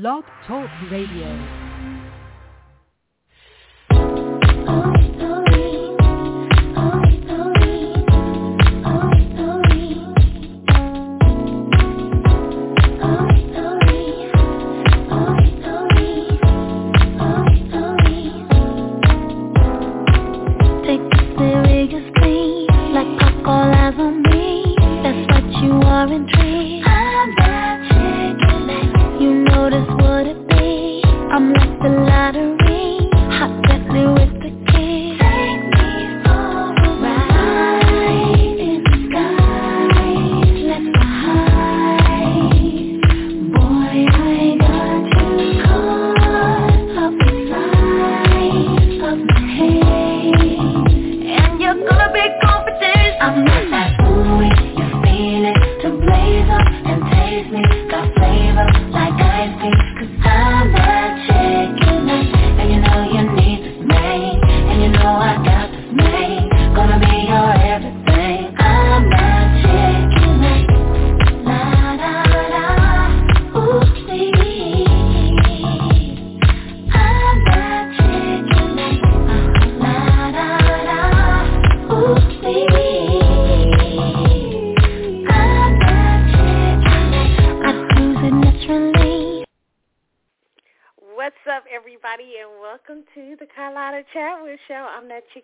Blog Talk Radio.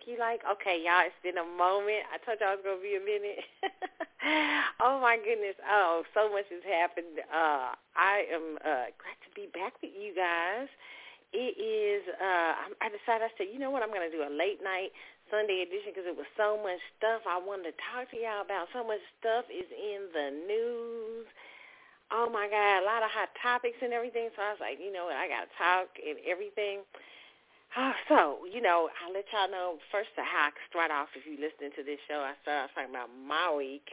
Okay, y'all, it's been a moment. I told y'all it was gonna be a minute. oh my goodness. Oh, so much has happened. Uh, I am uh, glad to be back with you guys. It is. Uh, I decided. I said, you know what? I'm gonna do a late night Sunday edition because it was so much stuff I wanted to talk to y'all about. So much stuff is in the news. Oh my God, a lot of hot topics and everything. So I was like, you know what? I gotta talk and everything. Uh, so, you know, I'll let y'all know first how I start off if you listening to this show. I start off talking about my week.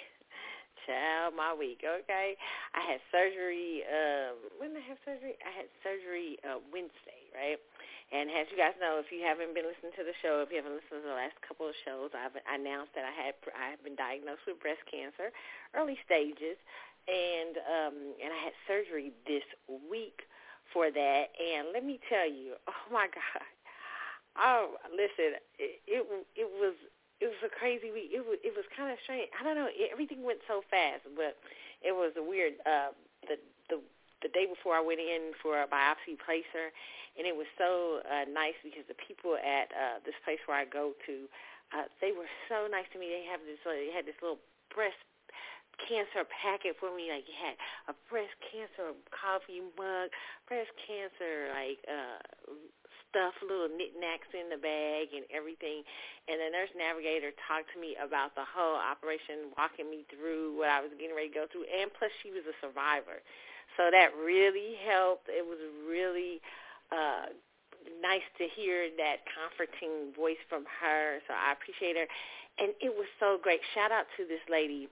Child, my week, okay? I had surgery, um, when did I have surgery? I had surgery uh, Wednesday, right? And as you guys know, if you haven't been listening to the show, if you haven't listened to the last couple of shows, I've announced that I had I have been diagnosed with breast cancer, early stages, and um, and I had surgery this week for that. And let me tell you, oh my God, Oh, listen, it, it it was it was a crazy week. It was it was kind of strange. I don't know. It, everything went so fast, but it was a weird. Uh, the the the day before I went in for a biopsy placer, and it was so uh, nice because the people at uh, this place where I go to, uh, they were so nice to me. They have this. They had this little breast cancer packet for me. Like you had a breast cancer coffee mug, breast cancer like uh stuff, little knickknacks in the bag and everything. And the nurse navigator talked to me about the whole operation, walking me through what I was getting ready to go through. And plus, she was a survivor, so that really helped. It was really uh, nice to hear that comforting voice from her. So I appreciate her, and it was so great. Shout out to this lady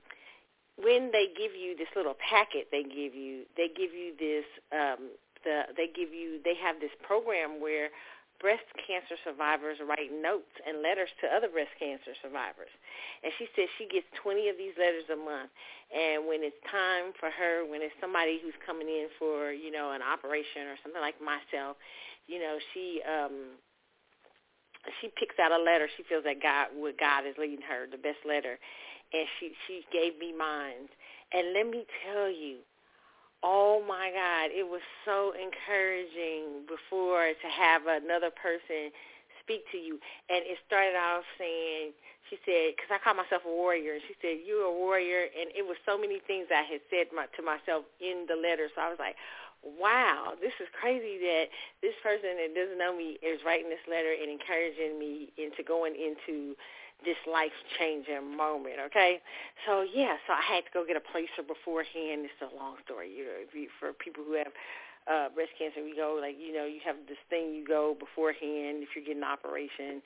when they give you this little packet they give you they give you this um the they give you they have this program where breast cancer survivors write notes and letters to other breast cancer survivors. And she says she gets 20 of these letters a month. And when it's time for her, when it's somebody who's coming in for, you know, an operation or something like myself, you know, she um she picks out a letter she feels that God what God is leading her, the best letter. And she she gave me mine. And let me tell you, oh my God, it was so encouraging before to have another person speak to you. And it started off saying, she said, because I call myself a warrior, and she said, you're a warrior. And it was so many things I had said my, to myself in the letter. So I was like, wow, this is crazy that this person that doesn't know me is writing this letter and encouraging me into going into this life-changing moment, okay? So, yeah, so I had to go get a placer beforehand. It's a long story. You know, if you, for people who have uh, breast cancer, we go, like, you know, you have this thing you go beforehand if you're getting an operation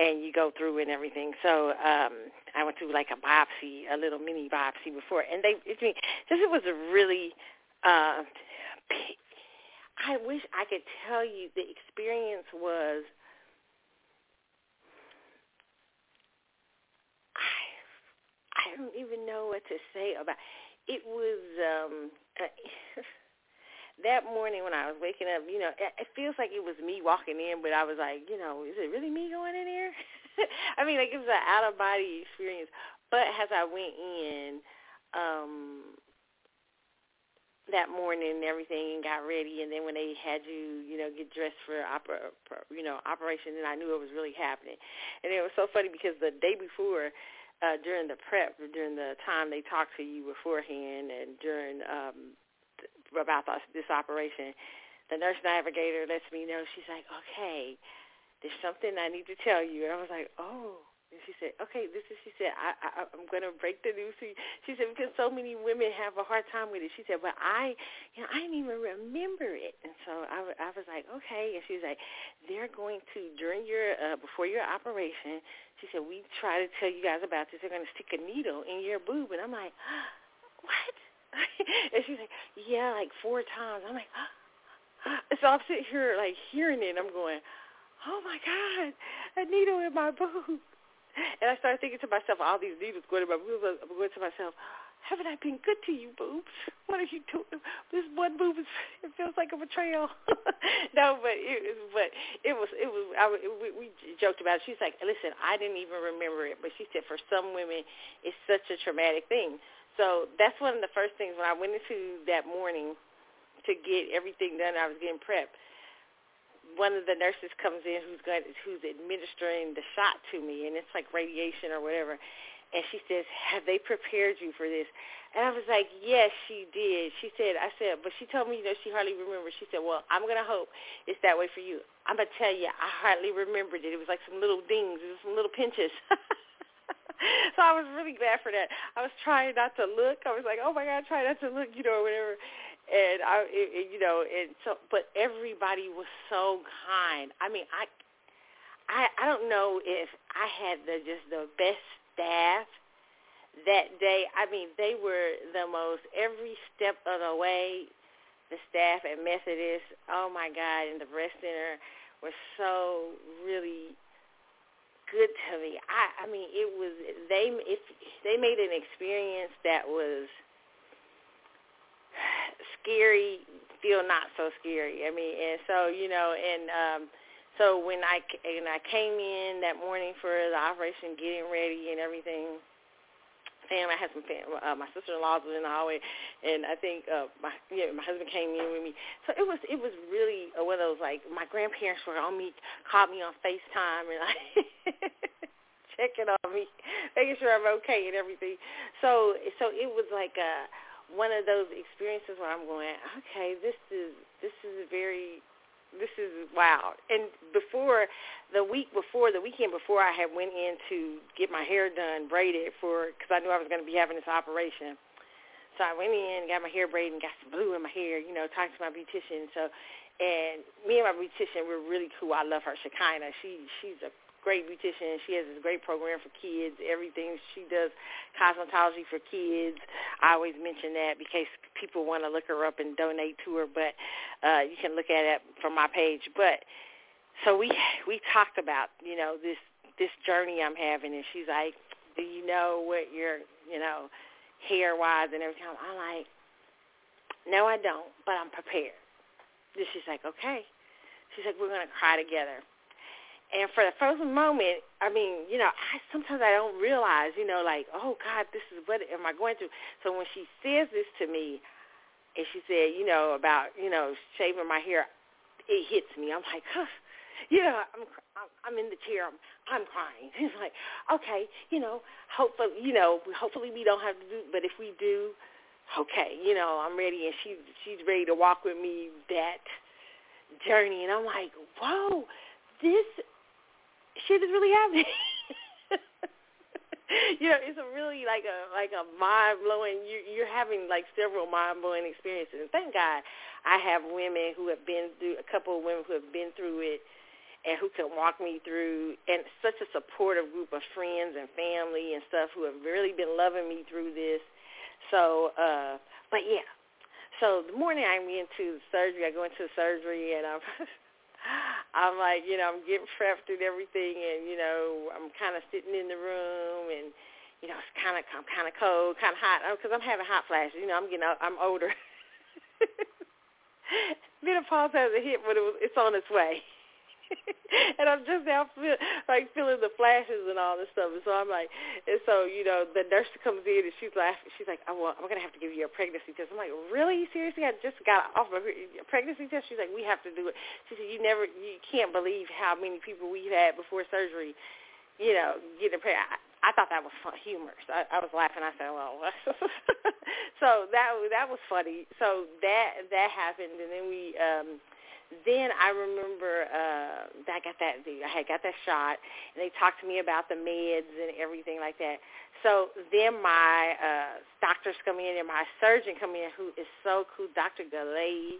and you go through and everything. So um, I went through like a biopsy, a little mini biopsy before, and they, it, mean, just it was a really, uh, I wish I could tell you the experience was – I don't even know what to say about it was um that morning when I was waking up, you know, it, feels like it was me walking in, but I was like, you know, is it really me going in here? I mean, like it was an out of body experience. But as I went in, um, that morning and everything and got ready and then when they had you you know get dressed for opera you know operation then I knew it was really happening and it was so funny because the day before uh during the prep during the time they talk to you beforehand and during um about this, this operation the nurse navigator lets me know she's like okay there's something I need to tell you. And I was like oh and she said, okay, this is, she said, I, I, I'm going to break the news you. She said, because so many women have a hard time with it. She said, but I, you know, I didn't even remember it. And so I, I was like, okay. And she was like, they're going to, during your, uh, before your operation, she said, we try to tell you guys about this. They're going to stick a needle in your boob. And I'm like, what? and she's like, yeah, like four times. I'm like, so I'm sitting here like hearing it. And I'm going, oh my God, a needle in my boob. And I started thinking to myself, all these needles going to my boobs. I'm going to myself, haven't I been good to you, boobs? What are you doing? This one boob is, it feels like a betrayal. no, but it, but it was, it was, I, we, we joked about it. She's like, listen, I didn't even remember it, but she said for some women, it's such a traumatic thing. So that's one of the first things when I went into that morning to get everything done. I was getting prepped one of the nurses comes in who's going who's administering the shot to me and it's like radiation or whatever and she says have they prepared you for this? And i was like yes she did. She said i said but she told me you know she hardly remembers. She said well i'm to hope it's that way for you. I'm to tell you i hardly remembered it. It was like some little dings it was some little pinches. So I was really glad for that. I was trying not to look. I was like, oh my God, try not to look, you know, or whatever and I, it, it, you know, and so, but everybody was so kind. I mean, I, I, I don't know if I had the just the best staff that day. I mean, they were the most every step of the way. The staff at Methodist, oh my God, and the breast center were so really good to me. I, I mean, it was they. If they made an experience that was scary feel not so scary. I mean, and so you know, and um, so when I and I came in that morning for the operation, getting ready and everything. Fam, I had some fam. Uh, my sister-in-law was in the hallway, and I think uh, my yeah, my husband came in with me. So it was it was really uh, one of those like my grandparents were on me, called me on Facetime, and like checking on me, making sure I'm okay and everything. So so it was like a one of those experiences where I'm going, okay, this is this is very this is wow. And before the week before, the weekend before, I had went in to get my hair done, braided for because I knew I was going to be having this operation. So I went in, got my hair braided, and got some blue in my hair. You know, talked to my beautician. So, and me and my beautician, we're really cool. I love her, Shekinah. She she's a great beautician. She has this great program for kids. Everything she does, cosmetology for kids. I always mention that because people want to look her up and donate to her. But uh, you can look at it from my page. But so we we talked about you know this this journey I'm having, and she's like, "Do you know what your you know hair wise and everything?" I'm like, "No, I don't, but I'm prepared." And she's like, "Okay." She's like, "We're gonna cry together." And for the first moment, I mean, you know, I sometimes I don't realize, you know, like, oh God, this is what am I going through? So when she says this to me, and she said, you know, about you know shaving my hair, it hits me. I'm like, huh. Know, I'm I'm in the chair. I'm I'm crying. It's like, okay, you know, hopefully, you know, hopefully we don't have to do, but if we do, okay, you know, I'm ready, and she she's ready to walk with me that journey, and I'm like, whoa, this shit is really happening. you know, it's a really like a like a mind blowing. You you're having like several mind blowing experiences. And thank God, I have women who have been through a couple of women who have been through it and who can walk me through and such a supportive group of friends and family and stuff who have really been loving me through this. So, uh, but yeah. So the morning I went into surgery, I go into surgery and I'm I'm like, you know, I'm getting prepped and everything, and you know, I'm kind of sitting in the room, and you know, it's kind of, I'm kind of cold, kind of hot, because I'm having hot flashes. You know, I'm getting, I'm older. menopause hasn't hit, but it was, it's on its way. and I'm just now feel, like feeling the flashes and all this stuff. And so I'm like, and so you know, the nurse comes in and she's laughing. She's like, I'm gonna have to give you a pregnancy test. I'm like, really? Seriously? I just got off a pregnancy test. She's like, we have to do it. She said, you never, you can't believe how many people we've had before surgery, you know, getting pregnant. I, I thought that was fun, humorous. I, I was laughing. I said, "Well," so that that was funny. So that that happened, and then we um then I remember uh, that I got that I had got that shot, and they talked to me about the meds and everything like that. So then my uh, doctors come in and my surgeon come in, who is so cool, Dr. Galay.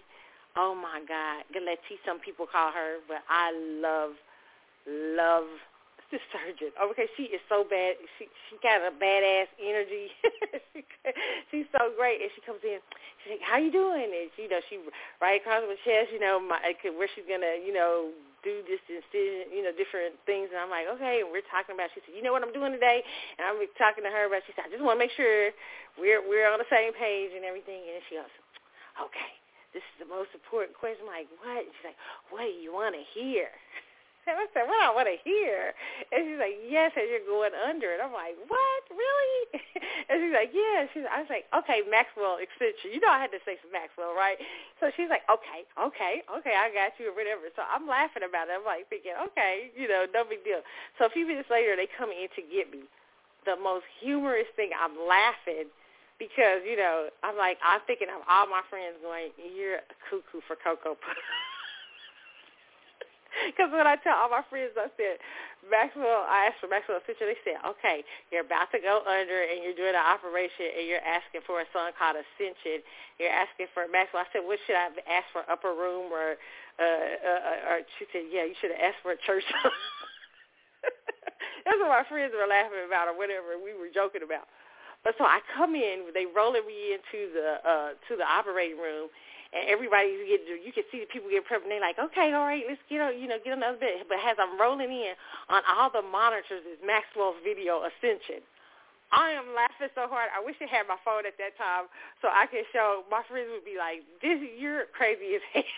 Oh my God, Galeti, some people call her, but I love, love the surgeon. Okay, she is so bad. She she got a badass energy. she, she's so great, and she comes in. She's like, "How you doing?" And she, you know, she right across my chest, you know, my where she's gonna, you know, do this incision, you know, different things. And I'm like, okay. And we're talking about. She said, "You know what I'm doing today?" And I'm talking to her about. She said, "I just want to make sure we're we're on the same page and everything." And she goes, "Okay." This is the most important question. I'm like, what? And she's like, what do you want to hear? And I said, well, I want to hear. And she's like, yes, and you're going under. And I'm like, what? Really? And she's like, yeah. She's, I was like, okay, Maxwell Ascension. You know I had to say some Maxwell, right? So she's like, okay, okay, okay, I got you or whatever. So I'm laughing about it. I'm like thinking, okay, you know, no big deal. So a few minutes later, they come in to get me. The most humorous thing, I'm laughing because, you know, I'm like, I'm thinking of all my friends going, you're a cuckoo for Cocoa Puffs. Because when I tell all my friends, I said, Maxwell, I asked for Maxwell Ascension. They said, okay, you're about to go under and you're doing an operation and you're asking for a son called Ascension. You're asking for Maxwell. I said, what should I ask for, upper room or, uh, uh, or she said, yeah, you should have asked for a church. That's what my friends were laughing about or whatever we were joking about. But so I come in, they rolling me into the uh, to the operating room, and everybody's getting, you can see the people get prepped, and they're like, okay, all right, let's get on, you know, get another bit. But as I'm rolling in, on all the monitors is Maxwell's video Ascension. I am laughing so hard. I wish I had my phone at that time so I could show. My friends would be like, "This, you're crazy as hell."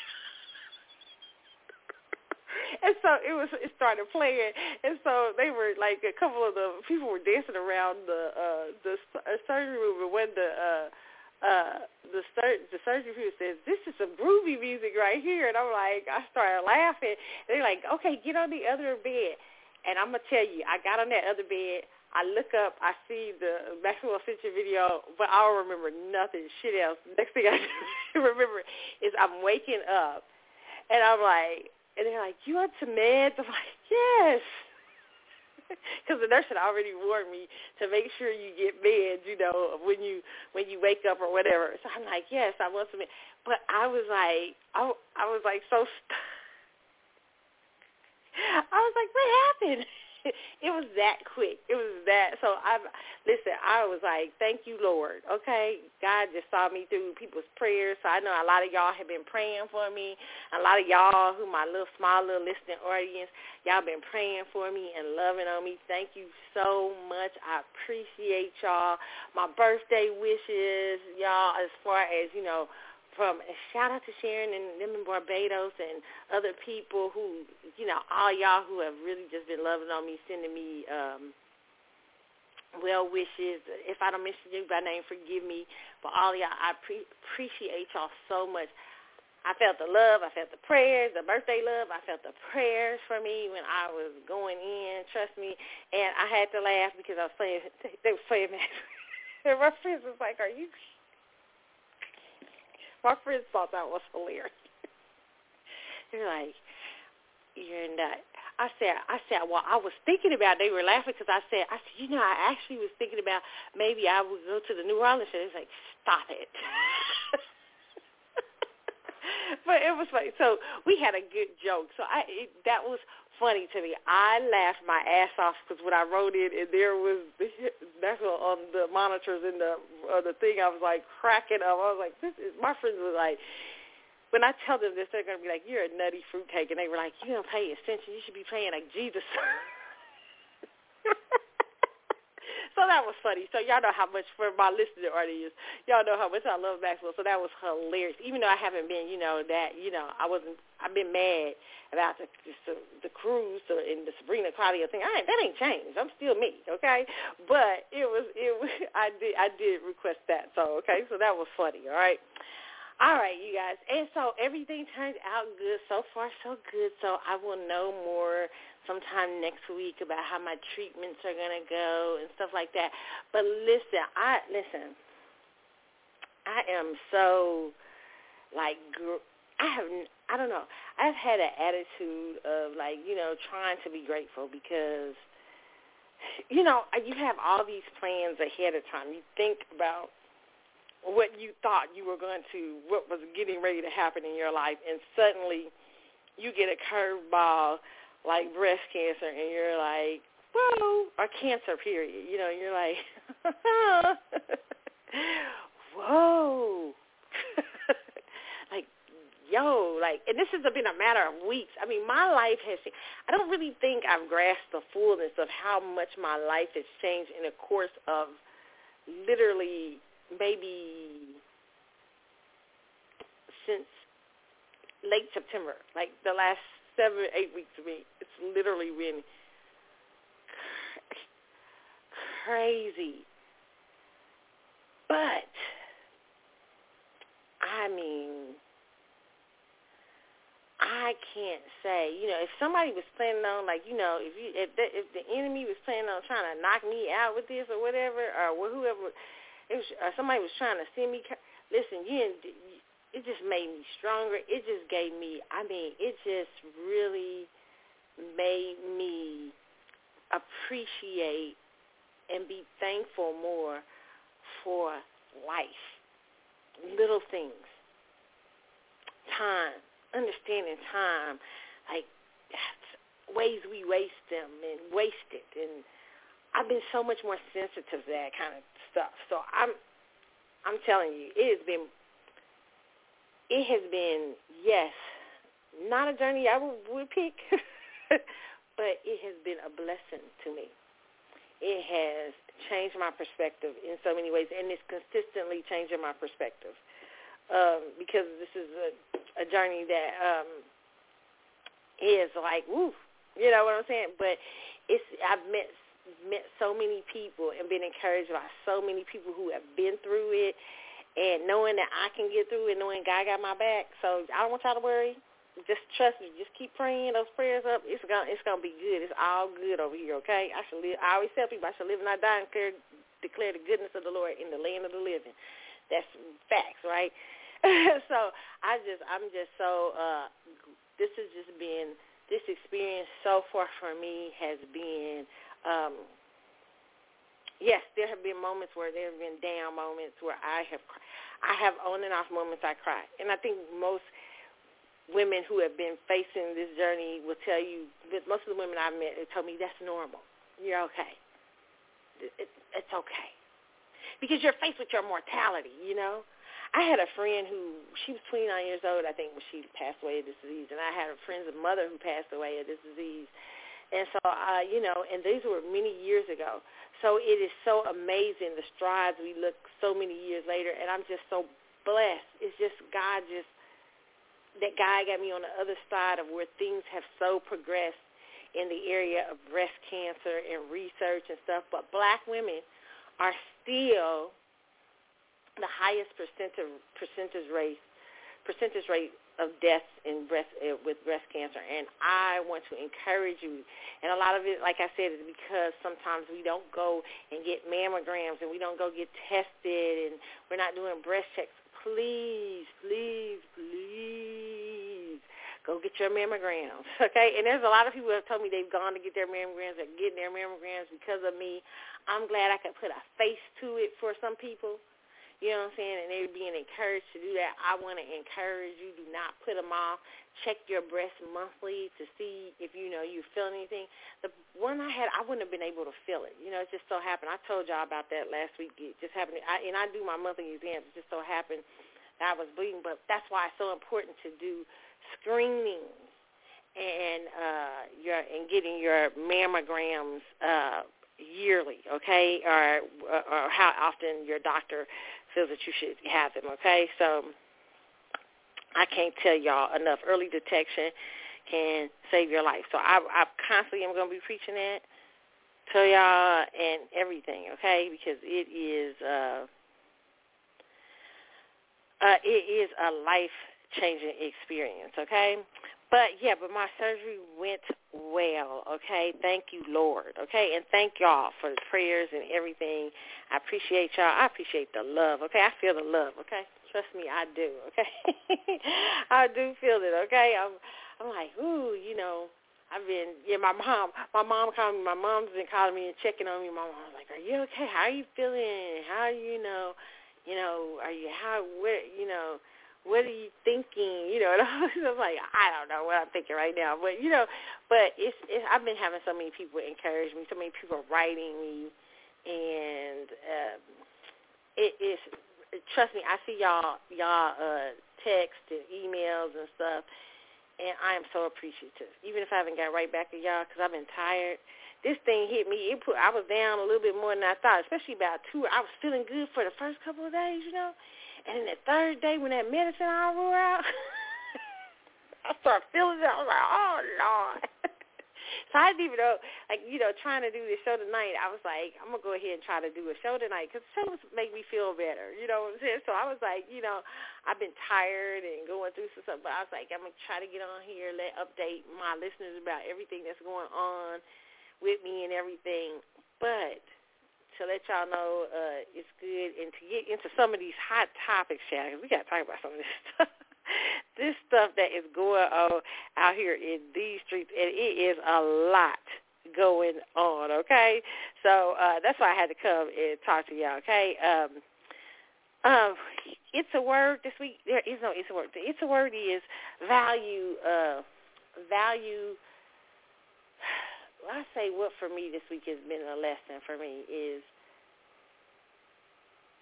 and so it was it started playing and so they were like a couple of the people were dancing around the uh the uh, surgery room and when the uh uh the sur- the surgery says this is some groovy music right here and I'm like I started laughing. They're like okay get on the other bed. And I'm gonna tell you I got on that other bed. I look up I see the Maxwell Ascension video but I don't remember nothing shit else. Next thing I remember is I'm waking up and I'm like and they're like you on some meds? I'm like yes because the nurse had already warned me to make sure you get meds, you know, when you when you wake up or whatever. So I'm like, yes, I want some. But I was like, I, I was like so. St- I was like, what happened? it was that quick. It was that. So I listen. I was like, thank you, Lord. Okay, God just saw me through people's prayers. So I know a lot of y'all have been praying for me. A lot of y'all, who my little small little listening audience, y'all been praying for me and loving on me. Thank you so much. I appreciate y'all. My birthday wishes, y'all, as far as you know from shout out to Sharon and them in Barbados and other people who, you know, all y'all who have really just been loving on me, sending me um, well wishes. If I don't mention you by name, forgive me. But all y'all, I pre- appreciate y'all so much. I felt the love. I felt the prayers, the birthday love. I felt the prayers for me when I was going in. Trust me. And I had to laugh because I was playing. They were playing. and my friends was like, "Are you my friends thought that was hilarious. They're like, you're nut. I said, I said, well, I was thinking about. They were laughing because I said, I said, you know, I actually was thinking about maybe I would go to the New Orleans. And it's like, stop it. but it was funny. So we had a good joke. So I it, that was funny to me. I laughed my ass off because when I wrote it and there was that's on the monitors in the uh, the thing, I was like cracking up. I was like, this is my friends were like. When I tell them this, they're gonna be like, "You're a nutty fruitcake," and they were like, "You don't pay attention. You should be playing like Jesus." so that was funny. So y'all know how much for my listening audience, y'all know how much I love Maxwell. So that was hilarious. Even though I haven't been, you know, that you know, I wasn't. I've been mad about the the, the cruise and the Sabrina Claudio thing. I ain't, that ain't changed. I'm still me, okay. But it was it was I did I did request that. So okay, so that was funny. All right. All right, you guys. And so everything turned out good. So far, so good. So I will know more sometime next week about how my treatments are going to go and stuff like that. But listen, I listen. I am so like I have I don't know. I've had an attitude of like, you know, trying to be grateful because you know, uh, you have all these plans ahead of time. You think about what you thought you were going to, what was getting ready to happen in your life, and suddenly you get a curveball like breast cancer, and you're like, whoa, or cancer, period. You know, you're like, whoa. like, yo, like, and this has been a matter of weeks. I mean, my life has, I don't really think I've grasped the fullness of how much my life has changed in the course of literally maybe since late September, like the last seven, eight weeks of me. It's literally been crazy. But, I mean, I can't say, you know, if somebody was planning on, like, you know, if you if the, if the enemy was planning on trying to knock me out with this or whatever, or whoever it was uh, somebody was trying to send me. Listen, you. It just made me stronger. It just gave me. I mean, it just really made me appreciate and be thankful more for life, little things, time, understanding time, like ways we waste them and waste it and I've been so much more sensitive to that kind of stuff. So I'm I'm telling you, it has been it has been yes, not a journey I would, would pick, but it has been a blessing to me. It has changed my perspective in so many ways, and it's consistently changing my perspective um, because this is a, a journey that um, is like, woo, you know what I'm saying? But it's I've met met so many people and been encouraged by so many people who have been through it and knowing that I can get through it, knowing God got my back. So I don't want y'all to worry. Just trust me. Just keep praying those prayers up. It's gonna it's gonna be good. It's all good over here, okay? I should live I always tell people I should live and not die and declare, declare the goodness of the Lord in the land of the living. That's facts, right? so I just I'm just so uh this has just been this experience so far for me has been um, yes, there have been moments where there have been down moments where I have. I have on and off moments I cry, and I think most women who have been facing this journey will tell you most of the women I've met have told me that's normal. You're okay. It, it, it's okay because you're faced with your mortality. You know, I had a friend who she was 29 years old, I think, when she passed away of this disease, and I had a friend's mother who passed away of this disease. And so, uh, you know, and these were many years ago. So it is so amazing the strides we look so many years later, and I'm just so blessed. It's just God just that God got me on the other side of where things have so progressed in the area of breast cancer and research and stuff. But black women are still the highest percentage percentage rate percentage rate of deaths in breast uh, with breast cancer. And I want to encourage you. And a lot of it like I said is because sometimes we don't go and get mammograms and we don't go get tested and we're not doing breast checks. Please please please go get your mammograms okay? And there's a lot of people who have told me they've gone to get their mammograms or getting their mammograms because of me. I'm glad I could put a face to it for some people you know what I'm saying? And they're being encouraged to do that. I want to encourage you. Do not put them off. Check your breast monthly to see if you know you feel anything. The one I had, I wouldn't have been able to feel it. You know, it just so happened. I told y'all about that last week. It just happened. I, and I do my monthly exams. It just so happened that I was bleeding. But that's why it's so important to do screening and uh, your and getting your mammograms uh, yearly, okay, or or how often your doctor feels that you should have them, okay? So I can't tell y'all enough. Early detection can save your life. So I, I constantly am going to be preaching that to y'all and everything, okay? Because it is uh, uh, it is a life changing experience, okay? But yeah, but my surgery went well, okay? Thank you, Lord, okay? And thank y'all for the prayers and everything. I appreciate y'all. I appreciate the love, okay? I feel the love, okay? Trust me, I do, okay? I do feel it, okay? I'm I'm like, ooh, you know, I've been yeah, my mom my mom called me my mom's been calling me and checking on me. My mom's like, Are you okay? How are you feeling? How you know you know, are you how what you know, what are you thinking? You know, and I'm like, I don't know what I'm thinking right now, but you know, but it's, it's I've been having so many people encourage me, so many people writing me, and um, it is. Trust me, I see y'all y'all uh, text and emails and stuff, and I am so appreciative. Even if I haven't got right back to y'all, because I've been tired this thing hit me. It put I was down a little bit more than I thought, especially about two. I was feeling good for the first couple of days, you know, and then the third day when that medicine all wore out, I started feeling it. I was like, oh lord. so I didn't even know, like you know, trying to do this show tonight. I was like, I'm gonna go ahead and try to do a show tonight because shows make me feel better. You know what I'm saying? So I was like, you know, I've been tired and going through some stuff, but I was like, I'm gonna try to get on here, let update my listeners about everything that's going on with me and everything. But to let y'all know, uh, it's good and to get into some of these hot topics, Shannon, we got to talk about some of this stuff. this stuff that is going on out here in these streets, and it is a lot going on, okay? So uh, that's why I had to come and talk to y'all, okay? Um, um, it's a word this week. There is no it's a word. The it's a word is value, uh, value I say what for me this week has been a lesson for me is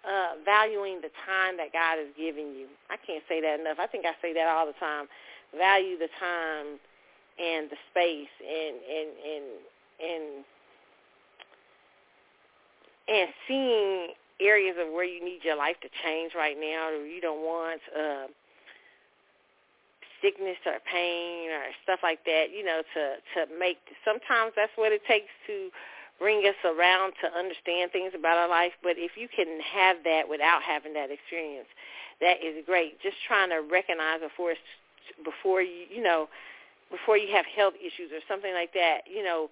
uh, valuing the time that God has given you. I can't say that enough. I think I say that all the time. Value the time and the space and and and and and seeing areas of where you need your life to change right now or you don't want uh sickness or pain or stuff like that, you know, to to make sometimes that's what it takes to bring us around to understand things about our life, but if you can have that without having that experience, that is great. Just trying to recognize before before you, you know, before you have health issues or something like that, you know,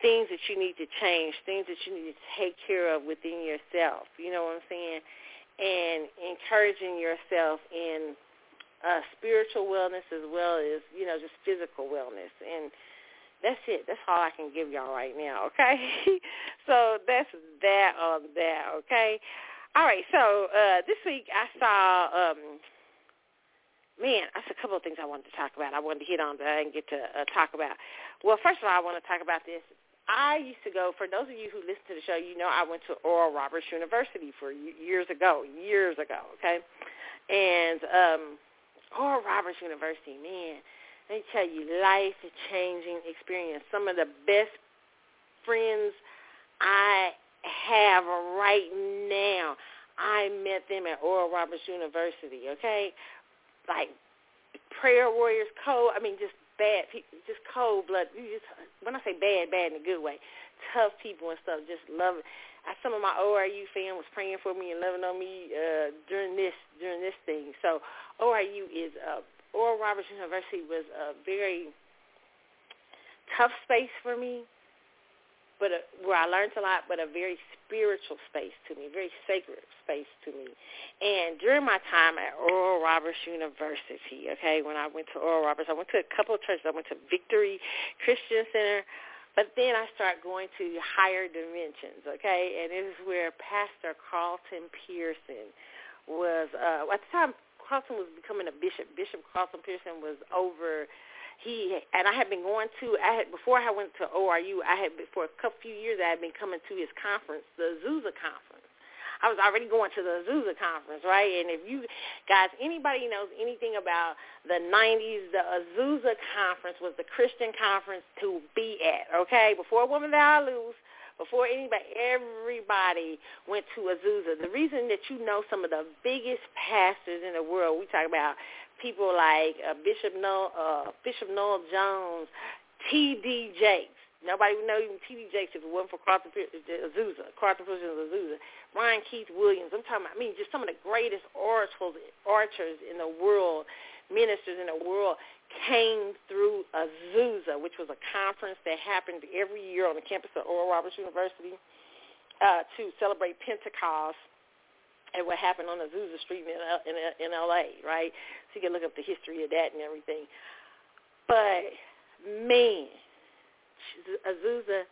things that you need to change, things that you need to take care of within yourself. You know what I'm saying? And encouraging yourself in uh, spiritual wellness as well as, you know, just physical wellness. And that's it. That's all I can give y'all right now, okay? so that's that on that, okay? All right, so uh, this week I saw, um, man, that's a couple of things I wanted to talk about. I wanted to hit on that and get to uh, talk about. Well, first of all, I want to talk about this. I used to go, for those of you who listen to the show, you know I went to Oral Roberts University for years ago, years ago, okay? And um, Oral Roberts University, man, let me tell you, life-changing experience. Some of the best friends I have right now, I met them at Oral Roberts University, okay? Like prayer warriors, cold, I mean, just bad people, just cold blood. You just, when I say bad, bad in a good way, tough people and stuff, just love it. Some of my ORU fans was praying for me and loving on me uh, during this during this thing. So ORU is uh, Oral Roberts University was a very tough space for me, but a, where I learned a lot, but a very spiritual space to me, very sacred space to me. And during my time at Oral Roberts University, okay, when I went to Oral Roberts, I went to a couple of churches. I went to Victory Christian Center, but then I started going to higher dimensions, okay, and this is where Pastor Carlton Pearson was. Uh, at the time, Carlton was becoming a bishop. Bishop Carlton Pearson was over. He and I had been going to. I had before I went to ORU. I had for a couple few years. I had been coming to his conference, the Azusa conference. I was already going to the Azusa conference, right? And if you guys, anybody knows anything about the 90s, the Azusa conference was the Christian conference to be at, okay? Before Woman Thou Lose, before anybody, everybody went to Azusa. The reason that you know some of the biggest pastors in the world, we talk about people like uh, Bishop Noel, uh, Bishop Noel Jones, T.D. Jakes. Nobody would know even T.D. Jakes if it wasn't for Carlton Azusa, Pearson Azusa. Ryan Keith Williams. I'm talking about, I mean, just some of the greatest orators, orators in the world, ministers in the world came through Azusa, which was a conference that happened every year on the campus of Oral Roberts University uh, to celebrate Pentecost and what happened on Azusa Street in, in, in L.A., right? So you can look up the history of that and everything. But, man, Azusa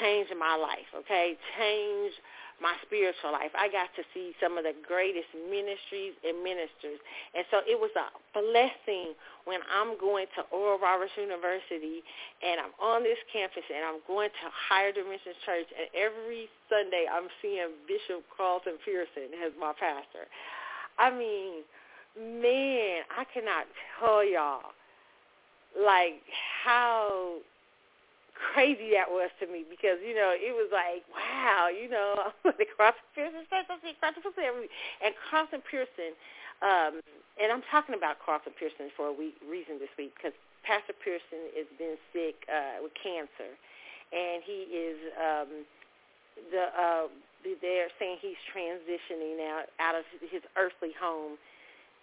changed my life, okay? Changed my spiritual life. I got to see some of the greatest ministries and ministers. And so it was a blessing when I'm going to Oral Roberts University and I'm on this campus and I'm going to Higher Dimensions Church and every Sunday I'm seeing Bishop Carlton Pearson as my pastor. I mean, man, I cannot tell y'all like how crazy that was to me because you know it was like wow you know Carlton Pearson Pearson and Carlton Pearson um, and I'm talking about Carlton Pearson for a week, reason this week because Pastor Pearson has been sick uh, with cancer and he is um, the uh, they're saying he's transitioning now out of his earthly home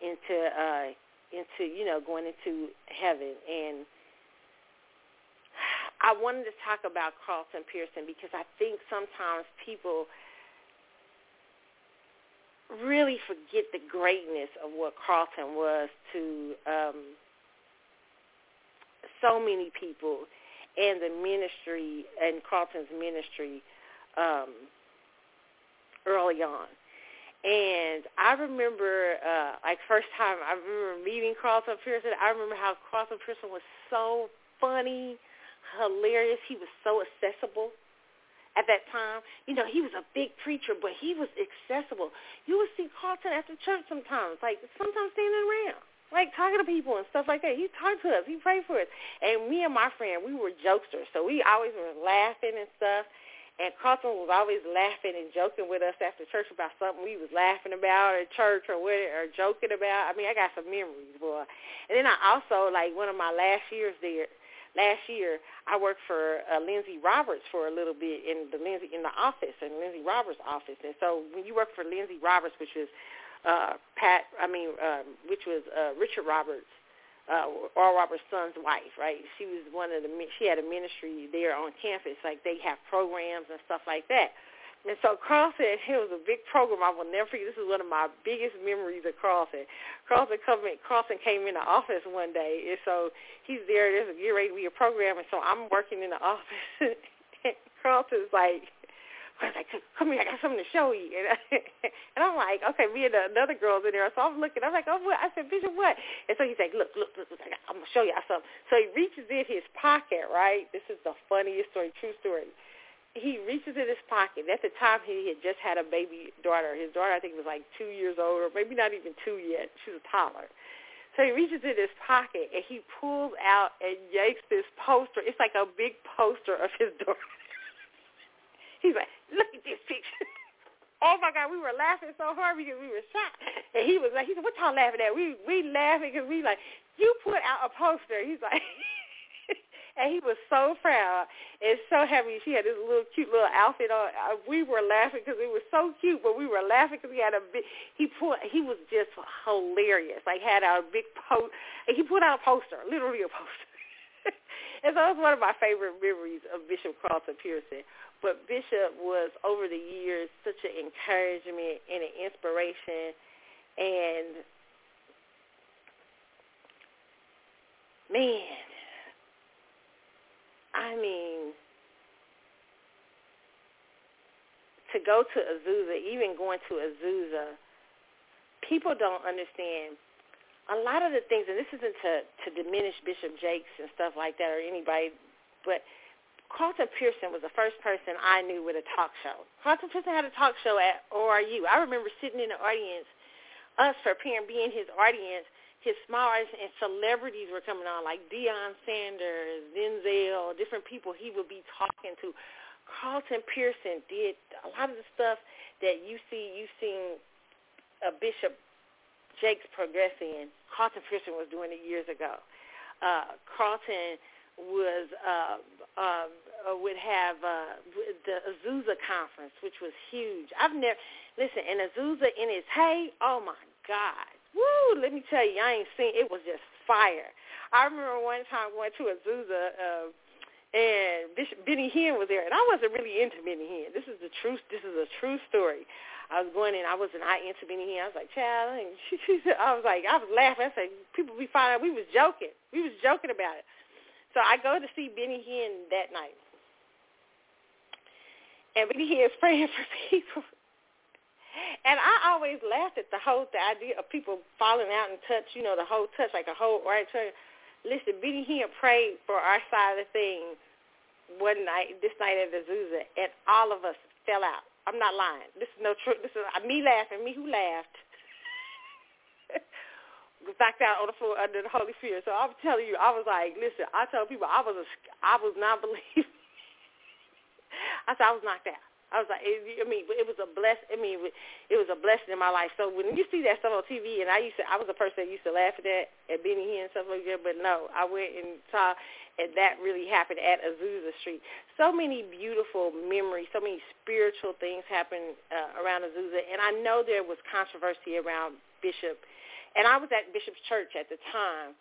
into uh, into you know going into heaven and I wanted to talk about Carlton Pearson because I think sometimes people really forget the greatness of what Carlton was to um, so many people and the ministry and Carlton's ministry um, early on. And I remember, uh, like first time I remember meeting Carlton Pearson, I remember how Carlton Pearson was so funny hilarious. He was so accessible at that time. You know, he was a big preacher, but he was accessible. You would see Carlton after church sometimes, like sometimes standing around, like talking to people and stuff like that. He talked to us. He prayed for us. And me and my friend, we were jokesters, so we always were laughing and stuff. And Carlton was always laughing and joking with us after church about something we was laughing about at church or what or joking about. I mean, I got some memories, boy. And then I also like one of my last years there last year I worked for uh, Lindsay Roberts for a little bit in the Lindsay in the office in Lindsay Roberts' office, and so when you work for Lindsay Roberts, which was uh, Pat, I mean, um, which was uh, Richard Roberts, uh, Oral Roberts' son's wife, right? She was one of the she had a ministry there on campus, like they have programs and stuff like that. And so Carlton, it was a big program I will never forget. This is one of my biggest memories of. Carlton come in, Carlton came in the office one day, and so he's there. There's a get ready to be a program, and so I'm working in the office. and Carlton's like, I was like, come here, I got something to show you. And, I, and I'm like, okay, me and another girl's in there. So I'm looking. I'm like, oh, what? I said, Bishop, what? And so he's like, look, look, look, look I'm going to show you something. So he reaches in his pocket, right? This is the funniest story, true story he reaches in his pocket. At the time, he had just had a baby daughter. His daughter, I think, was like two years old, or maybe not even two yet. She was a toddler. So he reaches in his pocket and he pulls out and yanks this poster. It's like a big poster of his daughter. He's like, look at this picture. oh my God, we were laughing so hard because we were shocked. And he was like, he said, what y'all laughing at? We we laughing because we like, you put out a poster. He's like, and he was so proud and so happy. She had this little cute little outfit on. Uh, we were laughing because it was so cute, but we were laughing because he had a big. He put. He was just hilarious. Like had a big post. He put out a poster, literally a poster. and so it was one of my favorite memories of Bishop Carlton Pearson. But Bishop was over the years such an encouragement and an inspiration, and man, I mean, to go to Azusa, even going to Azusa, people don't understand a lot of the things, and this isn't to, to diminish Bishop Jakes and stuff like that or anybody, but Carlton Pearson was the first person I knew with a talk show. Carlton Pearson had a talk show at ORU. I remember sitting in the audience, us preparing, being his audience, his small and celebrities were coming on, like Deion Sanders, Denzel, different people he would be talking to. Carlton Pearson did a lot of the stuff that you see, you've seen a Bishop Jakes progress in. Carlton Pearson was doing it years ago. Uh, Carlton was uh, um, uh, would have uh, the Azusa conference, which was huge. I've never listen, and Azusa in his hey, oh my God, woo! Let me tell you, I ain't seen it was just fire. I remember one time going to Azusa. Uh, and Bishop Benny Hinn was there, and I wasn't really into Benny Hinn. This is the truth. This is a true story. I was going in. I wasn't I into Benny Hinn. I was like, child. And she, she said, I was like, I was laughing. I said, people be finding we was joking. We was joking about it. So I go to see Benny Hinn that night, and Benny Hinn is praying for people. And I always laughed at the whole the idea of people falling out and touch, you know, the whole touch, like a whole right turn. Listen, Benny Hinn prayed for our side of the thing one night, this night at Azusa, and all of us fell out. I'm not lying. This is no truth. This is me laughing. Me who laughed. knocked out on the floor under the Holy Spirit. So I'm telling you, I was like, listen, I told people I was a, I was not believing. I said I was knocked out. I was like, it, I mean, it was a bless. I mean, it was a blessing in my life. So when you see that stuff on TV, and I used to, I was a person that used to laugh at that at Benny Hinn and stuff like that. But no, I went and saw, and that really happened at Azusa Street. So many beautiful memories, so many spiritual things happened uh, around Azusa, and I know there was controversy around Bishop and I was at Bishop's Church at the time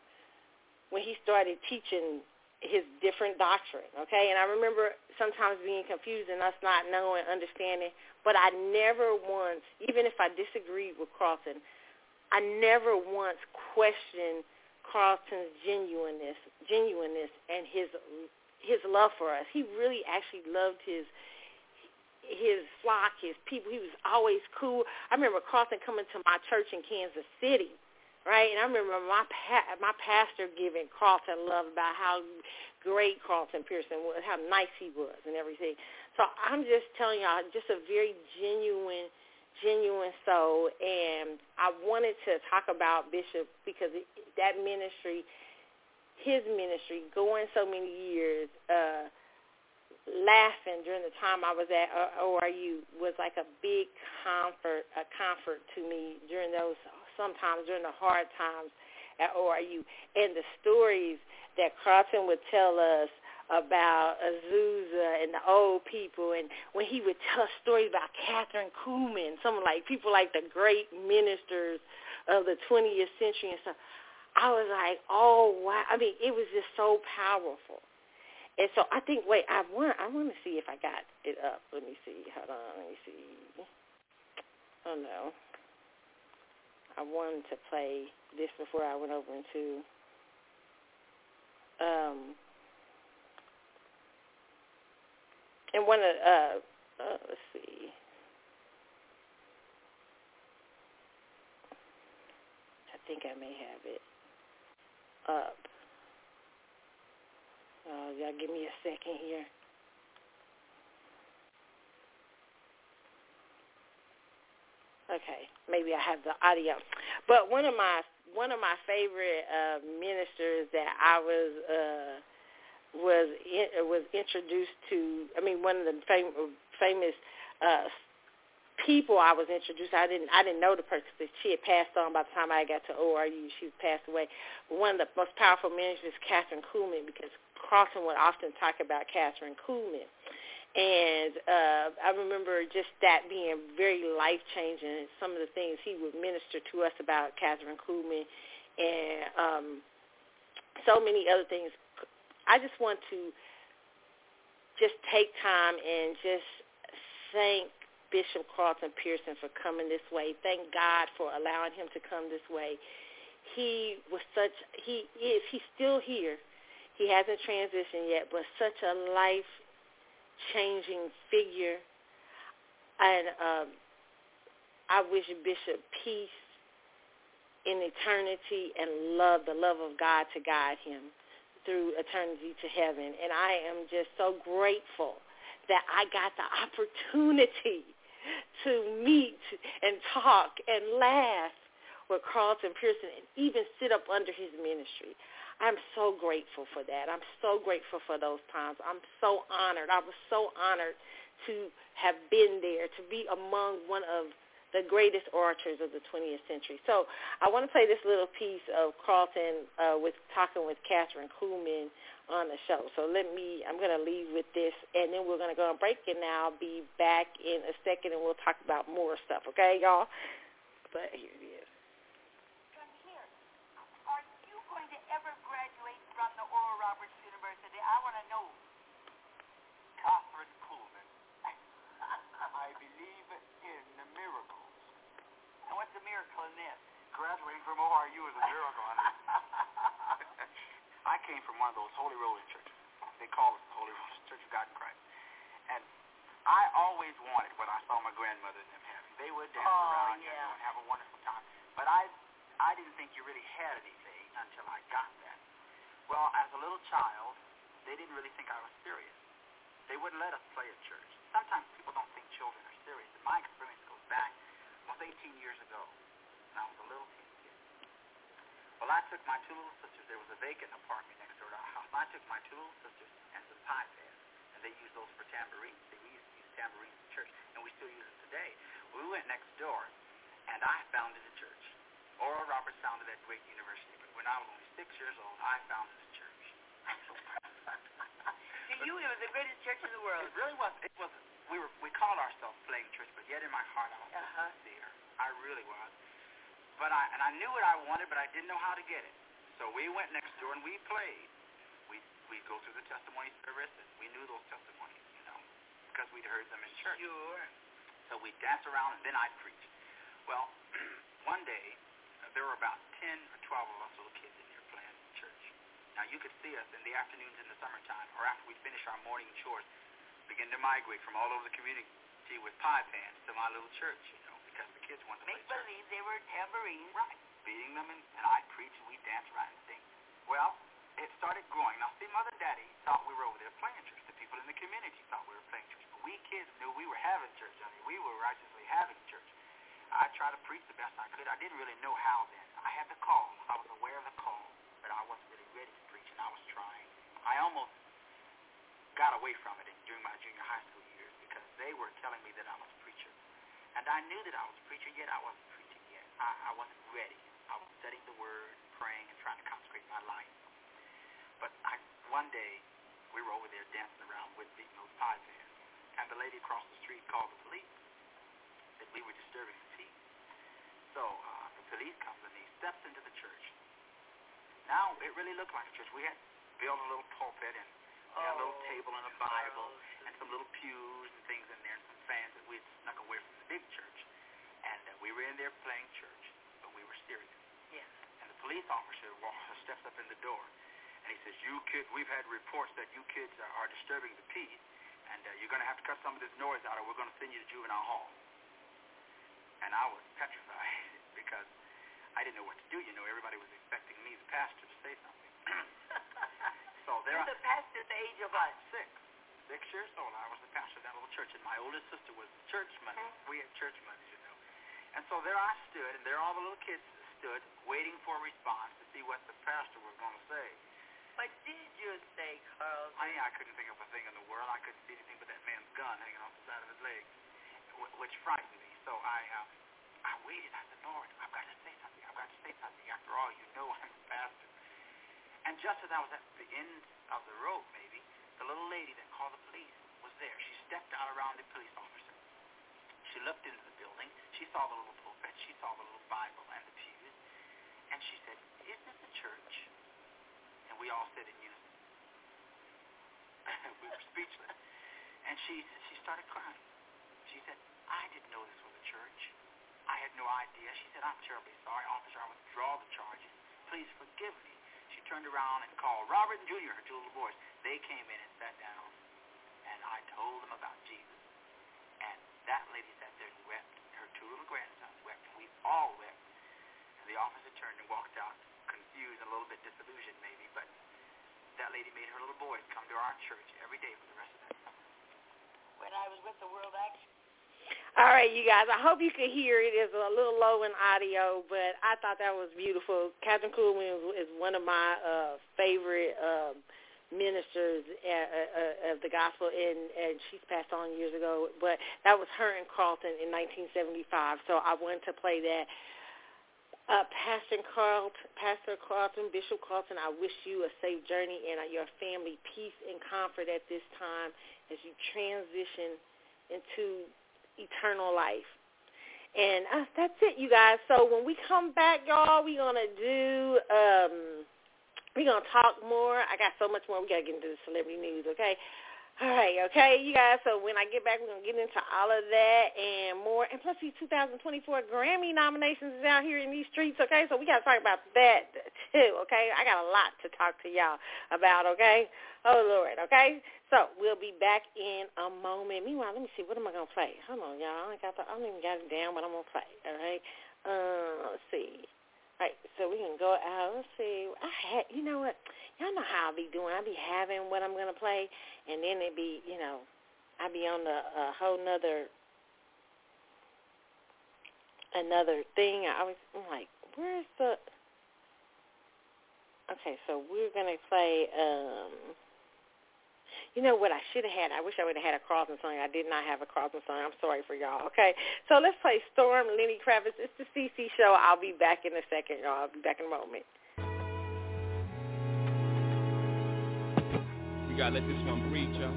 when he started teaching his different doctrine, okay? And I remember sometimes being confused and us not knowing, understanding, but I never once, even if I disagreed with Carlton, I never once questioned Carlton's genuineness, genuineness and his his love for us. He really actually loved his his flock, his people. He was always cool. I remember Carlton coming to my church in Kansas City right? And I remember my pa- my pastor giving Carlton love about how great Carlton Pearson was, how nice he was, and everything. So I'm just telling y'all, just a very genuine, genuine soul. And I wanted to talk about Bishop because it, that ministry, his ministry, going so many years. uh laughing during the time I was at ORU was like a big comfort, a comfort to me during those sometimes during the hard times at ORU. And the stories that Carlton would tell us about Azusa and the old people and when he would tell stories about Kathryn Kuhlman, some like people like the great ministers of the 20th century and stuff. I was like, oh wow! I mean, it was just so powerful. And so I think, wait, I want, I want to see if I got it up. Let me see. Hold on. Let me see. Oh no. I wanted to play this before I went over into um and one of uh, uh let's see I think I may have it up. Uh, y'all give me a second here. Okay, maybe I have the audio. But one of my one of my favorite uh, ministers that I was uh, was in, was introduced to. I mean, one of the fam- famous uh, people I was introduced. I didn't I didn't know the person. She had passed on by the time I got to ORU. She passed away. One of the most powerful ministers is Kathryn Kuhlman because Carlton would often talk about Kathryn Kuhlman. And uh, I remember just that being very life-changing, some of the things he would minister to us about Kathryn Kuhlman and um, so many other things. I just want to just take time and just thank Bishop Carlton Pearson for coming this way. Thank God for allowing him to come this way. He was such, he is, he's still here. He hasn't transitioned yet, but such a life changing figure. And um, I wish Bishop peace in eternity and love, the love of God to guide him through eternity to heaven. And I am just so grateful that I got the opportunity to meet and talk and laugh with Carlton Pearson and even sit up under his ministry. I'm so grateful for that. I'm so grateful for those times. I'm so honored. I was so honored to have been there, to be among one of the greatest orators of the 20th century. So I want to play this little piece of Carlton uh, with talking with Kathryn Kuhlman on the show. So let me, I'm going to leave with this, and then we're going to go on break, and I'll be back in a second, and we'll talk about more stuff. Okay, y'all? But here it is. Come here. Are you going to ever graduate from the Oral Roberts University? I want to know. Kathryn Kuhlman. I believe in the miracles. And what's the miracle in this? Graduating from ORU is a miracle. I came from one of those Holy Rollers churches. They call it the Holy Rollers Church of God in Christ. And I always wanted what I saw my grandmother and them having. They would dance Oh, around yeah. and have a wonderful time. But I, I didn't think you really had anything until I got that. Well, as a little child, they didn't really think I was serious. They wouldn't let us play at church. Sometimes people don't think children are serious. And my experience goes back almost 18 years ago when I was a little teen kid. Well, I took my two little sisters. There was a vacant apartment next door to our house. I took my two little sisters and some pie pads, and they used those for tambourines. We used to use tambourines in church, and we still use them today. We went next door, and I founded a church. Oral Roberts founded that great university, but when I was only six years old, I founded a. To you, it was the greatest church in the world. It really was. It was. We were. We called ourselves playing church, but yet in my heart I was Uh-huh. sincere. I really was. But I and I knew what I wanted, but I didn't know how to get it. So we went next door and we played. We we go through the testimony service, and we knew those testimonies, you know, because we'd heard them in church. Sure. So we'd dance around, and then I'd preach. Well, one day there were about ten or twelve of us little kids in here playing in church. Now you could see us in the afternoons in the summertime, or after we'd finish our morning chores, begin to migrate from all over the community with pie pans to my little church, you know, because the kids wanted to Make believe they were tambourines. Right. Beating them, and, and I'd preach, and we'd dance around and sing. Well, it started growing. Now, see, Mother and Daddy thought we were over there playing church. The people in the community thought we were playing church. But we kids knew we were having church. I mean, we were righteously having church. I tried to preach the best I could. I didn't really know how then. I had the call. I was aware of the call, but I wasn't really ready to preach, and I was trying. I almost got away from it during my junior high school years because they were telling me that I was a preacher. And I knew that I was a preacher, yet I wasn't preaching yet. I, I wasn't ready. I was studying the Word, praying, and trying to consecrate my life. But I, one day, we were over there dancing around with beating those pie pans, and the lady across the street called the police that we were disturbing the peace. So uh, the police comes and he steps into the church. Now it really looked like a church. We had built a little pulpit and we had a little Oh, table and a Bible and some little pews and things in there and some fans that we had snuck away from the big church. And uh, we were in there playing church, but we were serious. Yeah. And the police officer walks, steps up in the door, and he says, "You kids, we've had reports that you kids are, are disturbing the peace, and uh, you're going to have to cut some of this noise out, or we're going to send you to juvenile hall." And I was petrified because I didn't know what to do. You know, everybody was expecting me, the pastor, to say something. so there, You're I, the pastor at the age of what? six, six years old. I was the pastor of that little church, and my oldest sister was church money. We had church money, you know. And so there I stood, and there all the little kids stood, waiting for a response to see what the pastor was going to say. What did you say, Carl? I, I couldn't think of a thing in the world. I couldn't see anything but that man's gun hanging off the side of his leg, which frightened me. So I, uh, I waited. I said, Lord, I've got to say something. I've got to say something. After all, you know I'm a pastor. And just as I was at the end of the rope, maybe, the little lady that called the police was there. She stepped out around the police officer. She looked into the building. She saw the little pulpit. She saw the little Bible and the pews. And she said, is this a church? And we all said in unison. we were speechless. And she she started crying. She said, I didn't know this was a church. I had no idea. She said, I'm terribly sorry, officer. I withdraw the charges. Please forgive me. She turned around and called Robert and Junior, her two little boys. They came in and sat down, and I told them about Jesus. And that lady sat there and wept. Her two little grandsons wept, and we all wept. And the officer turned and walked out, confused and a little bit disillusioned maybe, but that lady made her little boys come to our church every day for the rest of that summer. When I was with the World Action All right, you guys. I hope you could hear it. It's a little low in audio, but I thought that was beautiful. Kathryn Kuhlman is one of my uh, favorite um, ministers uh, uh, of the gospel, and, and she's passed on years ago. But that was her in Carlton in 1975, so I wanted to play that. Uh, Pastor Carlton, Pastor Carlton, Bishop Carlton, I wish you a safe journey and uh, your family peace and comfort at this time as you transition into eternal life. And uh, that's it, you guys. So when we come back, y'all, we're going to do, um, we're going to talk more. I got so much more. We got to get into the celebrity news, okay? All right, okay, you guys. So when I get back, we're gonna get into all of that and more. And plus, these 2024 Grammy nominations is out here in these streets. Okay, so we gotta talk about that too. Okay, I got a lot to talk to y'all about. Okay, oh Lord. Okay, so we'll be back in a moment. Meanwhile, let me see. What am I gonna play? Hold on, y'all. I got the, I don't even got it down. What I'm gonna play. All right. Uh, let's see. Right, so we can go out. Let's see. I had, you know what? Y'all know how I be doing. I be having what I'm gonna play, and then it be, you know, I be on the a whole nother another thing. I was I'm like, where's the? Okay, so we're gonna play. um you know what I should have had? I wish I would have had a Carlton song. I did not have a Carlton song. I'm sorry for y'all. Okay, so let's play Storm, Lenny Kravitz. It's the CC show. I'll be back in a second, y'all. I'll be back in a moment. We gotta let this one breathe, y'all.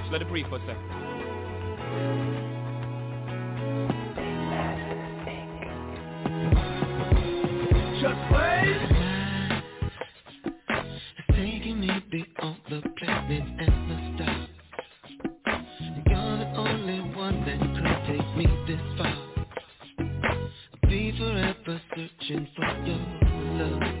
Just let it breathe for a second. Just wait. Be on the planet and the stars. You're the only one that could take me this far. I'll be forever searching for your love.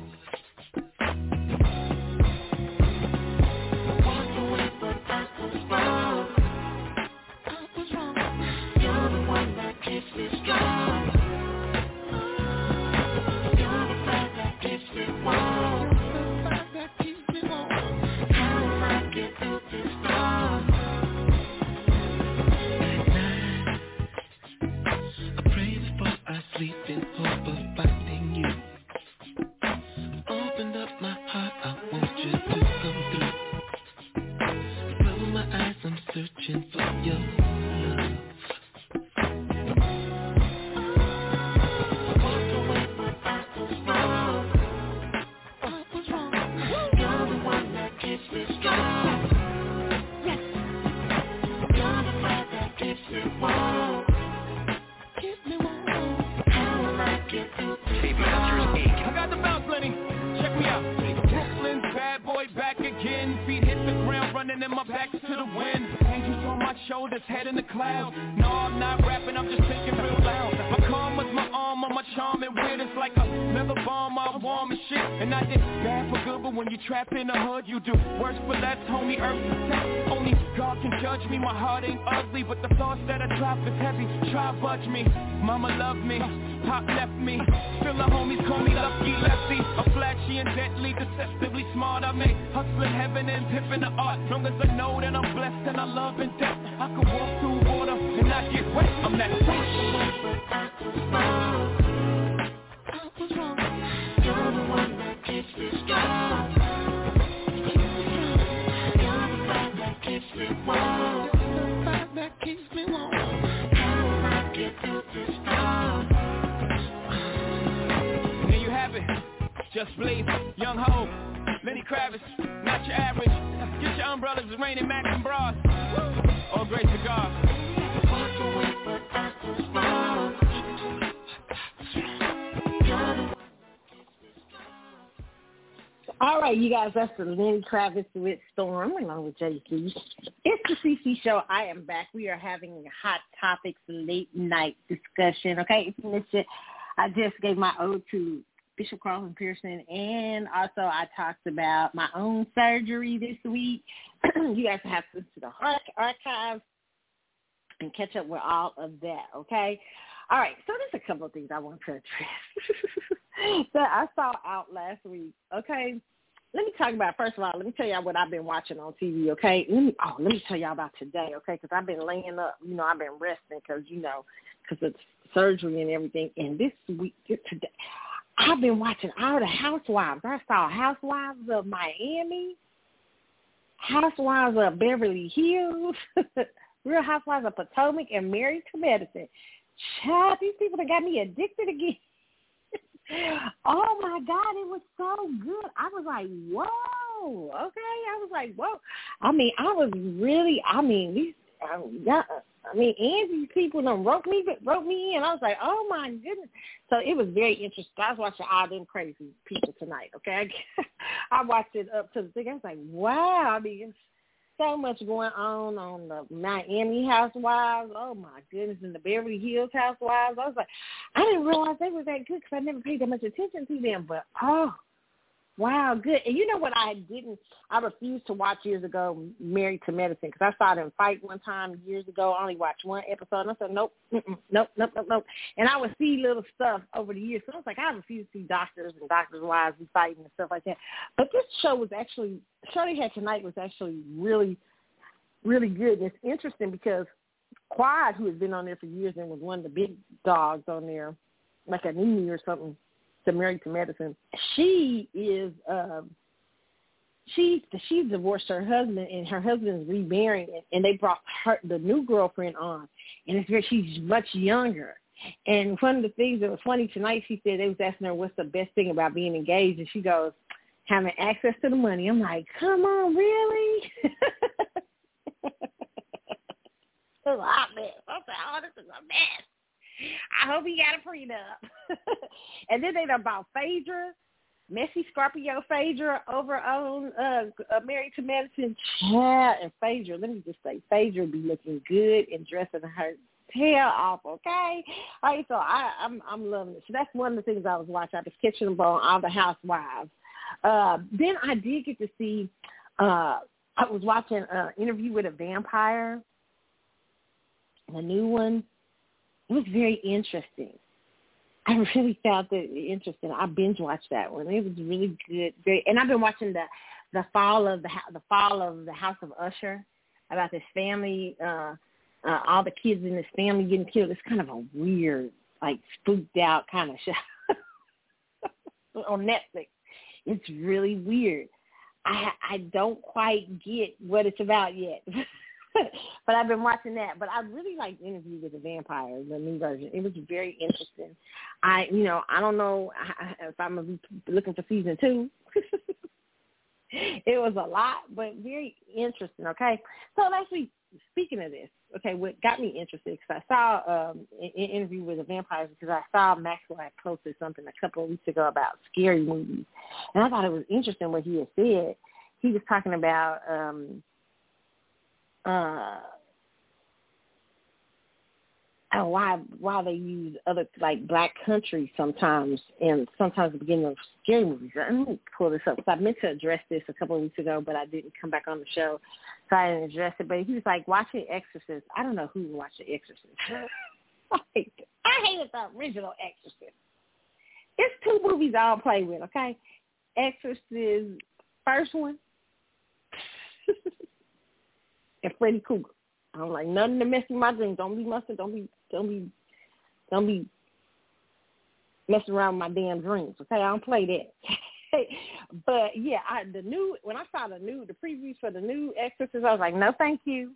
Guys, that's the Lenny Kravitz with Storm along with Jay-Z. It's the CC show. I am back. We are having hot topics late night discussion. Okay, if you missed it, I just gave my ode to Bishop Carlton Pearson, and also I talked about my own surgery this week. you guys have to to the archives and catch up with all of that. Okay. All right, so there's a couple of things I want to address that I saw out last week. Okay, let me talk about first of all. Let me tell y'all what I've been watching on TV. Okay, let me oh let me tell y'all about today. Okay, because I've been laying up. You know, I've been resting because you know because of surgery and everything. And this week today, I've been watching all the Housewives. I saw Housewives of Miami, Housewives of Beverly Hills, Real Housewives of Potomac, and Married to Medicine. Child, these people that got me addicted again. Oh my God, it was so good. I was like, whoa, okay. I was like, whoa. I mean, I was really, I mean, these, um, yeah, I mean, Angie's people done wrote me, wrote me in. I was like, oh my goodness. So it was very interesting. I was watching all them crazy people tonight. Okay, I watched it up to the thing. I was like, wow. I mean, so much going on on the Miami Housewives. Oh my goodness, and the Beverly Hills Housewives. I was like, I didn't realize they were that good because I never paid that much attention to them. But oh, wow, good. And you know what? I didn't. I refused to watch years ago, Married to Medicine, because I saw them fight one time years ago. I only watched one episode, and I said, nope, nope, nope, nope, nope. And I would see little stuff over the years. So I was like, I refuse to see doctors and doctors' wives be fighting and stuff like that. But this show was actually, show they had tonight was actually really, really good. And it's interesting because Quad, who has been on there for years and was one of the big dogs on there, like a Nini or something, to Married to Medicine. She is um she she divorced her husband and her husband is remarrying and they brought her the new girlfriend on and it's very she's much younger. And one of the things that was funny tonight, she said they was asking her what's the best thing about being engaged, and she goes, having access to the money. I'm like, come on, really? it's a hot mess. I'm like, oh, this is a mess. I hope he got a prenup. and then they about Phaedra, Messy Scorpio Phaedra over on uh, uh Married to Medicine. Yeah, and Phaedra, let me just say, Phaedra be looking good and dressing her tail off, okay? All right, so I, I'm I'm loving it. So that's one of the things I was watching. I was catching them on all the housewives. Uh, then I did get to see uh I was watching an interview with a vampire, the new one. It was very interesting. I really found it interesting. I binge watched that one. It was really good. Very, and I've been watching the the fall of the the fall of the House of Usher about this family, uh, uh, all the kids in this family getting killed. It's kind of a weird, like spooked out kind of show on Netflix. It's really weird. I I don't quite get what it's about yet. but I've been watching that. But I really liked Interview with the Vampire, the new version. It was very interesting. I, you know, I don't know if I'm gonna be looking for season two. it was a lot, but very interesting. Okay, so actually, speaking of this, okay, what got me interested because I saw um, an interview with the vampires because I saw Maxwell had posted something a couple of weeks ago about scary movies, and I thought it was interesting what he had said. He was talking about um uh oh, why why they use other like black countries sometimes and sometimes the beginning of scary movies. Let me pull this up because I meant to address this a couple of weeks ago, but I didn't come back on the show, so I didn't address it. But he was like watching Exorcist. I don't know who watched the Exorcist. like, I hated the original Exorcist. It's two movies I'll play with. Okay, Exorcist first one. and Freddy Krueger. I don't like nothing to mess with my dreams. Don't be messing. Don't be. Don't be. Don't be messing around with my damn dreams. Okay, I don't play that. but yeah, I the new when I saw the new the previews for the new Exorcist, I was like, no, thank you.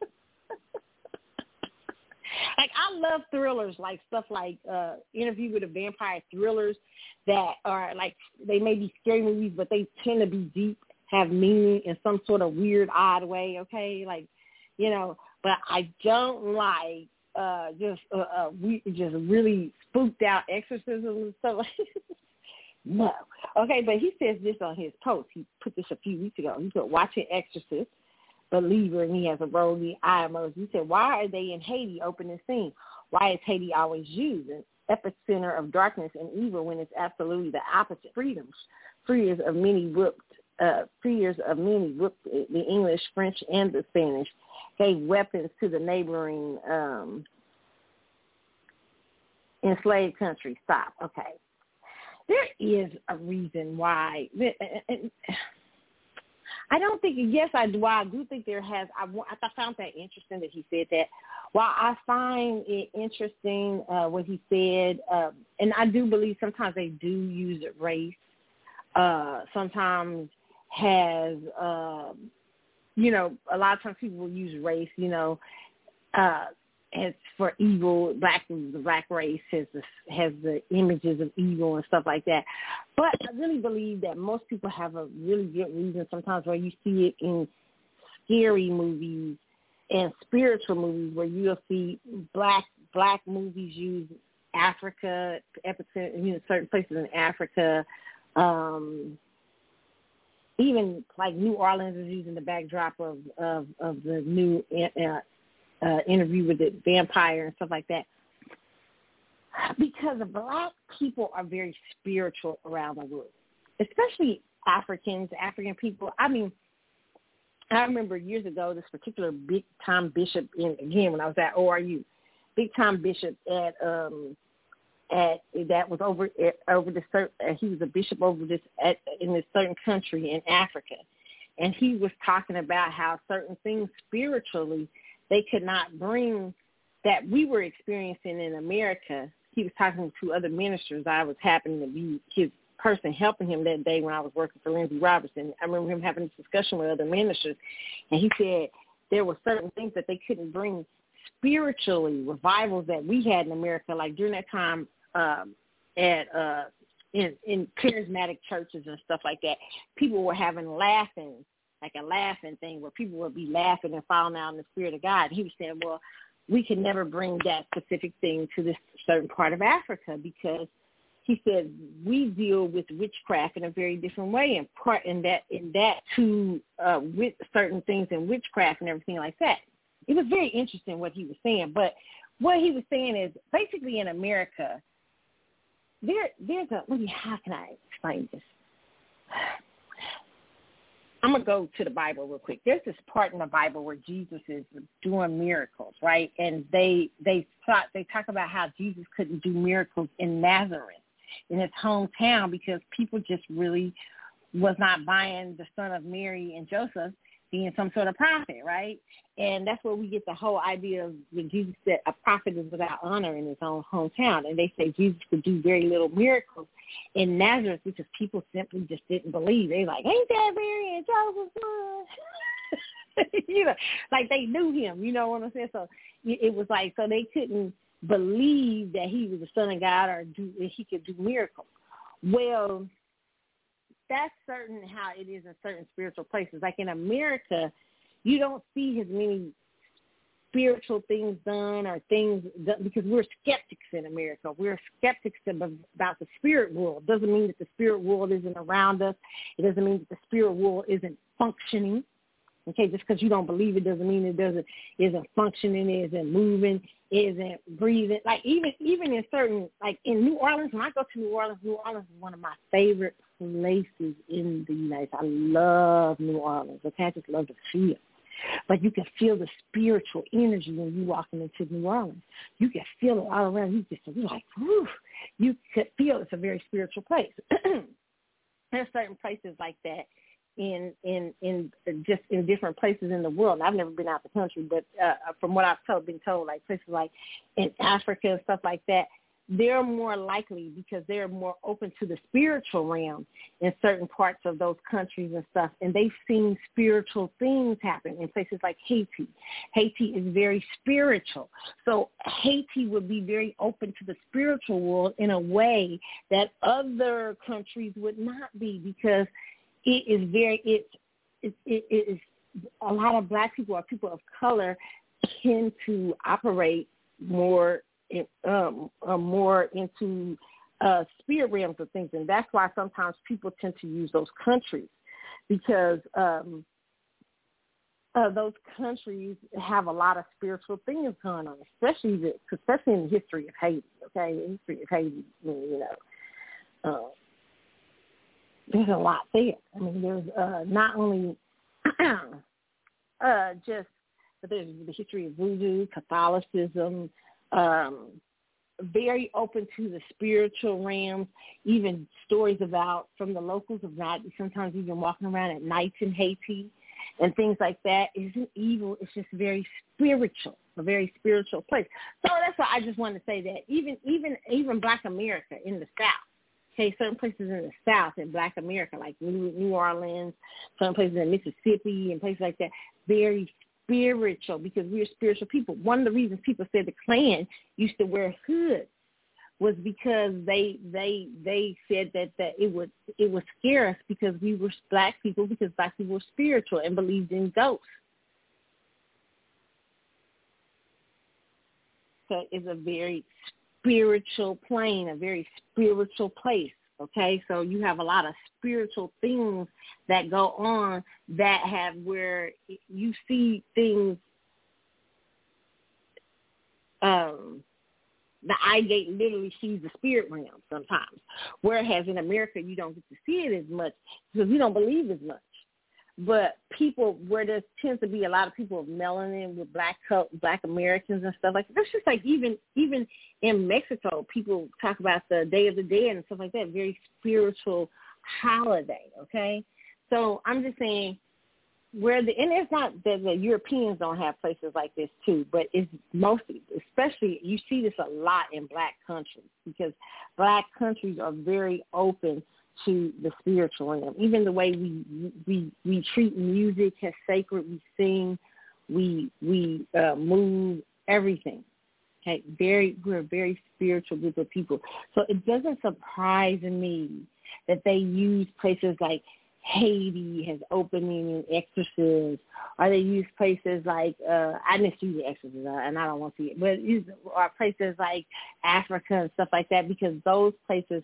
like I love thrillers, like stuff like uh Interview with a Vampire thrillers that are like they may be scary movies, but they tend to be deep have meaning in some sort of weird, odd way, okay? Like, you know, but I don't like uh just uh, uh we just really spooked out exorcisms and stuff no. Okay, but he says this on his post. He put this a few weeks ago. He said, watching Exorcist, believer, and he has a rolling eye emoji. He said, why are they in Haiti opening scene? Why is Haiti always used an epicenter of darkness and evil when it's absolutely the opposite? Freedoms, free as of many whooped uh, fears of many the English, French, and the Spanish, gave weapons to the neighboring um, enslaved countries. Stop. Okay. There, there is a reason why. I don't think. Yes, I do. I do think there has. I, I found that interesting that he said that. While I find it interesting uh, what he said, uh, and I do believe sometimes they do use race. Uh, sometimes has, uh, you know, a lot of times people will use race. You know, uh, as for evil, black the black race has the, has the images of evil and stuff like that. But I really believe that most people have a really good reason sometimes where you see it in scary movies and spiritual movies where you'll see black black movies use Africa, you know, certain places in Africa. Um, even like New Orleans is using the backdrop of of, of the new uh, uh, interview with the vampire and stuff like that. Because black people are very spiritual around the world, especially Africans, African people. I mean, I remember years ago this particular big time bishop in again when I was at ORU, big time bishop at um at that was over over the uh, he was a bishop over this at in this certain country in Africa, and he was talking about how certain things spiritually they could not bring that we were experiencing in America. He was talking to other ministers. I was happening to be his person helping him that day when I was working for Lindsay Robertson. I remember him having this discussion with other ministers, and he said there were certain things that they couldn't bring spiritually, revivals that we had in America, like during that time um, at uh, in in charismatic churches and stuff like that. People were having laughing like a laughing thing where people would be laughing and falling out in the spirit of God. He was saying, well, we can never bring that specific thing to this certain part of Africa because he said we deal with witchcraft in a very different way and part in that in that to uh with certain things in witchcraft and everything like that. It was very interesting what he was saying, but what he was saying is basically in America there there's a let me how can I explain this? I'm gonna go to the Bible real quick. There's this part in the Bible where Jesus is doing miracles, right? And they they talk they talk about how Jesus couldn't do miracles in Nazareth, in his hometown, because people just really was not buying the son of Mary and Joseph being some sort of prophet, right? And that's where we get the whole idea of when Jesus said a prophet is without honor in his own hometown. And they say Jesus could do very little miracles in Nazareth because people simply just didn't believe. They like, ain't that Mary and Joseph's son? you know, like they knew him. You know what I'm saying? So it was like, so they couldn't believe that he was the son of God or do he could do miracles. Well, that's certain how it is in certain spiritual places. Like in America, you don't see as many spiritual things done or things done because we're skeptics in America. We're skeptics about the spirit world. It Doesn't mean that the spirit world isn't around us. It doesn't mean that the spirit world isn't functioning. Okay, just because you don't believe it doesn't mean it doesn't isn't functioning, isn't moving, isn't breathing. Like even even in certain like in New Orleans, when I go to New Orleans, New Orleans is one of my favorite places in the United States. I love New Orleans. Okay, I just love the feel. But you can feel the spiritual energy when you walking into New Orleans. You can feel it all around. You just you're like, whew. You could feel it's a very spiritual place. There's certain places like that in in in just in different places in the world. And I've never been out the country, but uh, from what I've told, been told, like places like in Africa and stuff like that, they're more likely because they're more open to the spiritual realm in certain parts of those countries and stuff. And they've seen spiritual things happen in places like Haiti. Haiti is very spiritual. So Haiti would be very open to the spiritual world in a way that other countries would not be because it is very, it's, it, it, it is a lot of black people or people of color tend to operate more um, uh, more into uh, spirit realms of things, and that's why sometimes people tend to use those countries because um, uh, those countries have a lot of spiritual things going on, especially the, especially in the history of Haiti. Okay, the history of Haiti, you know, uh, there's a lot there. I mean, there's uh, not only uh, just but there's the history of voodoo, Catholicism, um, very open to the spiritual realms, even stories about from the locals of not sometimes even walking around at nights in Haiti and things like that isn't evil. It's just very spiritual, a very spiritual place. So that's why I just wanted to say that even even even Black America in the South, okay, certain places in the South in Black America, like New New Orleans, certain places in Mississippi and places like that, very spiritual because we're spiritual people. One of the reasons people said the Klan used to wear hoods was because they they they said that that it would it would scare us because we were black people because black people were spiritual and believed in ghosts. So it's a very spiritual plane, a very spiritual place. Okay, so you have a lot of spiritual things that go on that have where you see things um the eye gate literally sees the spirit realm sometimes. Whereas in America, you don't get to see it as much because we don't believe as much. But people, where there tends to be a lot of people of melanin with black black Americans and stuff like that. That's just like even even in Mexico, people talk about the Day of the Dead and stuff like that. Very spiritual holiday. Okay, so I'm just saying where the and it's not that the Europeans don't have places like this too, but it's mostly, especially you see this a lot in black countries because black countries are very open to the spiritual realm. Even the way we we we treat music as sacred, we sing, we we uh, move, everything. Okay, very we're a very spiritual group of people. So it doesn't surprise me that they use places like Haiti as opening and exorcists, or they use places like uh I didn't see the exorcist, uh, and I don't want to see it, but use or places like Africa and stuff like that because those places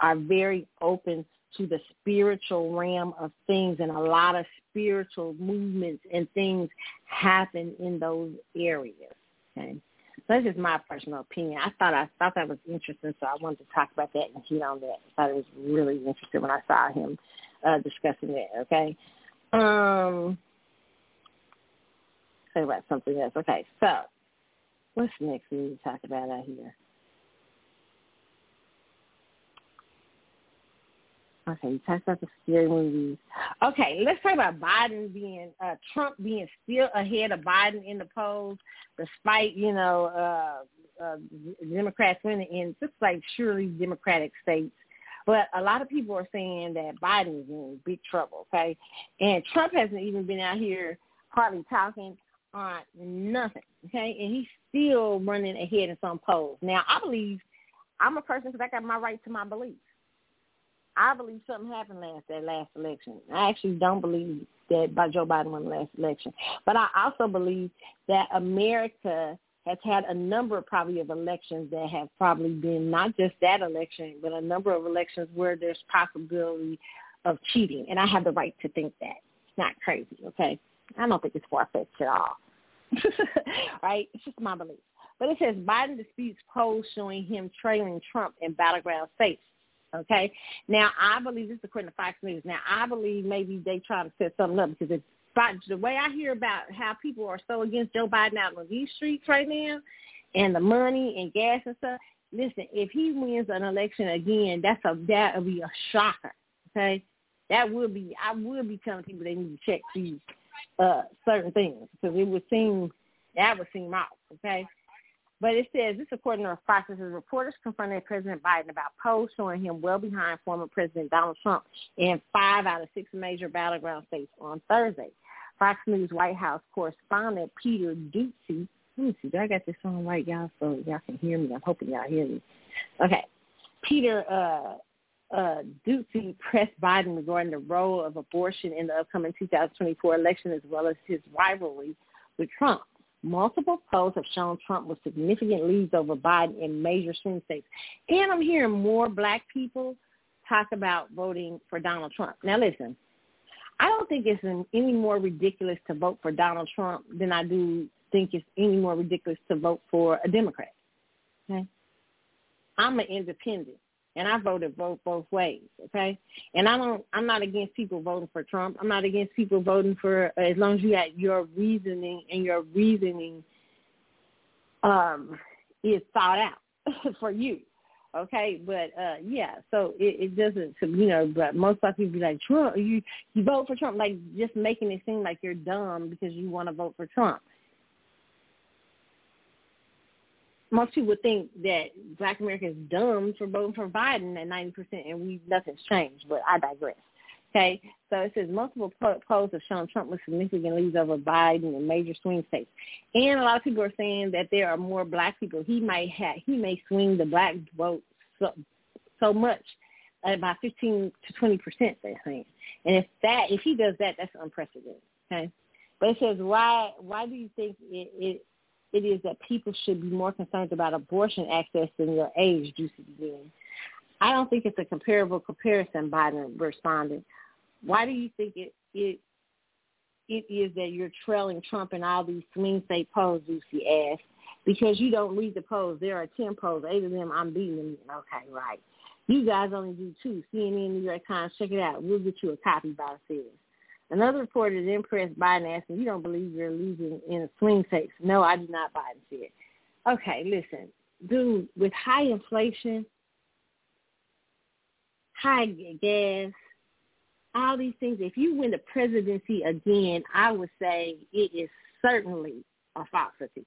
are very open to the spiritual realm of things, and a lot of spiritual movements and things happen in those areas. Okay. So that's just my personal opinion. I thought I thought that was interesting, so I wanted to talk about that and hit on that. I thought it was really interesting when I saw him uh, discussing it. Okay. Um, say about something else. Okay, so what's next we need to talk about out here? Okay, you talked about the scary movies. Okay, let's talk about Biden being uh Trump being still ahead of Biden in the polls, despite you know uh, uh Democrats winning in just like surely Democratic states. But a lot of people are saying that Biden is in big trouble, okay? And Trump hasn't even been out here hardly talking on nothing, okay? And he's still running ahead in some polls. Now, I believe I'm a person because I got my right to my beliefs. I believe something happened last that last election. I actually don't believe that Joe Biden won the last election, but I also believe that America has had a number probably of elections that have probably been not just that election, but a number of elections where there's possibility of cheating. And I have the right to think that. It's not crazy, okay? I don't think it's far-fetched at all. right? It's just my belief. But it says Biden disputes polls showing him trailing Trump in battleground states. Okay. Now I believe this is according to Fox News. Now I believe maybe they try to set something up because it's but the way I hear about how people are so against Joe Biden out on these streets right now, and the money and gas and stuff. Listen, if he wins an election again, that's a that would be a shocker. Okay, that would be. I would be telling people they need to check these uh certain things because it would seem that would seem off. Okay. But it says this according to Fox. News, reporters confronted President Biden about polls showing him well behind former President Donald Trump in five out of six major battleground states on Thursday. Fox News White House correspondent Peter Doocy. Let me see. Do I got this on right, y'all? So y'all can hear me. I'm hoping y'all hear me. Okay. Peter uh, uh, Doocy pressed Biden regarding the role of abortion in the upcoming 2024 election as well as his rivalry with Trump. Multiple polls have shown Trump with significant leads over Biden in major swing states. And I'm hearing more black people talk about voting for Donald Trump. Now listen, I don't think it's any more ridiculous to vote for Donald Trump than I do think it's any more ridiculous to vote for a Democrat. Okay, I'm an independent, and I voted both both ways. Okay, and I don't. I'm not against people voting for Trump. I'm not against people voting for as long as you got your reasoning and your reasoning um is thought out. for you. Okay, but uh yeah, so it, it doesn't you know, but most black people be like, Trump you you vote for Trump, like just making it seem like you're dumb because you want to vote for Trump. Most people think that black America is dumb for voting for Biden at ninety percent and we nothing's changed, but I digress. Okay, so it says multiple polls have shown Trump with significant leads over Biden in major swing states, and a lot of people are saying that there are more black people. He might have he may swing the black vote so, so much, uh, about fifteen to twenty percent. They're saying, and if that if he does that, that's unprecedented. Okay, but it says why why do you think it, it it is that people should be more concerned about abortion access than your age, Juicy begins. I don't think it's a comparable comparison, Biden responded. Why do you think it it it is that you're trailing Trump in all these swing state polls, Lucy asked? Because you don't read the polls. There are ten polls. Eight of them I'm beating them. Okay, right. You guys only do two. CNN, New York Times, check it out. We'll get you a copy, Biden says. Another reporter is then pressed Biden asking, you don't believe you're losing in swing states. No, I do not, buy Biden said. Okay, listen, dude, with high inflation, high gas, all these things. If you win the presidency again, I would say it is certainly a falsity.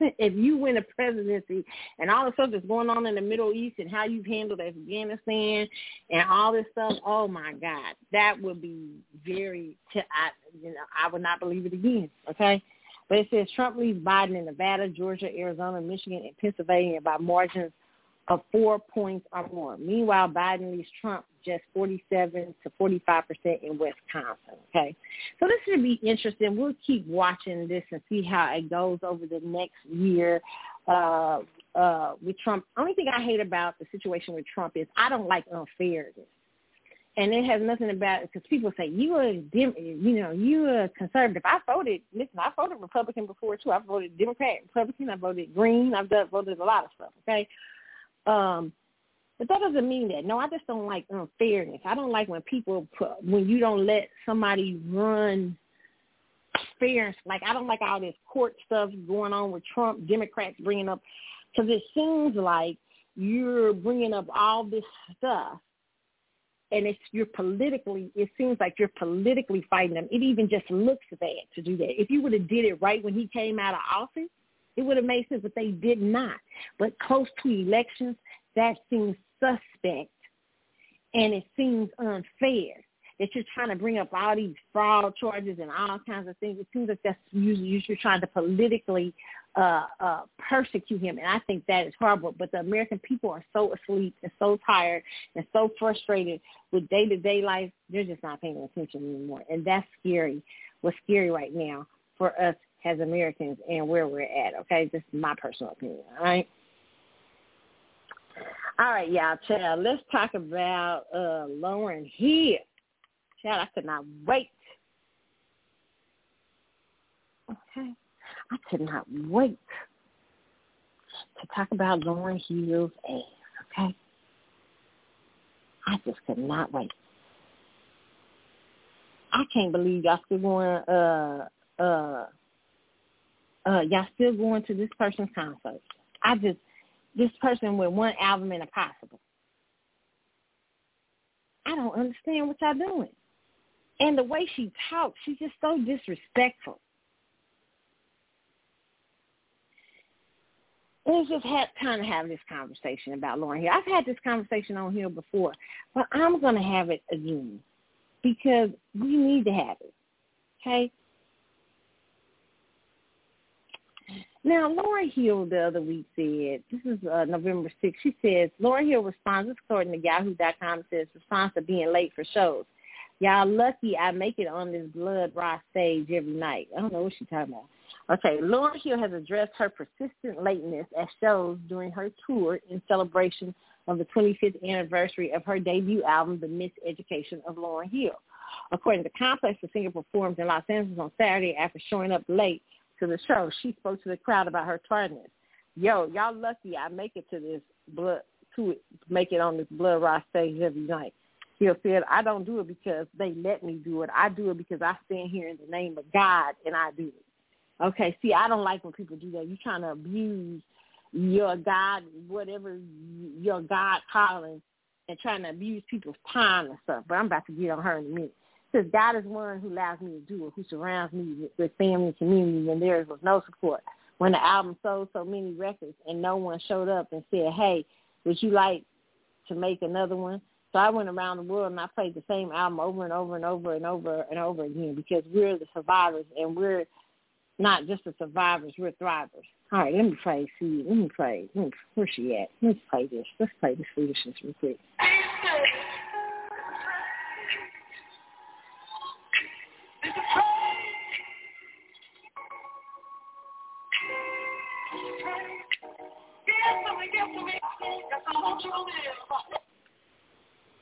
if you win the presidency and all the stuff that's going on in the Middle East and how you've handled Afghanistan and all this stuff, oh my God, that would be very. T- I, you know, I would not believe it again. Okay. But it says Trump leads Biden in Nevada, Georgia, Arizona, Michigan, and Pennsylvania by margins of four points or more. Meanwhile, Biden leads Trump just 47 to 45 percent in Wisconsin. Okay, so this should be interesting. We'll keep watching this and see how it goes over the next year uh, uh, with Trump. Only thing I hate about the situation with Trump is I don't like unfairness. And it has nothing about because people say you are, you know, you are conservative. I voted. Listen, I voted Republican before too. I voted Democrat, Republican. I voted Green. I've done, voted a lot of stuff. Okay, um, but that doesn't mean that. No, I just don't like unfairness. I don't like when people put, when you don't let somebody run fairness. Like I don't like all this court stuff going on with Trump, Democrats bringing up, because it seems like you're bringing up all this stuff, and it's you're politically. It seems like you're politically fighting them. It even just looks bad to do that. If you would have did it right when he came out of office, it would have made sense, but they did not. But close to elections, that seems suspect, and it seems unfair that you're trying to bring up all these fraud charges and all kinds of things. It seems like that's usually you're trying to politically uh, uh, persecute him, and I think that is horrible. But the American people are so asleep and so tired and so frustrated with day-to-day life, they're just not paying attention anymore, and that's scary. What's scary right now for us as Americans and where we're at. Okay, this is my personal opinion. All right. All right, y'all, child. Let's talk about uh Lauryn Hill. Child, I could not wait. Okay, I could not wait to talk about Lauryn Hill's ass. Okay, I just could not wait. I can't believe y'all still going uh uh uh, y'all still going to this person's concert. I just, this person with one album and a possible. I don't understand what y'all doing. And the way she talks, she's just so disrespectful. Let's just have kind of have this conversation about Lauryn Hill. I've had this conversation on here before, but I'm going to have it again because we need to have it. Okay? Now, Lauryn Hill the other week said, this is uh, November 6th, she says, Lauryn Hill responds, according to Yahoo.com, says, response to being late for shows. Y'all lucky I make it on this blood raw stage every night. I don't know what she's talking about. Okay, Lauryn Hill has addressed her persistent lateness at shows during her tour in celebration of the 25th anniversary of her debut album, The Miseducation of Lauryn Hill. According to Complex, the singer performed in Los Angeles on Saturday after showing up late to the show. She spoke to the crowd about her tardiness. Yo, y'all lucky I make it to this blood to make it on this blood rock stage every night. Hill said, I don't do it because they let me do it. I do it because I stand here in the name of God and I do it. Okay, see, I don't like when people do that. You're trying to abuse your God, whatever your God calling, and trying to abuse people's time and stuff. But I'm about to get on her in a minute. Says God is one who allows me to do it, who surrounds me with, family and community when there was no support. When the album sold so many records and no one showed up and said, hey, would you like to make another one? So I went around the world and I played the same album over and over and over and over and over again because we're the survivors and we're not just the survivors, we're thrivers. All right, let me play. See, let me play. Where's she at? Let's play this. Let's play this foolishness real quick.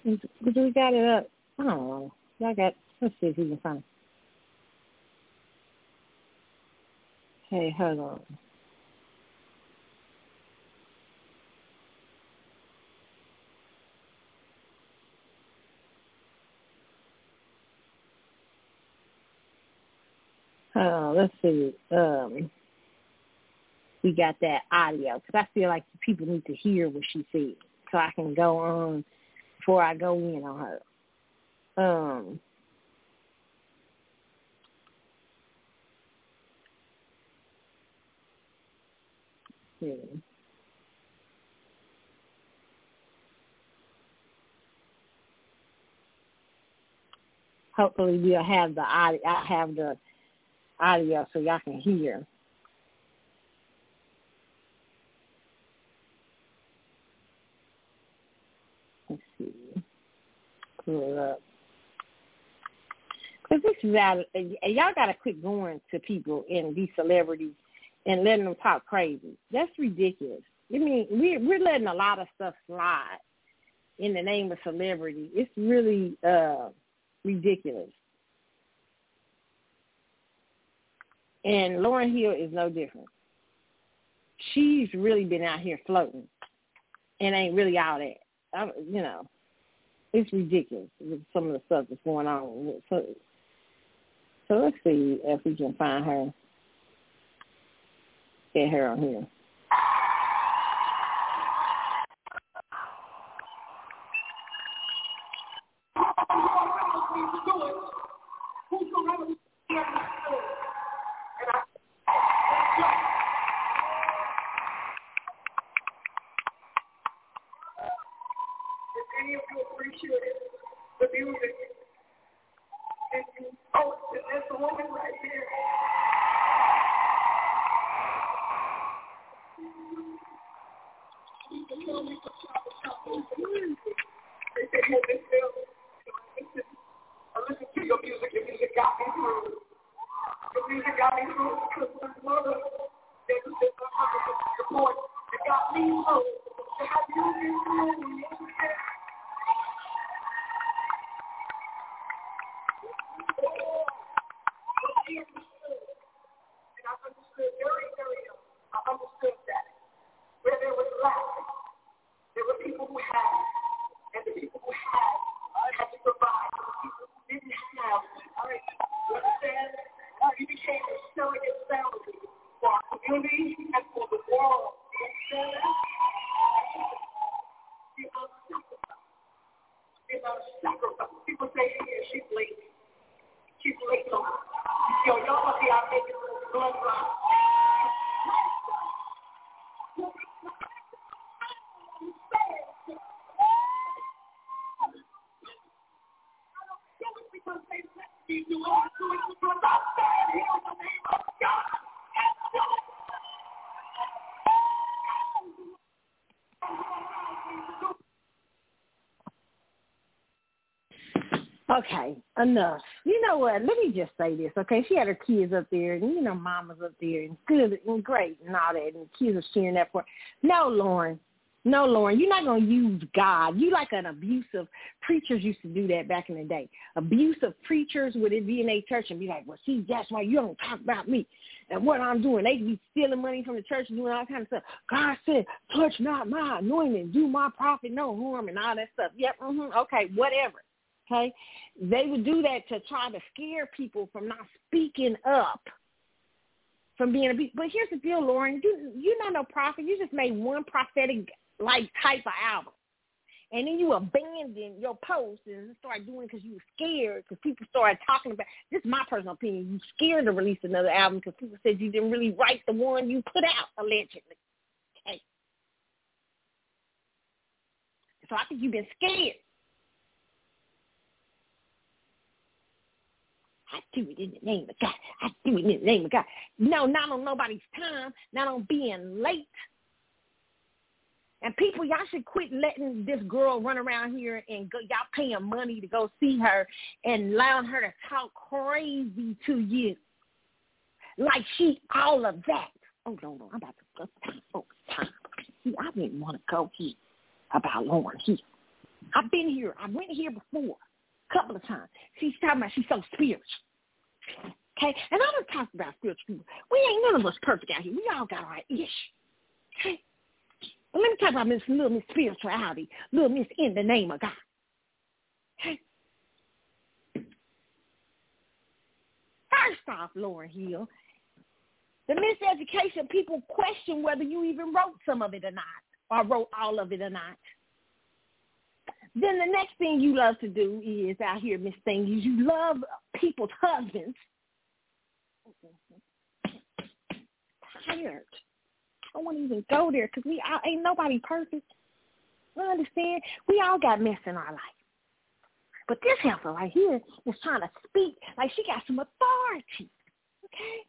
We got it up. I don't know. Y'all got. Let's see if we can find. Hey, hold on. Uh, let's see. Um, we got that audio because I feel like people need to hear what she said, so I can go on before I go in on her. Um, see. Hopefully we'll have the audio. I have the audio so y'all can hear. Let's see. Pull it up. Because this is out, y'all got to quit going to people and these celebrities and letting them talk crazy. That's ridiculous. I mean, we're, we're letting a lot of stuff slide in the name of celebrity. It's really uh, ridiculous. And Lauryn Hill is no different. She's really been out here floating and ain't really all that. I, you know, it's ridiculous with some of the stuff that's going on. So, so let's see if we can find her. Get her on here. Okay, enough. You know what? Let me just say this, okay? She had her kids up there, and you know, mama's up there, and good and great and all that, and the kids are cheering that for. No, Lauryn, no, Lauryn, you're not going to use God. You like an abusive preachers used to do that back in the day. Abusive preachers would it be in a church and be like, well, see, that's why you don't talk about me and what I'm doing. They be stealing money from the church and doing all kind of stuff. God said, touch not my anointing, do my prophet no harm and all that stuff. Yep, mm-hmm, okay, whatever. Okay, they would do that to try to scare people from not speaking up from being a. But here's the deal, Lauryn. You you're not no prophet. You just made one prophetic like type of album. And then you abandoned your post and started doing because you were scared because people started talking about. This is my personal opinion. You scared to release another album because people said you didn't really write the one you put out allegedly. Okay. So I think you've been scared. I do it in the name of God. I do it in the name of God. No, not on nobody's time, not on being late. And people, y'all should quit letting this girl run around here and go, y'all paying money to go see her and allowing her to talk crazy to you. Like she all of that. Oh, no, no, I'm about to go time. Oh, time. See, I didn't want to go here about Lauryn here. I've been here. I went here before a couple of times. She's talking about she's so spiritual. Okay? And I don't talk about spiritual people. We ain't none of us perfect out here. We all got our ish. Okay? Let me talk about Miss Little Miss Spirituality, Little Miss in the name of God. First off, Lauryn Hill, the miseducation people question whether you even wrote some of it or not, or wrote all of it or not. Then the next thing you love to do is out here, Miss Thing, is you love people's husbands. Tired. I won't even go there because we all, ain't nobody perfect. I understand. We all got mess in our life. But this heifer right here is trying to speak like she got some authority. Okay?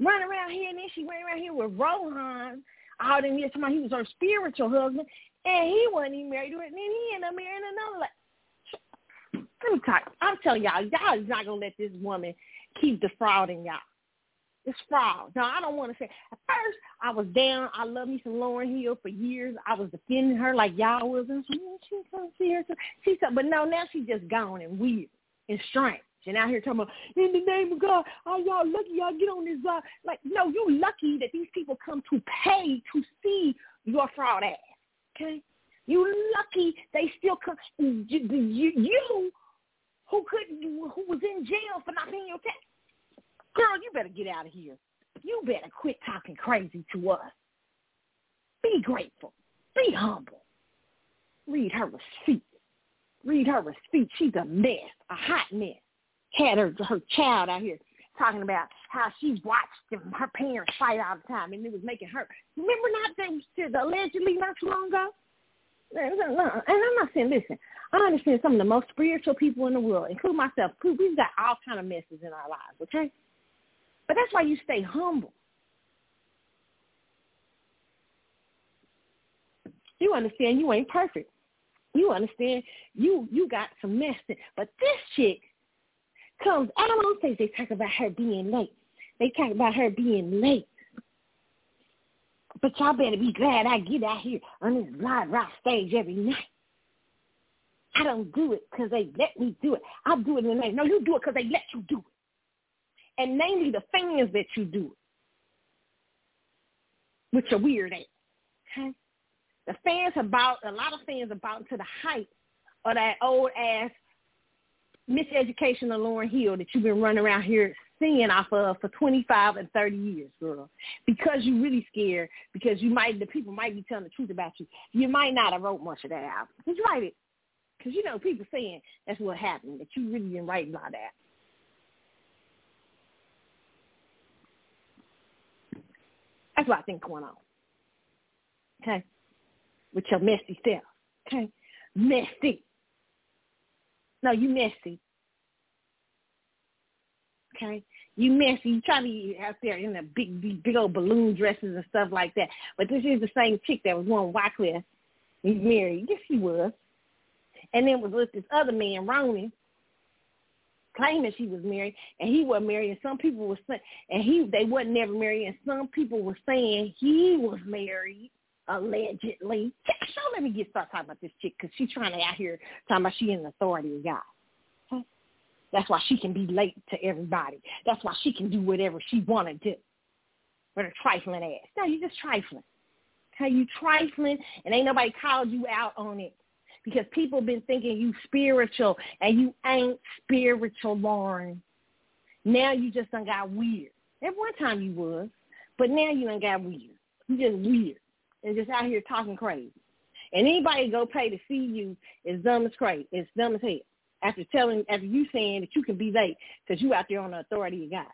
Running around here and then she went around here with Rohan all them years. Somebody he was her spiritual husband and he wasn't even married to her. And then he ended up marrying another. Like, let me talk. I'm telling y'all, y'all is not gonna let this woman keep defrauding y'all. It's fraud. No, I don't want to say. At first, I was down. I love me some Lauryn Hill for years. I was defending her like y'all was. And she's so serious. She's so, but no, now she's just gone and weird and strange. And out here talking about, in the name of God, oh, y'all lucky y'all get on this. Uh, like, no, you lucky that these people come to pay to see your fraud ass. Okay? You lucky they still come. You, you, you who couldn't, who was in jail for not paying your tax. Girl, you better get out of here. You better quit talking crazy to us. Be grateful. Be humble. Read her receipt. Read her receipt. She's a mess, a hot mess. Had her her child out here talking about how she watched them, her parents fight all the time, and it was making her. Remember not that allegedly not too long ago. And I'm not saying, listen, I understand some of the most spiritual people in the world, including myself. We've got all kind of messes in our lives, okay? But that's why you stay humble. You understand you ain't perfect. You understand you you got some mess. In, but this chick comes out on stage. They talk about her being late. They talk about her being late. But y'all better be glad I get out here on this live rock stage every night. I don't do it because they let me do it. I do it in the name. No, you do it because they let you do it and namely the fans that you do it, which are weird at. Okay? The fans about a lot of fans about to the height of that old ass miseducation of Lauryn Hill that you've been running around here singing off of for 25 and 30 years, girl. Because you're really scared, because you might, the people might be telling the truth about you. You might not have wrote much of that album. Just write it. Because, you know, people saying that's what happened, that you really didn't write about that. That's what I think going on. Okay? With your messy self. Okay? Messy. No, you messy. Okay? You messy. You try to be out there in the big, big, big old balloon dresses and stuff like that. But this is the same chick that was on Wyclef. He's married. Yes, he was. And then was with this other man, Ronnie, claiming she was married and he wasn't married and some people were saying and he they wasn't never married and some people were saying he was married allegedly. So let me get start talking about this chick because she's trying to out here talking about she in authority of God. That's why she can be late to everybody. That's why she can do whatever she want to do. With a trifling ass. No, you just trifling. Okay, you trifling and ain't nobody called you out on it because people been thinking you spiritual and you ain't spiritual, Lauryn. Now you just done got weird. At one time you was, but now you done got weird. You just weird and just out here talking crazy. And anybody go pay to see you is dumb as crazy. It's dumb as hell. After telling, after you saying that you can be late because you out there on the authority of God.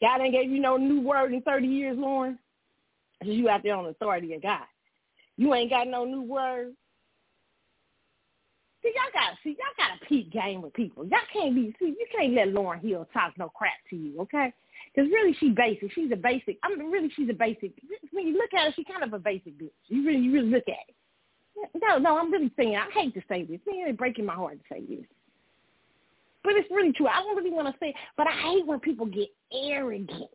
God ain't gave you no new word in 30 years, Lauryn. Because you out there on authority of God. You ain't got no new words. See, y'all gotta see, y'all gotta peak game with people. Y'all can't be see, you can't let Lauryn Hill talk no crap to you, okay? Because really, she basic. She's a basic. I mean, really, she's a basic. When you look at her, she's kind of a basic bitch. You really, you really look at it. No, no, I'm really saying. I hate to say this. Man, it's breaking my heart to say this, but it's really true. I don't really want to say, but I hate when people get arrogant.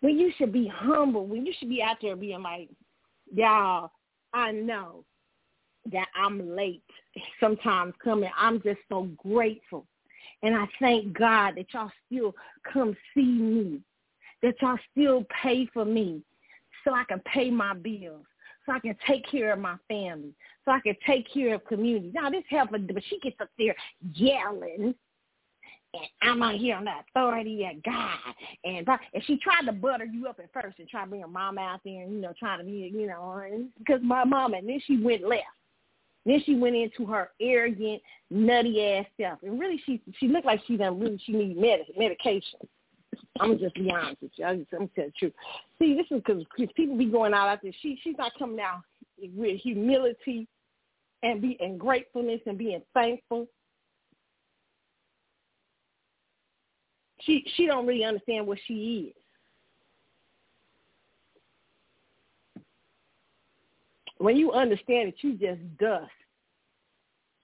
When you should be humble. When you should be out there being like, y'all, I know that I'm late sometimes coming. I'm just so grateful and I thank God that y'all still come see me, that y'all still pay for me so I can pay my bills, so I can take care of my family, so I can take care of community. Now, this helper, but she gets up there yelling and I'm out here on the authority of God. And and she tried to butter you up at first and try to bring her mom out there and, you know, trying to be, you know, because my mom, and then she went left. Then she went into her arrogant, nutty ass self, and really she she looked like she done really she need med- medication. I'm just be honest with you. I just, I'm tell the truth. See, this is because people be going out after she she's not coming out with humility and be and gratefulness and being thankful. She she don't really understand what she is. when you understand that you just dust,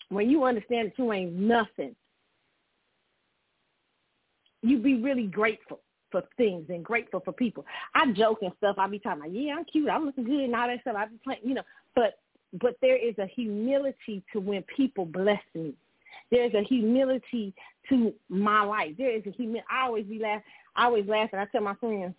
when you understand that you ain't nothing, you be really grateful for things and grateful for people. I joke and stuff. I be talking yeah, I'm cute, I'm looking good and all that stuff. I be playing, you know, but but there is a humility to when people bless me. There's a humility to my life. There is a humility. I always be laugh. I always laugh, and I tell my friends,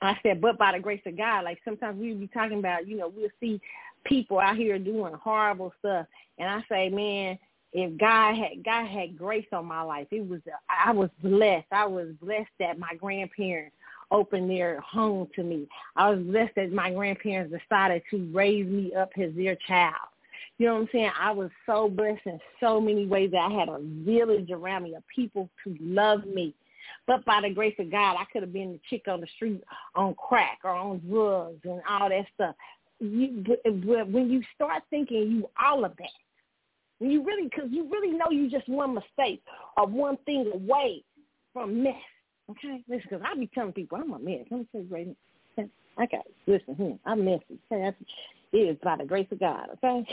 I said, but by the grace of God, like sometimes we be talking about, you know, we'll see people out here doing horrible stuff, and I say, man, if God had God had grace on my life, it was I was blessed. I was blessed that my grandparents opened their home to me. I was blessed that my grandparents decided to raise me up as their child. You know what I'm saying? I was so blessed in so many ways that I had a village around me of people to love me but by the grace of God, I could have been the chick on the street on crack or on drugs and all that stuff. You, when you start thinking you all of that, when you really, because you really know you just one mistake or one thing away from mess. Okay, listen, because I be telling people I'm a mess. Let me tell you, Brady. Okay, listen here, I'm messy. It is by the grace of God. Okay,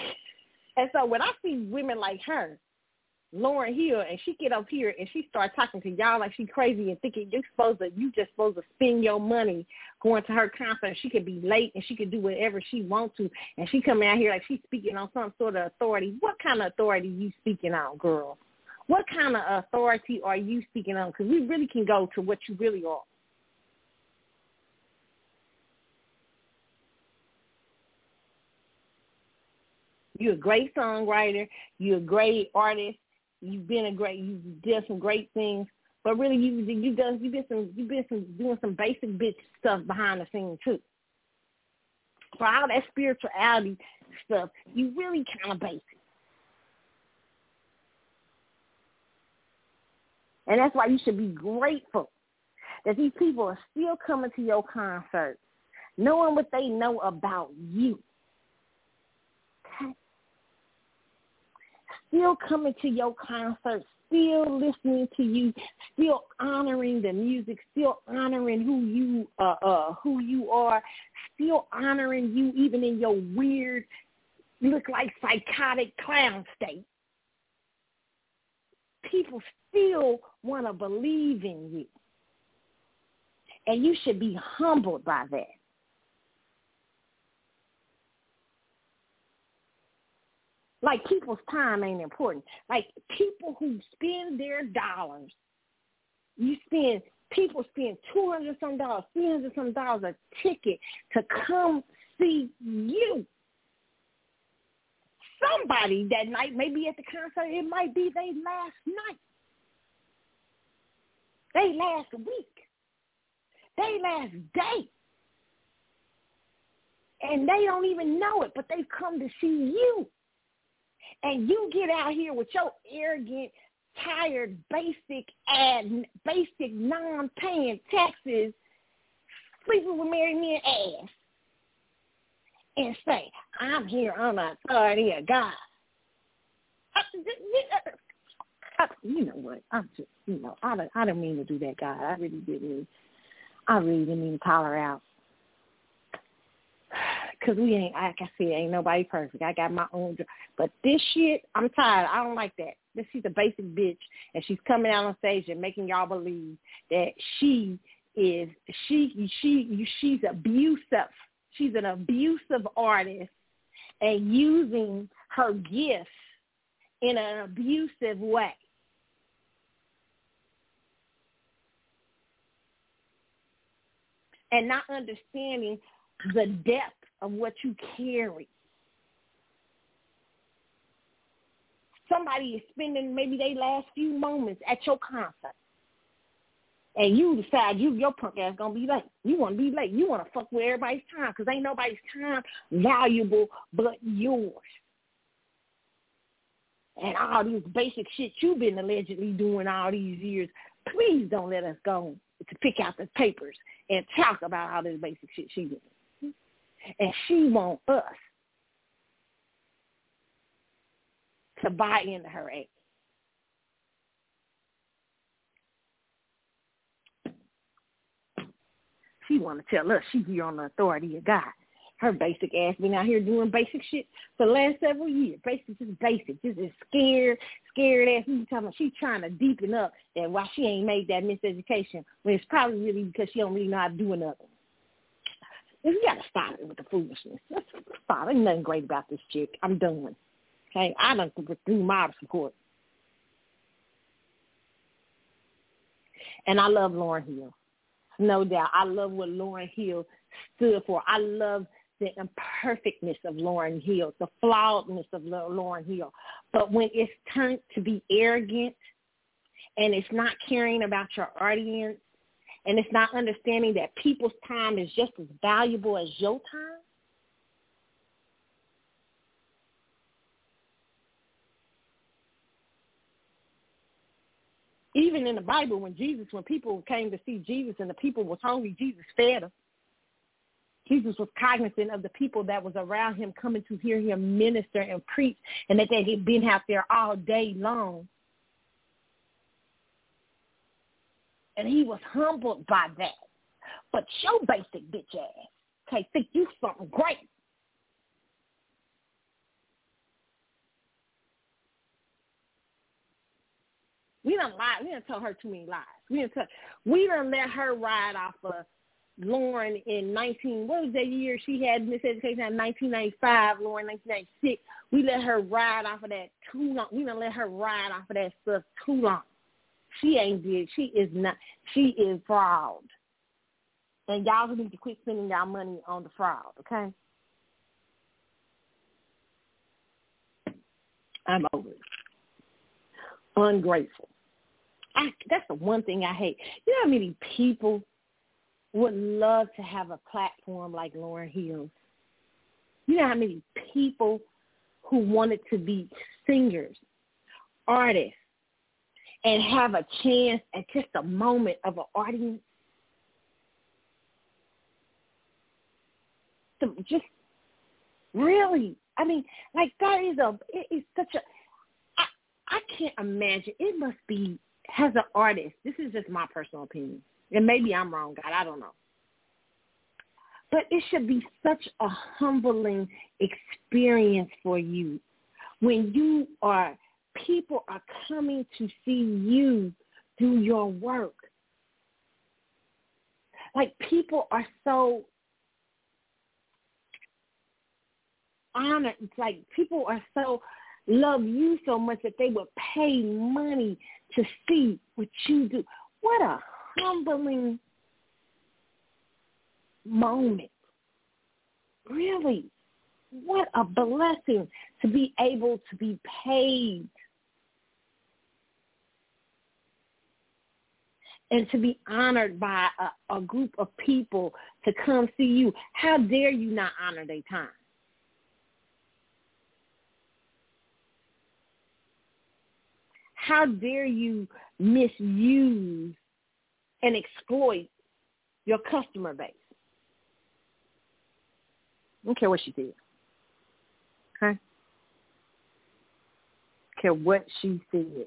and so when I see women like her Lauryn Hill and she get up here and she start talking to y'all like she crazy and thinking you supposed to you just supposed to spend your money going to her concert. She could be late and she could do whatever she wants to and she coming out here like she's speaking on some sort of authority. What kind of authority you speaking on, girl? What kind of authority are you speaking on? Because we really can go to what you really are. You're a great songwriter. You're a great artist You've been a great. You've done some great things, but really, you you done you been some you been some doing some basic bitch stuff behind the scenes too. For all that spirituality stuff, you really kind of basic. And that's why you should be grateful that these people are still coming to your concert, knowing what they know about you. Still coming to your concert, still listening to you, still honoring the music, still honoring who you uh, uh who you are, still honoring you even in your weird look like psychotic clown state. People still want to believe in you. And you should be humbled by that. Like people's time ain't important. Like people who spend their dollars, you spend people spend two hundred some dollars, three hundred some dollars a ticket to come see you. somebody that night, maybe at the concert, it might be their last night. They last week. They last day. And they don't even know it, but they come to see you. And you get out here with your arrogant, tired, basic, and basic non-paying taxes, sleeping with Mary men ass, and say, I'm here on the authority of God. Uh, uh, uh, you know what? I'm just, you know, I don't, I don't mean to do that, God. I really didn't. I really didn't mean to call her out. Cause we ain't, like I said, ain't nobody perfect. I got my own, but this shit, I'm tired. I don't like that. This she's a basic bitch, and she's coming out on stage and making y'all believe that she is she she she's abusive. She's an abusive artist and using her gifts in an abusive way. And not understanding the depth of what you carry. Somebody is spending maybe their last few moments at your concert. And you decide you your punk ass gonna be late. You want to be late. You want to fuck with everybody's time because ain't nobody's time valuable but yours. And all these basic shit you've been allegedly doing all these years. Please don't let us go to pick out the papers and talk about all this basic shit she did and she want us to buy into her act. She want to tell us she's here on the authority of God. Her basic ass been out here doing basic shit for the last several years. Basic, just basic, just is scared, scared ass. You talking about she's trying to deepen up that why she ain't made that miseducation when it's probably really because she don't really know how to do nothing. You got to stop it with the foolishness. Let's stop. There's nothing great about this chick. I'm done. Okay, I don't do mob support. And I love Lauryn Hill. No doubt. I love what Lauryn Hill stood for. I love the imperfectness of Lauryn Hill, the flawedness of Lauryn Hill. But when it's turned to be arrogant and it's not caring about your audience and it's not understanding that people's time is just as valuable as your time, even in the Bible, when Jesus, when people came to see Jesus and the people was hungry, Jesus fed them. Jesus was cognizant of the people that was around him coming to hear him minister and preach and that they had been out there all day long. And he was humbled by that. But your basic bitch ass can't think you something great. We don't lie. We don't tell her too many lies. We don't tell. We don't let her ride off of Lauryn in 19. What was that year she had miseducation? In 1995, Lauryn 1996. We let her ride off of that too long. We don't let her ride off of that stuff too long. She ain't did. She is not. She is fraud. And y'all need to quit spending y'all money on the fraud, okay? I'm over it. Ungrateful. I, that's the one thing I hate. You know how many people would love to have a platform like Lauryn Hill? You know how many people who wanted to be singers, artists, and have a chance at just a moment of an audience to just really I mean, like that is a it is such a I I can't imagine it must be as an artist, this is just my personal opinion. And maybe I'm wrong, God, I don't know. But it should be such a humbling experience for you when you are people are coming to see you do your work. Like people are so honored. It's like people are so love you so much that they would pay money to see what you do. What a humbling moment. Really. What a blessing to be able to be paid and to be honored by a, a group of people to come see you. How dare you not honor their time? How dare you misuse and exploit your customer base? I don't care what she did. Care what she said.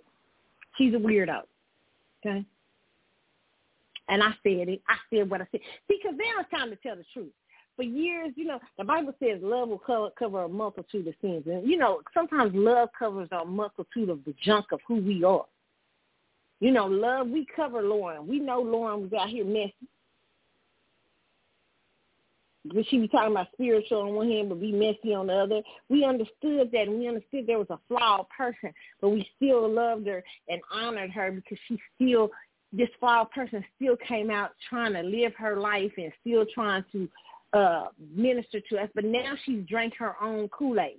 She's a weirdo. Okay? And I said it. I said what I said. See, Because now it's time to tell the truth. For years, you know, the Bible says love will cover, cover a multitude of sins. And, you know, sometimes love covers a multitude of the junk of who we are. You know, love, we cover Lauryn. We know Lauryn was out here messy. But she be talking about spiritual on one hand, but be messy on the other. We understood that, and we understood there was a flawed person, but we still loved her and honored her because she still this flawed person still came out trying to live her life and still trying to uh, minister to us. But now she's drank her own Kool-Aid.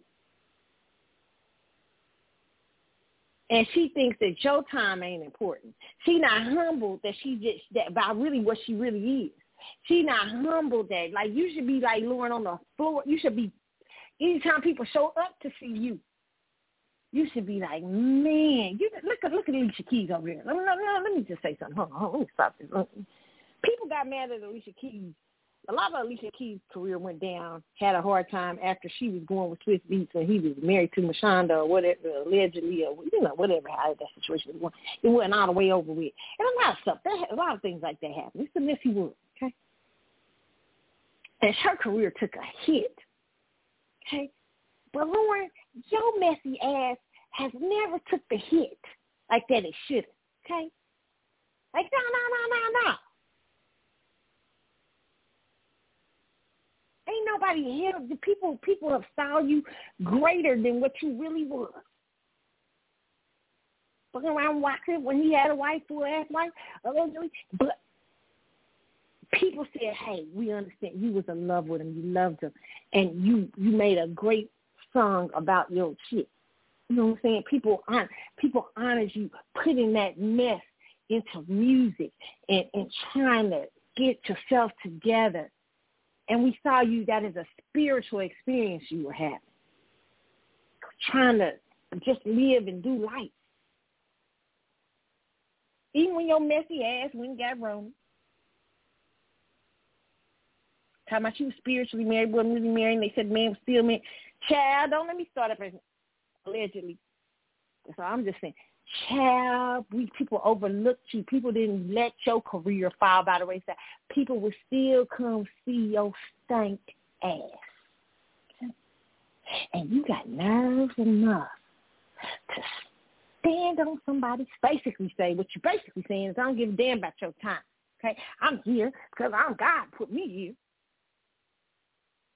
And she thinks that your time ain't important. She not humbled that she just that about really what she really is. She not humble that like you should be like Lauryn on the floor. You should be anytime people show up to see you, you should be like, man, you look at look at Alicia Keys over here. Let me, let me, let me just say something. Hold on, hold on, let me stop this. People got mad at Alicia Keys. A lot of Alicia Keys' career went down. Had a hard time after she was going with Swizz Beatz and he was married to Mashonda or whatever, allegedly, or you know whatever how that situation was. It wasn't all the way over with. And a lot of stuff. That a lot of things like that happen. It's a messy world. And her career took a hit. Okay. But Lauryn, your messy ass has never took the hit like that it should. Okay? Like no, no, no, no, no. Ain't nobody here. The people people have saw you greater than what you really was. Fucking around watching when he had a wife, full ass wife. But people said, "Hey, we understand you was in love with him. You loved him, and you you made a great song about your shit. You know what I'm saying? People honor people honors you putting that mess into music and, and trying to get yourself together. And we saw you that is a spiritual experience you were having. Trying to just live and do life. Even when your messy ass went got wrong. Talking about you was spiritually married, wasn't really married, and they said man was still married. Child, don't let me start up as allegedly. So I'm just saying, child, we people overlooked you. People didn't let your career fall by the wayside. People will still come see your stank ass. And you got nerves enough to stand on somebody's basically say what you're basically saying is I don't give a damn about your time. Okay? I'm here because I'm God put me here.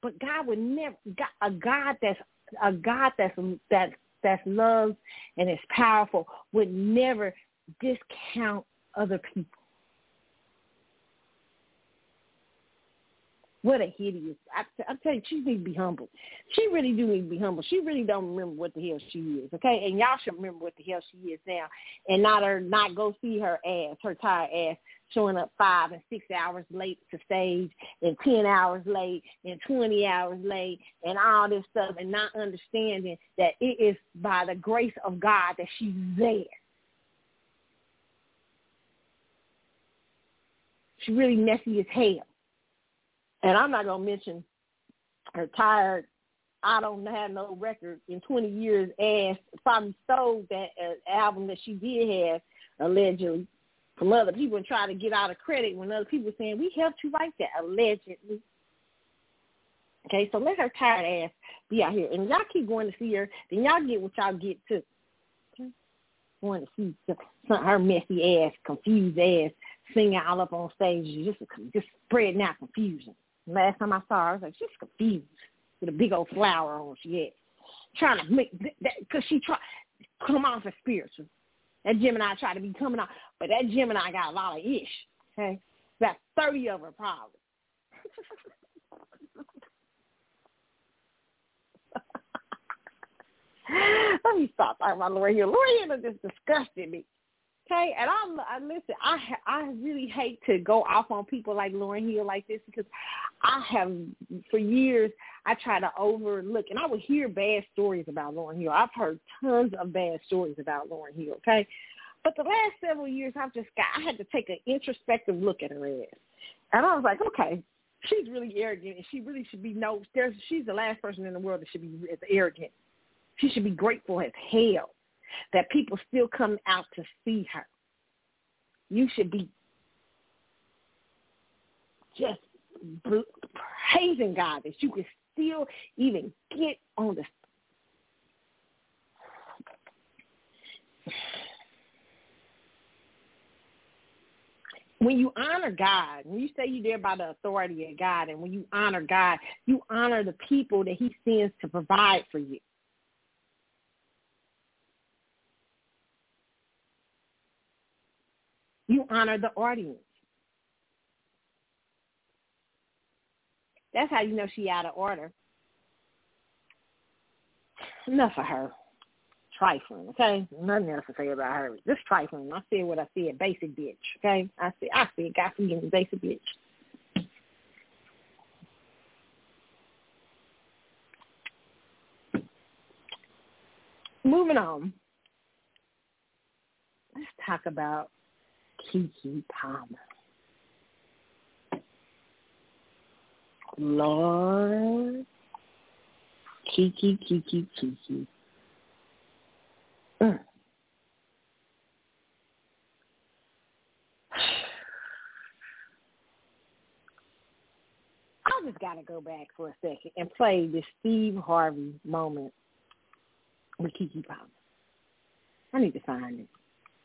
But God would never a God that's a God that's that that's loved and is powerful would never discount other people. What a hideous! I, I tell you, she needs to be humble. She really do need to be humble. She really don't remember what the hell she is. Okay, and y'all should remember what the hell she is now, and not her not go see her ass, her tired ass, showing up five and six hours late to stage and 10 hours late and 20 hours late and all this stuff and not understanding that it is by the grace of God that she's there. She's really messy as hell. And I'm not to mention her tired, I don't have no record in 20 years ass probably stole that uh, album that she did have allegedly from other people and try to get out of credit when other people saying, we helped you write that, allegedly. Okay, so let her tired ass be out here. And y'all keep going to see her, then y'all get what y'all get too. Okay? Going to see some, her messy ass, confused ass, singing all up on stage, just just spreading out confusion. Last time I saw her, I was like, she's confused with a big old flower on she had. Trying to make that because she try come off as spiritual. That Gemini tried to be coming out, but that Gemini got a lot of ish. Okay, about thirty of her probably. Let me stop talking about Lorraine. Lorraine just disgusted me. Okay, and I'm I listen. I I really hate to go off on people like Lauryn Hill like this because I have for years I try to overlook and I would hear bad stories about Lauryn Hill. I've heard tons of bad stories about Lauryn Hill. Okay, but the last several years I've just got I had to take an introspective look at her ass, and I was like, okay, she's really arrogant and she really should be no. There's she's the last person in the world that should be as arrogant. She should be grateful as hell that people still come out to see her. You should be just praising God that you can still even get on the when you honor God, when you say you're there by the authority of God, and when you honor God, you honor the people that He sends to provide for you. You honor the audience. That's how you know she out of order. Enough of her. Trifling, okay? Nothing else to say about her. Just trifling. I said what I said. Basic bitch, okay? I said, I said, God forgive me, basic bitch. Moving on. Let's talk about Keke Palmer. Lord, Keke, Keke, Keke. Mm. I just got to go back for a second and play the Steve Harvey moment with Keke Palmer. I need to find it.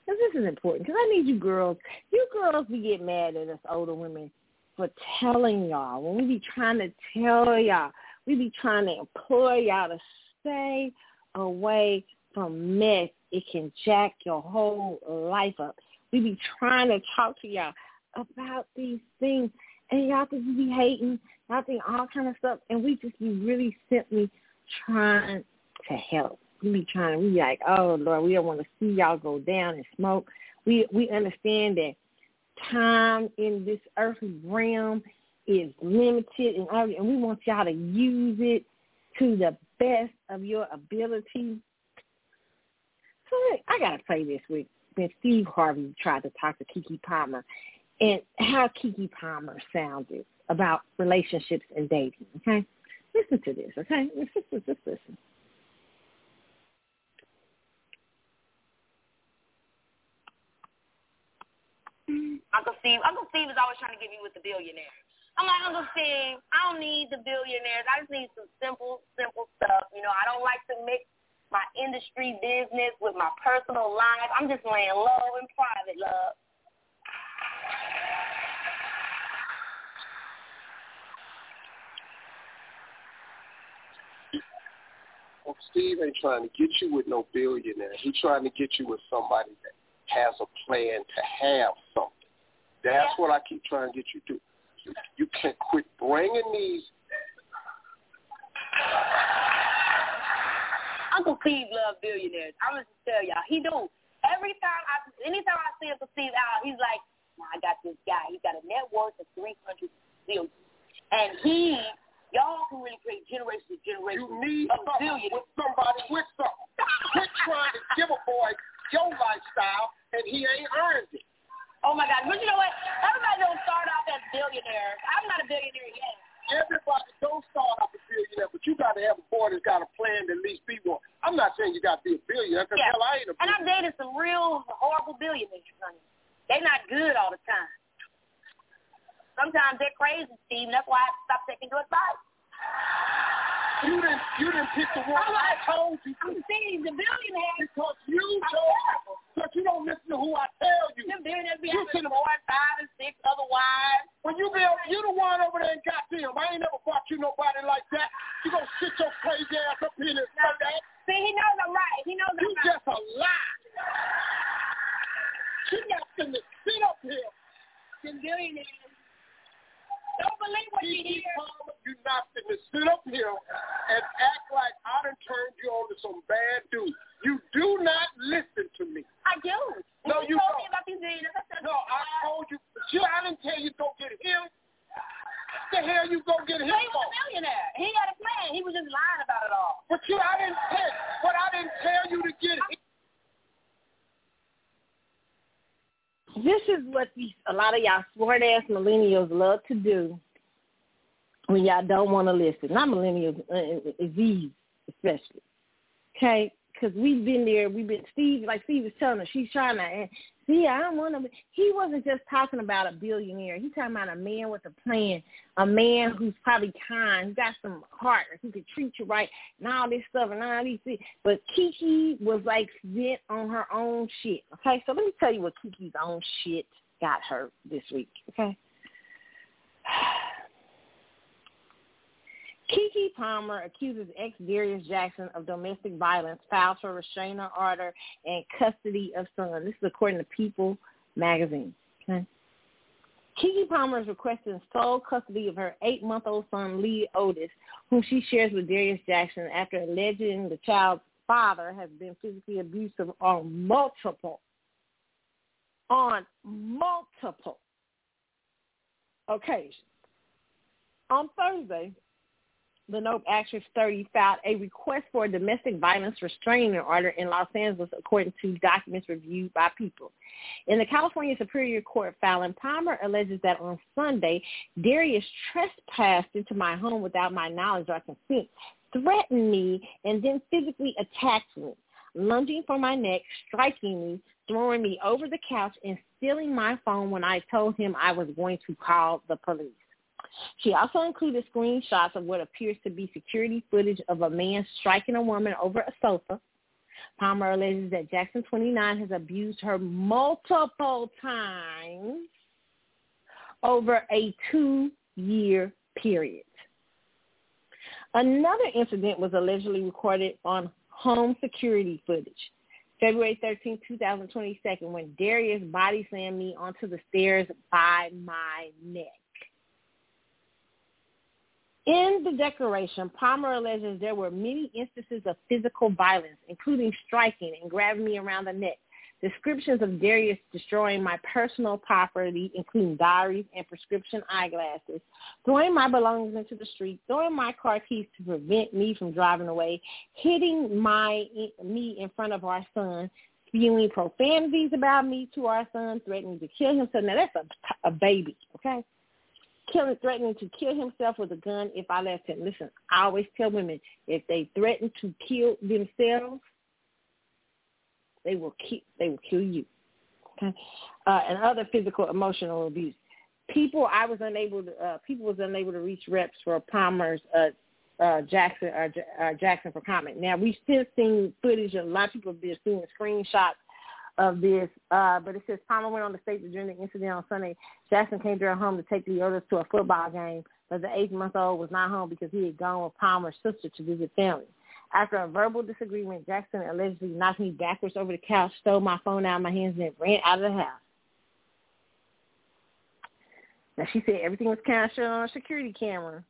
This is important. Because I need you girls. You girls, we get mad at us older women for telling y'all. When we be trying to tell y'all, we be trying to implore y'all to stay away from mess. It can jack your whole life up. We be trying to talk to y'all about these things. And y'all just be hating. Y'all think all kind of stuff. And we just be really simply trying to help we be trying we like, oh Lord, we don't want to see y'all go down and smoke. We we understand that time in this earthly realm is limited, and and we want y'all to use it to the best of your ability. So I gotta play this with when Steve Harvey tried to talk to Keke Palmer and how Keke Palmer sounded about relationships and dating. Okay, listen to this. Okay, let's just listen. Uncle Steve. Uncle Steve is always trying to get me with the billionaires. I'm like, Uncle Steve, I don't need the billionaires. I just need some simple, simple stuff. You know, I don't like to mix my industry business with my personal life. I'm just laying low and private, love. Well, Steve ain't trying to get you with no billionaire. He's trying to get you with somebody that has a plan to have something. That's yeah. what I keep trying to get you to. You, you can quit bringing these. Uncle Steve loves billionaires. I'm gonna tell y'all, he do. Every time I, anytime I see Uncle Steve out, he's like, nah, I got this guy. He's got a net worth of three hundred billion, and he, y'all can really create generations of generations you need of billionaires. with somebody with something. Quit trying to give a boy your lifestyle, and he ain't earned it. Oh my God! But you know what? Everybody don't start off as billionaires. I'm not a billionaire yet. Everybody don't start off a billionaire, but you got to have a boy that's got a plan to at least be one. I'm not saying you got to be a billionaire, because yeah. hell, I ain't a billionaire. And I've dated some real horrible billionaires, honey. They're not good all the time. Sometimes they're crazy, Steve. That's why I stopped taking good advice. You didn't, you didn't pick the one I told you. I'm saying the billionaire. Because you told Because you don't listen to who I tell you. The billionaires be having four five and six other wives. When you be, you the one over there and got them. I ain't never bought you nobody like that. You gonna sit your crazy ass up here and say that. See, he knows I'm right. He knows I'm you right. You just a lie. She got to sit up here. The billionaires don't believe what you hear. You're not to sit up here and act like I done turned you on to some bad dude. You do not listen to me. I do. No, you, you told don't. me about these. I said, No, I told you. You, I didn't tell you go get him. What the hell you go get him He was a millionaire. He had a plan. He was just lying about it all. But you, I didn't tell. But I didn't tell you to get him. This is what these a lot of y'all smart ass millennials love to do when y'all don't want to listen. Not millennials, uh, Z's especially. Okay, because we've been there. We've been Steve, like Steve was telling us, she's trying to. And, see, I don't want to. He wasn't just talking about a billionaire. He's talking about a man with a plan, a man who's probably kind, who got some heart, who could treat you right, and all this stuff and all these things. But Keke was like bent on her own shit. Okay, so let me tell you what Keke's own shit got her this week. Okay. Keke Palmer accuses ex Darius Jackson of domestic violence, files for restraining order and custody of son. This is according to People magazine. Okay. Keke Palmer is requesting sole custody of her eight-month-old son, Leodis, whom she shares with Darius Jackson after alleging the child's father has been physically abusive on multiple, on multiple occasions. On Thursday, the Nope actress 30 filed a request for a domestic violence restraining order in Los Angeles, according to documents reviewed by People. In the California Superior Court filing, Palmer alleges that on Sunday, Darius trespassed into my home without my knowledge or consent, threatened me, and then physically attacked me, lunging for my neck, striking me, throwing me over the couch, and stealing my phone when I told him I was going to call the police. She also included screenshots of what appears to be security footage of a man striking a woman over a sofa. Palmer alleges that Jackson 29 has abused her multiple times over a two-year period. Another incident was allegedly recorded on home security footage. February 13, 2022, when Darius body slammed me onto the stairs by my neck. In the declaration, Palmer alleges there were many instances of physical violence, including striking and grabbing me around the neck. Descriptions of Darius destroying my personal property, including diaries and prescription eyeglasses, throwing my belongings into the street, throwing my car keys to prevent me from driving away, hitting my me in front of our son, spewing profanities about me to our son, threatening to kill him. So now that's a, a baby, okay? Killing, threatening to kill himself with a gun if I left him. Listen, I always tell women if they threaten to kill themselves, they will keep, they will kill you. Okay, uh, and other physical, emotional abuse. People, I was unable to. Uh, people was unable to reach reps for Palmer's uh, uh, Jackson uh, J- uh, Jackson for comment. Now we've still seen footage. And a lot of people have been seeing screenshots of this, uh, but it says Palmer went on the stage during the incident on Sunday. Jackson came to her home to take the others to a football game, but the eight-month-old was not home because he had gone with Palmer's sister to visit family. After a verbal disagreement, Jackson allegedly knocked me backwards over the couch, stole my phone out of my hands, and ran out of the house. Now, she said everything was captured on a security camera.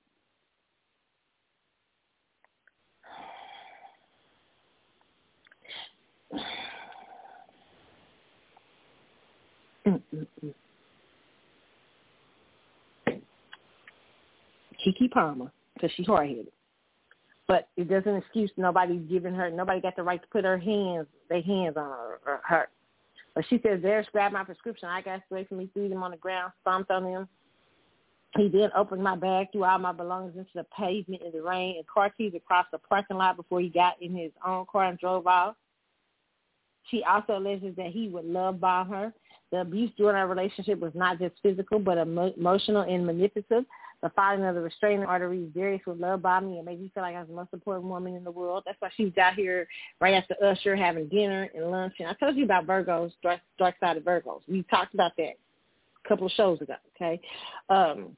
Keke Palmer, because she's hard-headed. But it doesn't excuse nobody giving her, nobody got the right to put her hands, their hands on her. Her. But she says, Darius grabbed my prescription. I got away from me, threw them on the ground, stomped on them. He then opened my bag, threw all my belongings into the pavement in the rain, and car keys across the parking lot before he got in his own car and drove off. She also alleges that he would love bomb her. The abuse during our relationship was not just physical, but emo- emotional and manipulative. The filing of the restraining order reads, Darius would love bomb me and make me feel like I was the most important woman in the world. That's why she's out here right after Usher having dinner and lunch. And I told you about Virgos, dark, side of Virgos. We talked about that a couple of shows ago, okay? Um,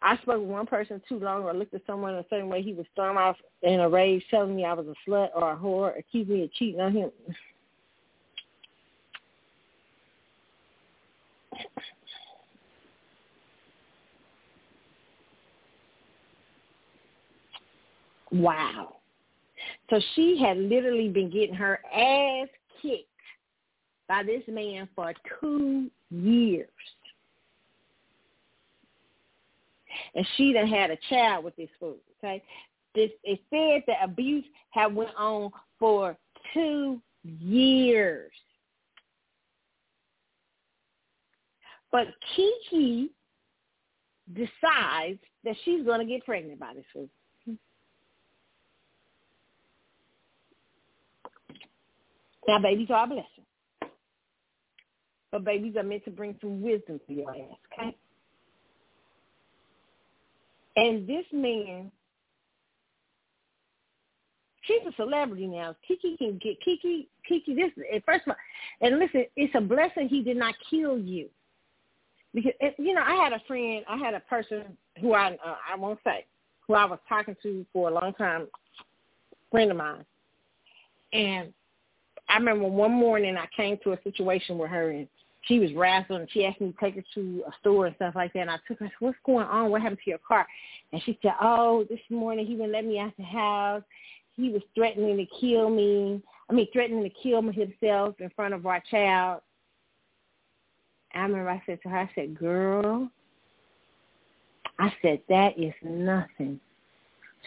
I spoke with one person too long or looked at someone in a certain way, he would storm off in a rage telling me I was a slut or a whore, accuse me of cheating on him. Wow. So she had literally been getting her ass kicked by this man for two years. And she done had a child with this fool, okay? This it said the abuse had went on for two years. But Keke decides that she's going to get pregnant by this fool. Now, babies are a blessing. But babies are meant to bring some wisdom to your ass, okay? And this man, she's a celebrity now. Keke can get Keke. Keke, this first of all, and listen, it's a blessing he did not kill you, because you know I had a friend, I had a person who I uh, I won't say who I was talking to for a long time, friend of mine, and I remember one morning I came to a situation with her and she was and she asked me to take her to a store and stuff like that and I took her, What's going on? What happened to your car? And she said, Oh, this morning he wouldn't let me out the house. He was threatening to kill me. I mean threatening to kill himself in front of our child. I remember I said to her, I said, Girl, I said, That is nothing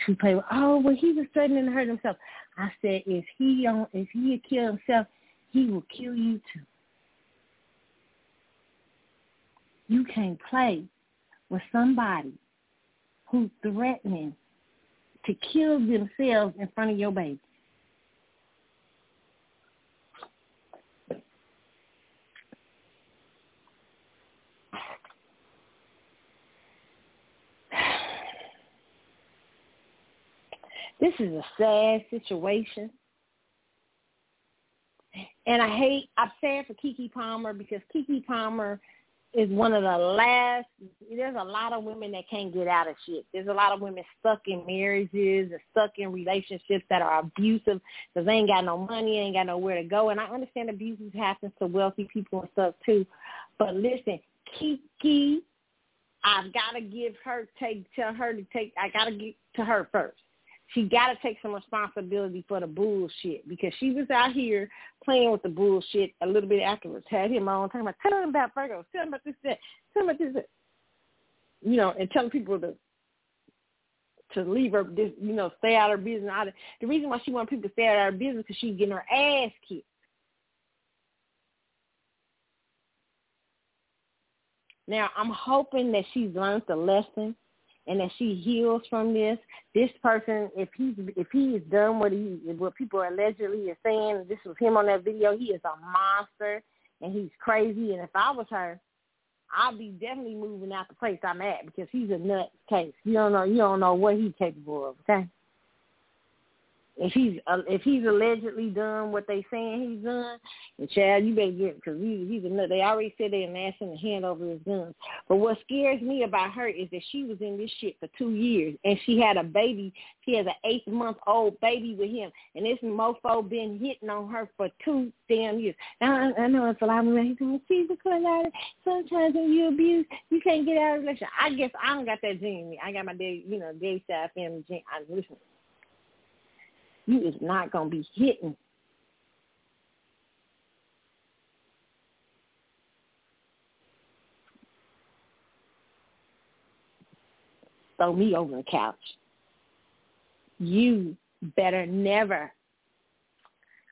to play with. Oh, well he was threatening to hurt himself. I said, if he on, if he kill himself, he will kill you too. You can't play with somebody who's threatening to kill themselves in front of your baby. This is a sad situation. And I hate, I'm sad for Keke Palmer because Keke Palmer is one of the last, there's a lot of women that can't get out of shit. There's a lot of women stuck in marriages and stuck in relationships that are abusive because they ain't got no money, ain't got nowhere to go. And I understand abuses happens to wealthy people and stuff too. But listen, Keke, I've got to give her, take, tell her to take, I got to get to her first she got to take some responsibility for the bullshit because she was out here playing with the bullshit a little bit afterwards. Had him on talking about tell him about Virgo, tell him about this, that, tell him about this, that. You know, and telling people to to leave her, you know, stay out of her business. The reason why she wanted people to stay out of her business because she's getting her ass kicked. Now, I'm hoping that she's learned the lesson and that she heals from this. This person, if he's if he is done what he what people are allegedly are saying, this was him on that video. He is a monster and he's crazy. And if I was her, I'd be definitely moving out the place I'm at because he's a nut case. You don't know you don't know what he's capable of. Okay. If he's uh, if he's allegedly done what they saying he's done, and Chad, you better get because he, he's a They already said they're asking to hand over his guns. But what scares me about her is that she was in this shit for two years, and she had a baby. She has an eight month old baby with him, and this mofo been hitting on her for two damn years. Now I, I know it's a lot of women. She's a out Sometimes when you abuse, you can't get out of a relationship. I guess I don't got that gene. I got my day, you know, day side family gene. I listen you is not going to be hitting. Throw me over the couch. You better never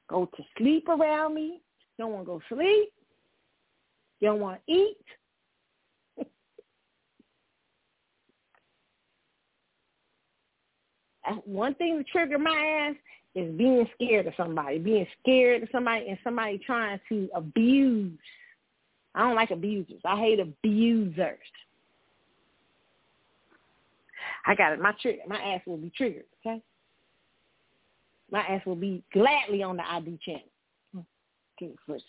go to sleep around me. You don't want to go sleep. You don't want to eat. One thing to trigger my ass is being scared of somebody, being scared of somebody and somebody trying to abuse. I don't like abusers. I hate abusers. I got it. My trigger, my ass will be triggered. Okay, my ass will be gladly on the ID channel. Okay, first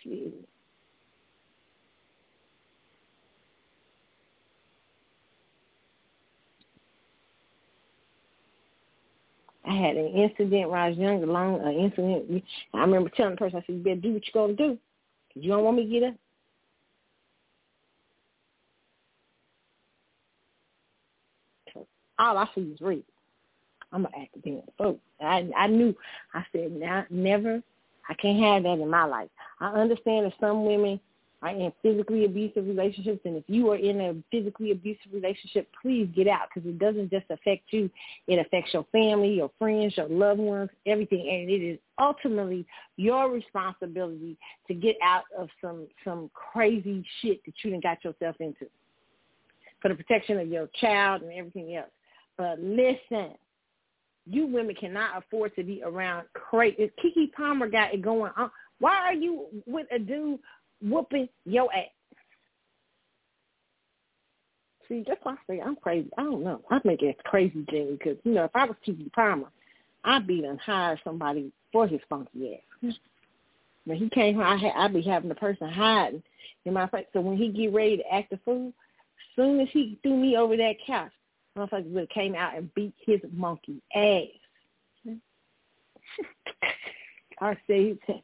I had an incident when I was younger, long an incident. I remember telling the person, I said, "You better do what you're gonna do, cause you don't want me to get up." All I see is red. I'm an academic folk. I I knew. I said, now, never. I can't have that in my life. I understand that some women are am physically abusive relationships, and if you are in a physically abusive relationship, please get out because it doesn't just affect you; it affects your family, your friends, your loved ones, everything, and it is ultimately your responsibility to get out of some some crazy shit that you done got yourself into for the protection of your child and everything else. But listen, you women cannot afford to be around crazy. Keke Palmer got it going on. Why are you with a dude whooping your ass? See, that's why I say I'm crazy. I don't know. I think it crazy, Jenny, because, you know, if I was Keke Palmer, I'd be done hire somebody for his funky ass. When he came home, I'd be having the person hiding in my face. So when he get ready to act a fool, soon as he threw me over that couch, motherfucker would have came out and beat his monkey ass. I say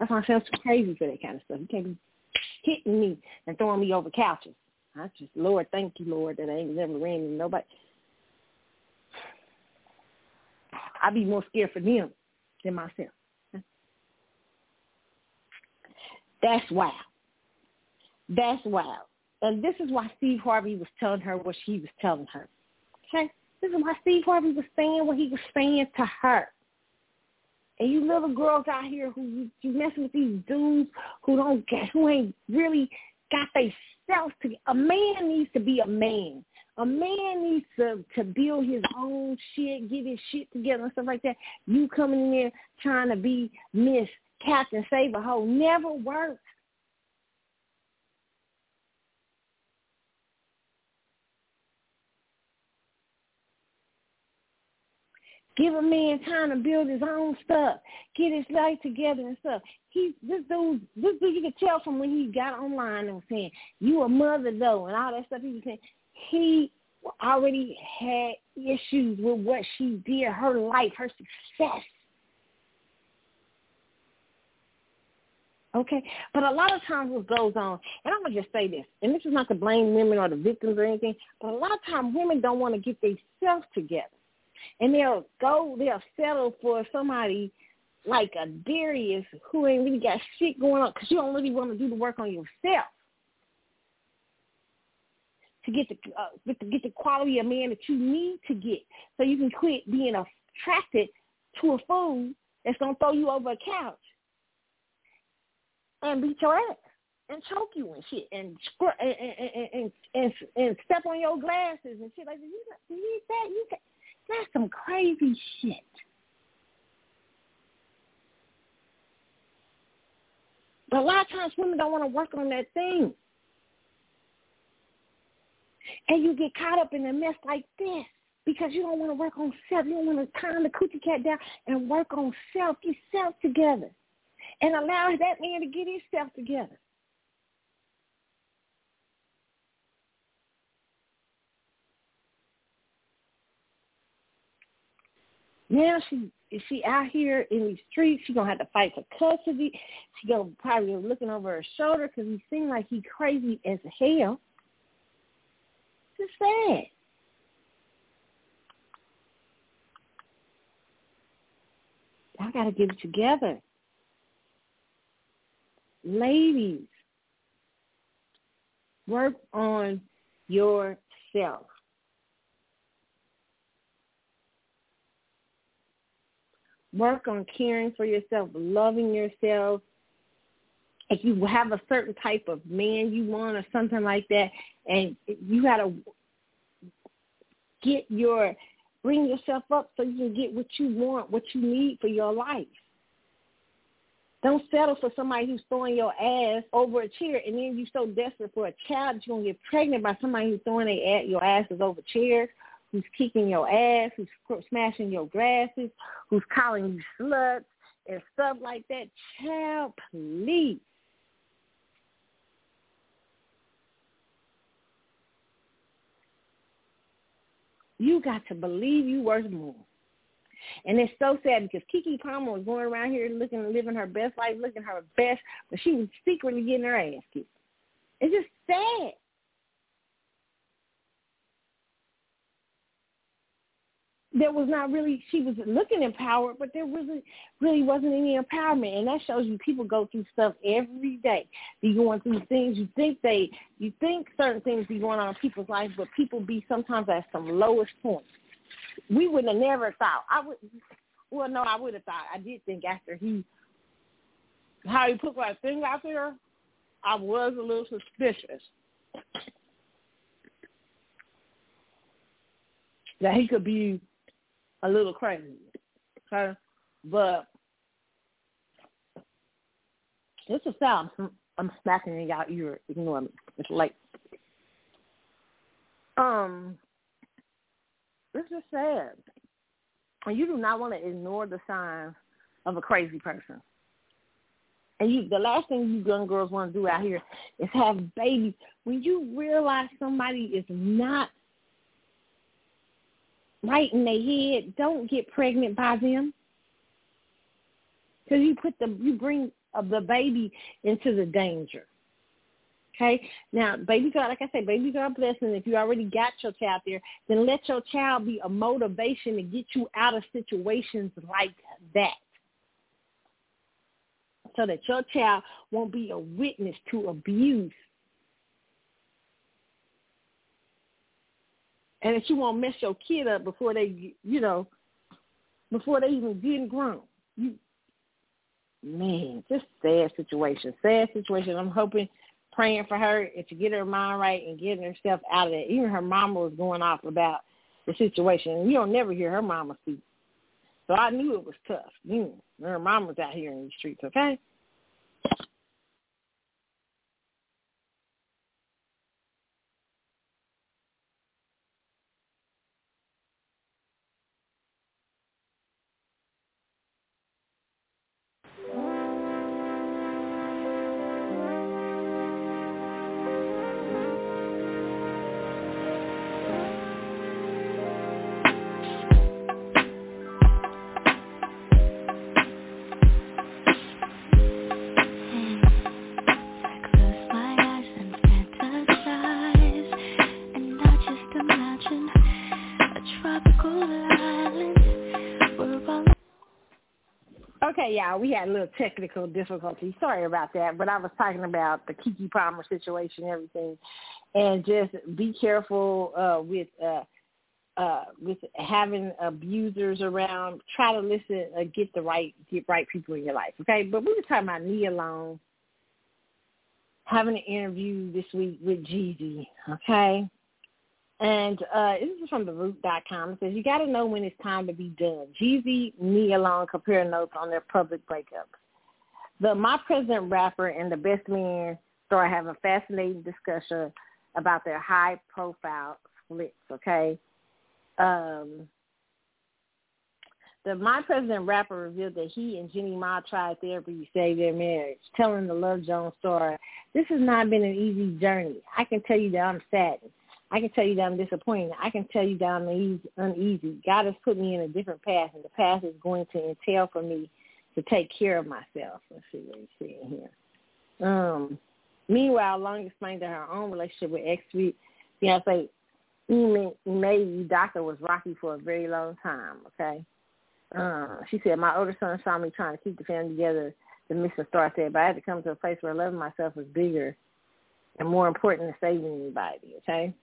that's why I sound so crazy for that kind of stuff. You can't be hitting me and throwing me over couches. I just, Lord, thank you, Lord, that I ain't never ran into nobody. I'd be more scared for them than myself. That's wild. That's wild. And this is why Steve Harvey was telling her what she was telling her. Okay? This is why Steve Harvey was saying what he was saying to her. And you little girls out here who you, you messing with these dudes who don't get, who ain't really got their self to. A man needs to be a man. A man needs to to build his own shit, get his shit together and stuff like that. You coming in there trying to be Miss Captain Save a Hoe never works. Give a man time to build his own stuff, get his life together and stuff. He, this dude, this dude, you could tell from when he got online and was saying, "You a mother though," and all that stuff. He was saying he already had issues with what she did, her life, her success. Okay, but a lot of times what goes on, and I'm gonna just say this, and this is not to blame women or the victims or anything, but a lot of times women don't want to get themselves together and they'll go, they'll settle for somebody like a Darius who ain't really got shit going on because you don't really want to do the work on yourself to get the uh, get the get the quality of man that you need to get, so you can quit being attracted to a fool that's gonna throw you over a couch and beat your ass and choke you and shit and and and and, and, and step on your glasses and shit like that. You need that. You can, that's some crazy shit. But a lot of times women don't want to work on that thing. And you get caught up in a mess like this because you don't want to work on self. You don't want to calm the coochie cat down and work on self, get self together. And allow that man to get himself together. Now she she out here in these streets. She gonna have to fight for custody. She gonna probably be looking over her shoulder because he seems like he crazy as hell. It's sad. I gotta get it together, ladies. Work on yourself. Work on caring for yourself, loving yourself. If you have a certain type of man you want or something like that, and you got to get your bring yourself up so you can get what you want, what you need for your life. Don't settle for somebody who's throwing your ass over a chair and then you're so desperate for a child that you're going to get pregnant by somebody who's throwing their, at your asses over chairs who's kicking your ass, who's smashing your glasses, who's calling you sluts and stuff like that. Child, please. You got to believe you worth more. And it's so sad because Keke Palmer was going around here looking, living her best life, looking her best, but she was secretly getting her ass kicked. It's just sad. There was not really she was looking empowered, but there wasn't really wasn't any empowerment, and that shows you people go through stuff every day. Be going through things you think they you think certain things be going on in people's lives, but people be sometimes at some lowest points. We wouldn't have never thought. I would. Well, no, I would have thought. I did think after he how he put that thing out there, I was a little suspicious that he could be a little crazy. Okay? But it's a sound. I'm smacking in y'all ear. Ignore me. It's late. Um, this is sad. And you do not want to ignore the signs of a crazy person. And you, the last thing you young girls want to do out here is have babies. When you realize somebody is not right in their head, don't get pregnant by them. Because you put the you bring the baby into the danger. Okay. Now, baby are like I say, baby a blessing. If you already got your child there, then let your child be a motivation to get you out of situations like that so that your child won't be a witness to abuse. And that you won't mess your kid up before they, you know, before they even getting grown. You, man, just sad situation. Sad situation. I'm hoping, praying for her and to get her mind right and getting herself out of that. Even her mama was going off about the situation. and You don't never hear her mama speak. So I knew it was tough. Know, her mom was out here in the streets, okay? Y'all. We had a little technical difficulty. Sorry about that, but I was talking about the Keke Palmer situation everything, and just be careful uh, with uh, uh, with having abusers around. Try to listen, uh, get the right get right people in your life. Okay, but we were talking about Nia Long having an interview this week with Jeezy. Okay, and uh, this is from the root.com. It says, you got to know when it's time to be done. Jeezy, Nia Long compare notes on their public breakups. The My President rapper and the best man start having a fascinating discussion about their high-profile splits, okay? Um, the My President rapper revealed that he and Jeannie Mai tried therapy to save their marriage, telling the Love Jones story, this has not been an easy journey. I can tell you that I'm saddened. I can tell you that I'm disappointed. I can tell you that I'm uneasy. God has put me in a different path, and the path is going to entail for me to take care of myself. Let's see what he's saying here. Um, meanwhile, Long explained that her own relationship with ex-fiance Ime Udoka was rocky for a very long time, okay? Uh, she said, my older son saw me trying to keep the family together, the Mr. Star said, but I had to come to a place where loving myself was bigger and more important than saving anybody, okay?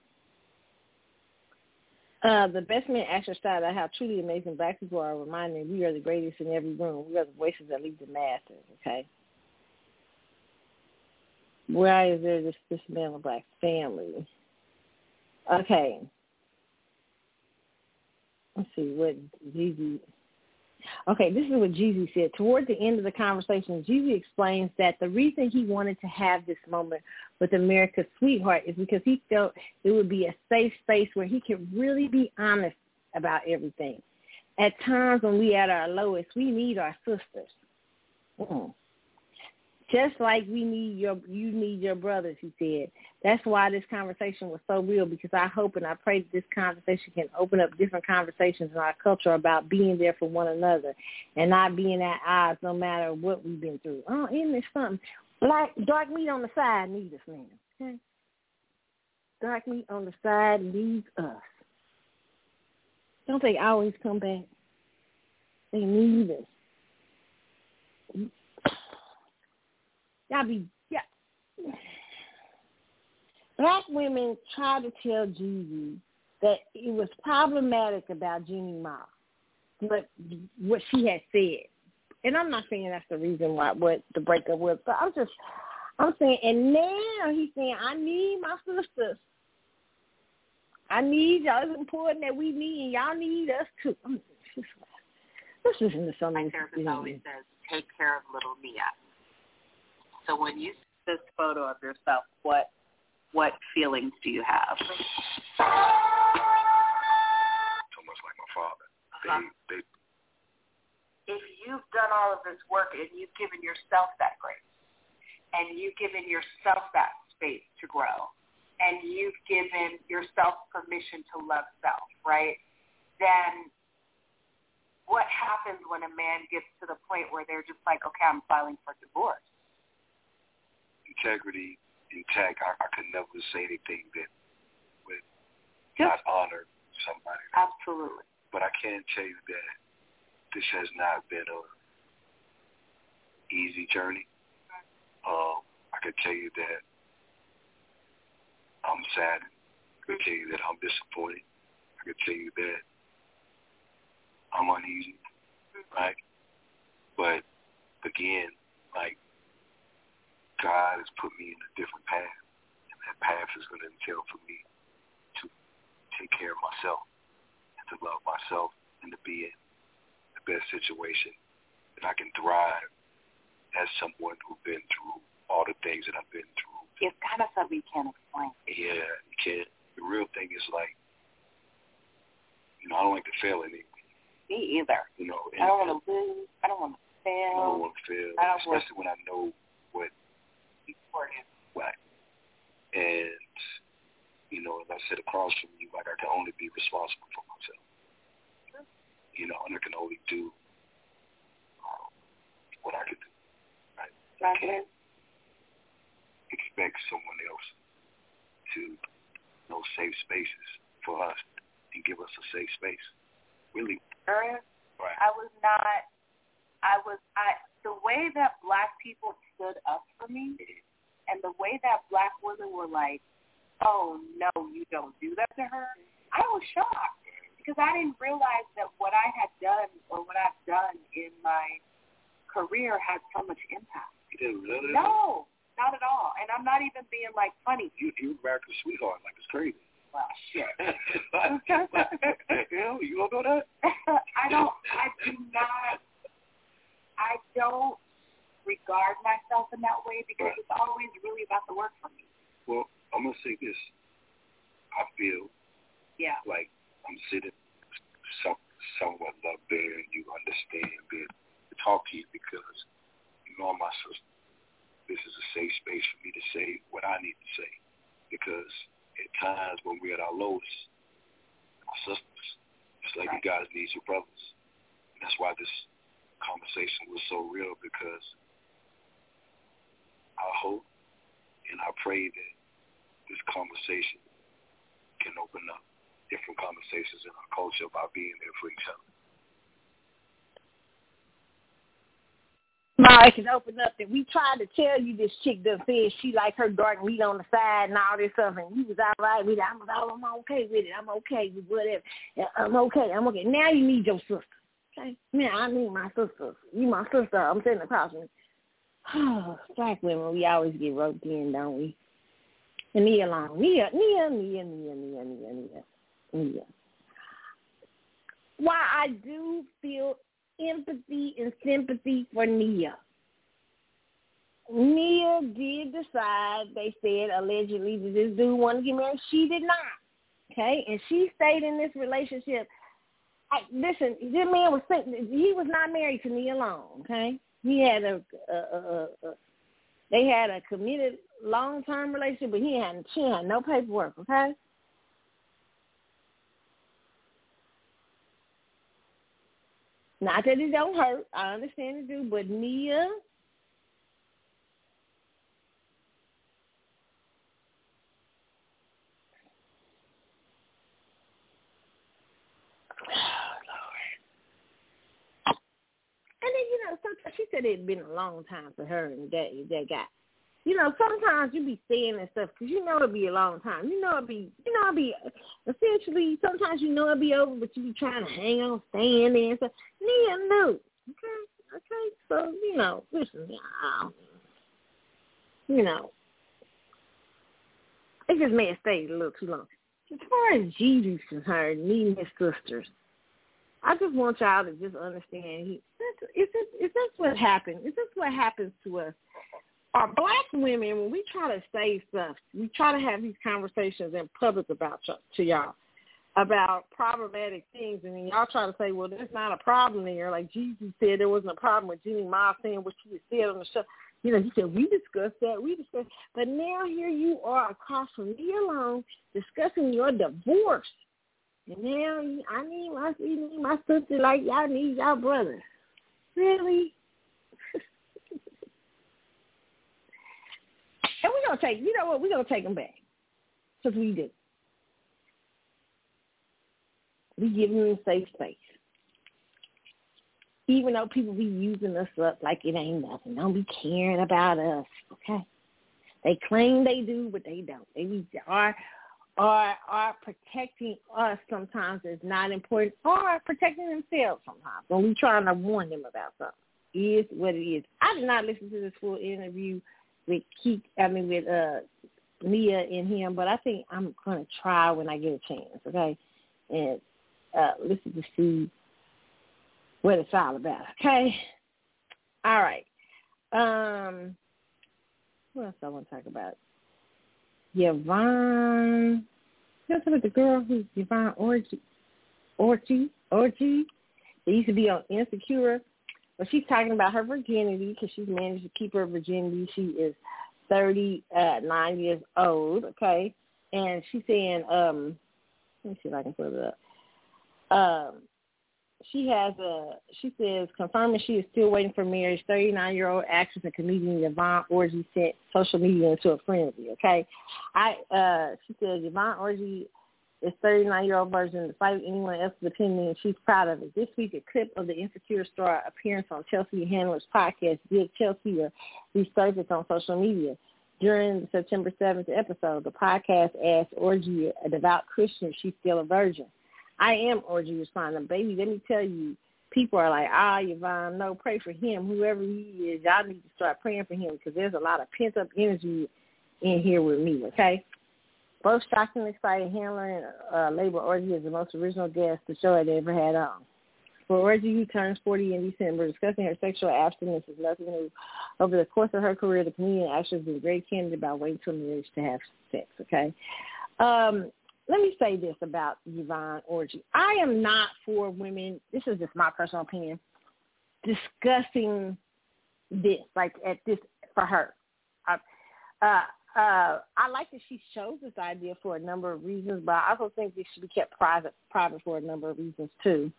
Uh, the best man actor started out how truly amazing black people are, reminding we are the greatest in every room. We are the voices that lead the masses, okay? Why is there this this man of black family? Okay. Let's see what Jeezy Okay, this is what Jeezy said. Toward the end of the conversation, Jeezy explains that the reason he wanted to have this moment with America's sweetheart is because he felt it would be a safe space where he could really be honest about everything. At times when we at our lowest, we need our sisters. Mm. Just like we need your, you need your brothers, he said. That's why this conversation was so real because I hope and I pray that this conversation can open up different conversations in our culture about being there for one another and not being at odds no matter what we've been through. Oh, isn't there something? Black, dark meat on the side needs us, man. Okay? Dark meat on the side needs us. Don't they always come back? They need us. Y'all be yeah. Black women tried to tell Jeezy that it was problematic about Jeannie Mai, but what she had said. And I'm not saying that's the reason why what the breakup was, but I'm just I'm saying and now he's saying I need my sisters. I need y'all. It's important that we need and y'all need us too. Let's listen to some My of this. therapist always says, take care of little Nia. So when you see this photo of yourself, what what feelings do you have? So much like my father. Uh-huh. They, they, If you've done all of this work and you've given yourself that grace, and you've given yourself that space to grow, and you've given yourself permission to love self, right? Then what happens when a man gets to the point where they're just like, okay, I'm filing for divorce? integrity intact. I, I could never say anything that would Just- not honor somebody. Absolutely. But I can tell you that this has not been a easy journey. Um, I can tell you that I'm sad. I can tell you that I'm disappointed. I can tell you that I'm uneasy, right? But again, like God has put me in a different path, and that path is going to entail for me to take care of myself and to love myself and to be the best situation that I can thrive as someone who's been through all the things that I've been through. It's kind of something you can't explain. Yeah, you can't. The real thing is like, you know, I don't like to fail anything. Me either. You know, and I don't want to lose. I don't want to fail. I don't want to fail, I don't want- especially when I know what Important. Right. And, you know, as I sit across from you, like I can only be responsible for myself. You know, and I can only do um, what I can do. Right? I can't expect someone else to know safe spaces for us and give us a safe space. Really. Right. I was not. I was. I the way that black people stood up for me, and the way that black women were like, "Oh no, you don't do that to her." I was shocked because I didn't realize that what I had done or what I've done in my career had so much impact. You didn't really? No, not at all. And I'm not even being like funny. You, you America's sweetheart. Like, it's crazy. Well, shit. Hell, you don't know that? I don't. I do not. I don't regard myself in that way because it's always really about the work for me. Well, I'm gonna say this. I feel Yeah. like Sitting some, somewhat love there, and you understand that to talk to you because you know my sister. This is a safe space for me to say what I need to say because at times when we're at our lowest, our sisters, just like you guys need your brothers. And that's why this conversation was so real because I hope and I pray that this conversation can open up different conversations in our culture about being there for each other. No, it can open up that we tried to tell you this chick that said she like her dark meat on the side and all this stuff, and you was all right with it. I'm, oh, I'm okay with it. I'm okay with whatever. I'm okay. I'm okay. Now you need your sister. Okay? Now I need my sister. You my sister. I'm sitting across from you. Black women, we always get roped in, don't we? And Nia Long. Nia, Nia, Nia, Nia, Nia, Nia, Nia, Nia. Why I do feel empathy and sympathy for Nia. Nia did decide, they said allegedly, that this dude wanted to get married. She did not. Okay? And she stayed in this relationship. I, listen, this man was he was not married to Nia Long, okay? He had a, a, a, a, a they had a committed long term relationship, but he had she had no paperwork, okay? Not that it don't hurt. I understand it do, but Nia And then you know, so she said it'd been a long time for her and that that guy. You know, sometimes you be saying and stuff because you know it'll be a long time. You know it'll be, you know it'll be essentially. Sometimes you know it'll be over, but you be trying to hang on, staying there and stuff. Nia knew. Okay, okay. So you know, listen, you know, it just may have stayed a little too long. As far as Jeezy's concerned, me and his sisters, I just want y'all to just understand. He, is this is this what happens? Is this what happens to us? Our black women, when we try to say stuff, we try to have these conversations in public about y- to y'all about problematic things, and then y'all try to say, well, there's not a problem there. Like Jeezy said, there wasn't a problem with Jeannie Mai saying what she said on the show. You know, he said, we discussed that, we discussed. But now here you are across from me alone discussing your divorce. And now I need my, you need my sister like y'all need y'all brother. Really? And we're to take, you know what, we're to take them back. Because we do. We give them a safe space even though people be using us up like it ain't nothing. Don't be caring about us, okay? They claim they do, but they don't. They are are are protecting us sometimes is not important, or protecting themselves sometimes when we trying to warn them about something. Is what it is. I did not listen to this full interview with Keith. I mean with uh Nia and him, but I think I'm gonna try when I get a chance, okay? And uh listen to see what it's all about. Okay. All right. Um, what else I want to talk about? Yvonne. That's with the girl who's Yvonne Orji. Orji. Orji. They used to be on Insecure. But she's talking about her virginity because she's managed to keep her virginity. She is 39 years old, okay? And she's saying, um, let me see if I can put it up. Um, she has a she says confirming she is still waiting for marriage. Thirty nine year old actress and comedian Yvonne Orji sent social media into a frenzy. Okay, I uh she says Yvonne Orji is thirty nine year old version despite anyone else's opinion. She's proud of it. This week, a clip of the Insecure star appearance on Chelsea Handler's podcast Dear Chelsea resurface on social media. During the September 7th episode, the podcast asked Orji, a devout Christian, if she's still a virgin. I am Orji responding, baby, let me tell you, people are like, ah, Yvonne, no, pray for him, whoever he is. Y'all need to start praying for him because there's a lot of pent-up energy in here with me, okay? Both shocking and excited handler and uh, label Orji as the most original guest the show had ever had on. For Orji, who turns 40 in December, discussing her sexual abstinence is nothing new. Over the course of her career, the comedian actually has been very candid about waiting till marriage to have sex, okay? Um, let me say this about Yvonne Orji. I am not for women, this is just my personal opinion, discussing this, like at this, for her. I, uh, uh, I like that she chose this idea for a number of reasons, but I also think it should be kept private, private for a number of reasons too.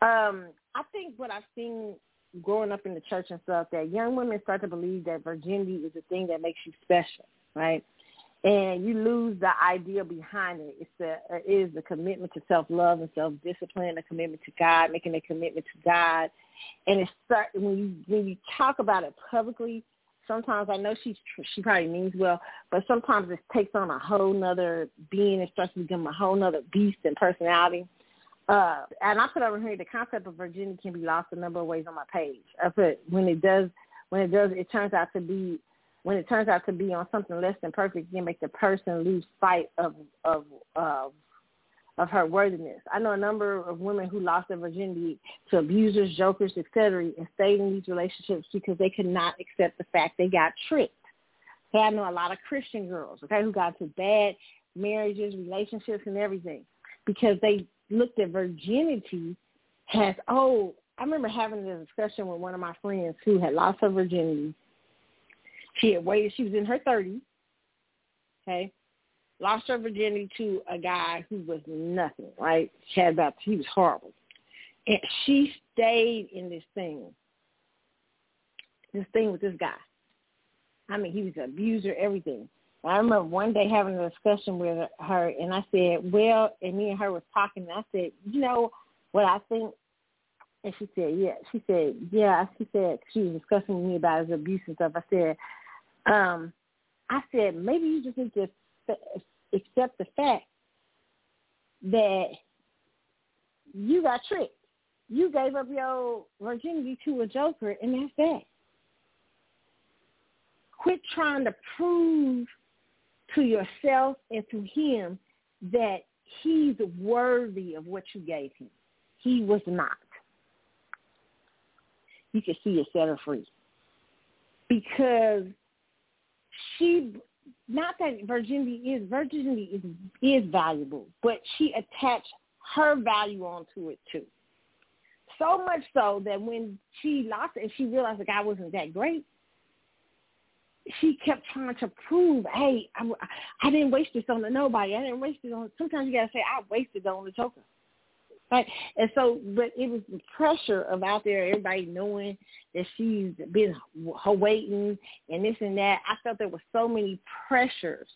Um, I think what I've seen growing up in the church and stuff, that young women start to believe that virginity is the thing that makes you special, right? and you lose the idea behind it. It's the it is the commitment to self love and self discipline, a commitment to God, making a commitment to God, and it start when you when you talk about it publicly. Sometimes I know she she probably means well, but sometimes it takes on a whole nother being. It starts to become a whole nother beast and personality. Uh, and I put over here the concept of virginity can be lost a number of ways on my page. I put when it does when it does it turns out to be when it turns out to be on something less than perfect, it can make the person lose sight of of of of her worthiness. I know a number of women who lost their virginity to abusers, jokers, etc., and stayed in these relationships because they could not accept the fact they got tricked. Okay, I know a lot of Christian girls, okay, who got into bad marriages, relationships, and everything because they looked at virginity as, oh, I remember having a discussion with one of my friends who had lost her virginity she had waited. She was in her 30s. Okay, lost her virginity to a guy who was nothing. Right? She had about. He was horrible, and she stayed in this thing. This thing with this guy. I mean, he was an abuser, everything. I remember one day having a discussion with her, and I said, "Well," and me and her was talking, and I said, "You know what I think And she said, yeah. She said, yeah. She said she was discussing with me about his abuse and stuff. I said, um, I said maybe you just need to accept the fact that you got tricked. You gave up your virginity to a joker, and that's that. Quit trying to prove to yourself and to him that he's worthy of what you gave him. He was not. You can see it set her free. Because she not that virginity is virginity is is valuable, but she attached her value onto it too. So much so that when she lost it and she realized the guy wasn't that great, she kept trying to prove, hey, I, I didn't waste this on nobody. I didn't waste it on. Sometimes you gotta say, I wasted on the joker. Right? And so, but it was the pressure of out there, everybody knowing that she's been waiting and this and that. I felt there were so many pressures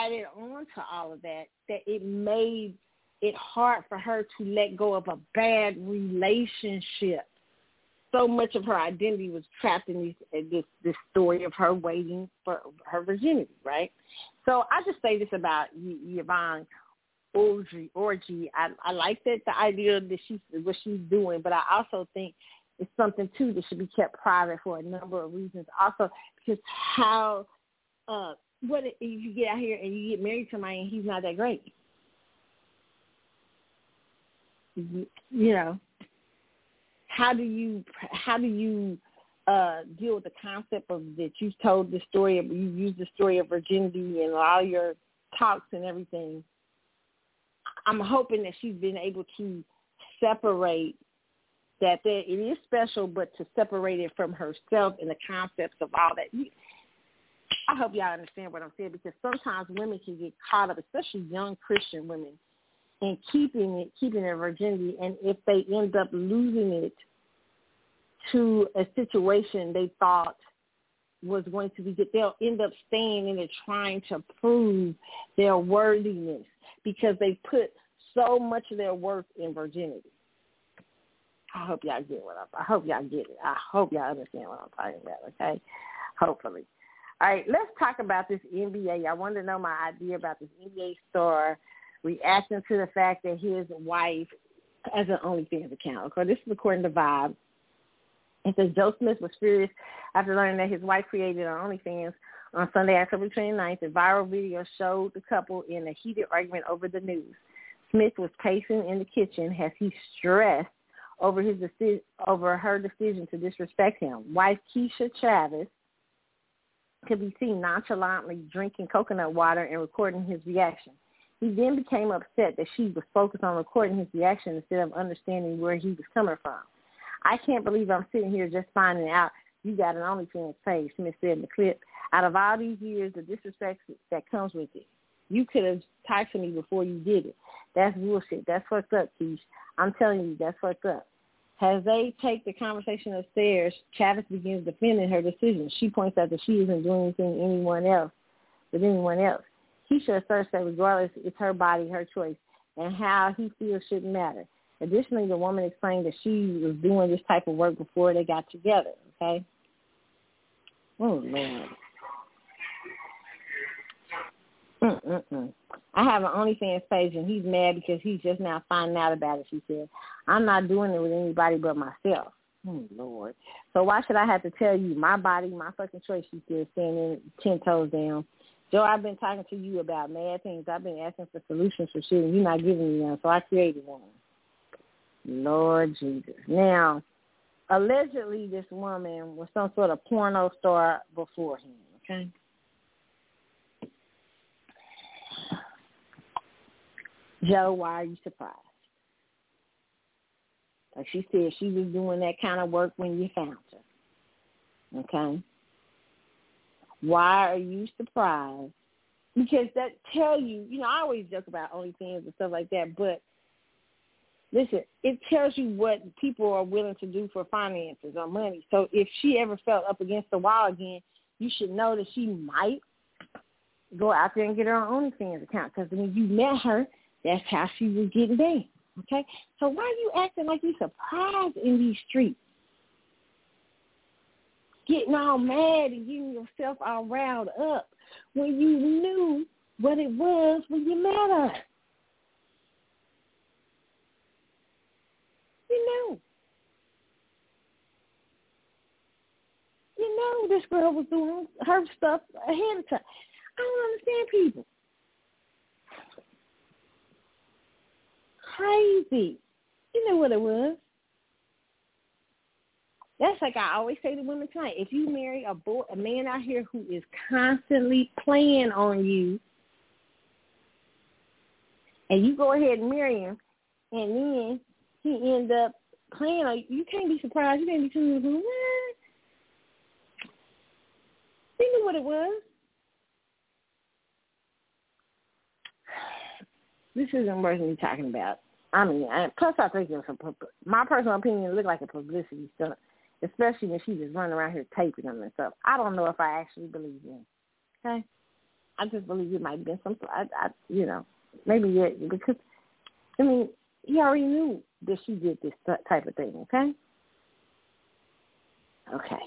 added on to all of that that it made it hard for her to let go of a bad relationship so much of her identity was trapped in these, this this story of her waiting for her virginity, right? So I just say this about Yvonne Orji. Orji. I, I like that the idea that she's what she's doing, but I also think it's something too that should be kept private for a number of reasons. Also, because how uh what if you get out here and you get married to somebody and he's not that great? You know, how do you how do you uh deal with the concept of that you've told the story of you used the story of virginity and all your talks and everything. I'm hoping that she's been able to separate that there, it is special, but to separate it from herself and the concepts of all that. I hope y'all understand what I'm saying because sometimes women can get caught up, especially young Christian women, and keeping it, keeping their virginity, and if they end up losing it to a situation they thought was going to be good, they'll end up staying in it trying to prove their worthiness because they put so much of their worth in virginity. I hope y'all get what I'm. I hope y'all get it. I hope y'all understand what I'm talking about. Okay, hopefully. All right, let's talk about this NBA. I want to know my idea about this NBA star reacting to the fact that his wife has an OnlyFans account. Okay, this is according to Vibe. It says Joe Smith was furious after learning that his wife created an OnlyFans on Sunday, October 29th. A viral video showed the couple in a heated argument over the news. Smith was pacing in the kitchen as he stressed over his deci- over her decision to disrespect him. Wife Keisha Chavis could be seen nonchalantly drinking coconut water and recording his reaction. He then became upset that she was focused on recording his reaction instead of understanding where he was coming from. I can't believe I'm sitting here just finding out you got an OnlyFans page, Smith said in the clip. Out of all these years, the disrespect that comes with it. You could have talked to me before you did it. That's bullshit. That's fucked up, Keish. I'm telling you, that's fucked up. As they take the conversation upstairs, Chavis begins defending her decision. She points out that she isn't doing anything anyone else with anyone else. Keisha asserts that regardless, it's her body, her choice, and how he feels shouldn't matter. Additionally, the woman explained that she was doing this type of work before they got together. Okay. Oh Lord. Mm-mm-mm. I have an OnlyFans page, and he's mad because he's just now finding out about it. She said, "I'm not doing it with anybody but myself." Oh Lord. So why should I have to tell you my body, my fucking choice? She said, standing ten toes down. Joe, I've been talking to you about mad things. I've been asking for solutions for shit, and you're not giving me none. So I created one. Lord Jesus. Now, allegedly, this woman was some sort of porno star before him. Okay. Joe, why are you surprised? Like she said, she was doing that kind of work when you found her. Okay? Why are you surprised? Because that tell you, you know, I always joke about OnlyFans and stuff like that, but listen, it tells you what people are willing to do for finances or money. So if she ever felt up against the wall again, you should know that she might go out there and get her own OnlyFans account because when you met her, that's how she was getting paid. Okay? So why are you acting like you surprised in these streets? Getting all mad and getting yourself all riled up when you knew what it was when you met her. You know this girl was doing her stuff ahead of time. I don't understand people. Crazy. You know what it was. That's like I always say to women tonight. If you marry a boy, a man out here who is constantly playing on you, and you go ahead and marry him, and then he end up playing on you, can't be surprised. You can't be too what? You knew what it was. This isn't worth me talking about. I mean, I, plus I think it's a, my personal opinion it looked like a publicity stunt, especially when she was running around here taping them and stuff. I don't know if I actually believe in. Okay, I just believe it might have been some. I, I you know, maybe it because I mean he already knew that she did this type of thing. Okay. Okay.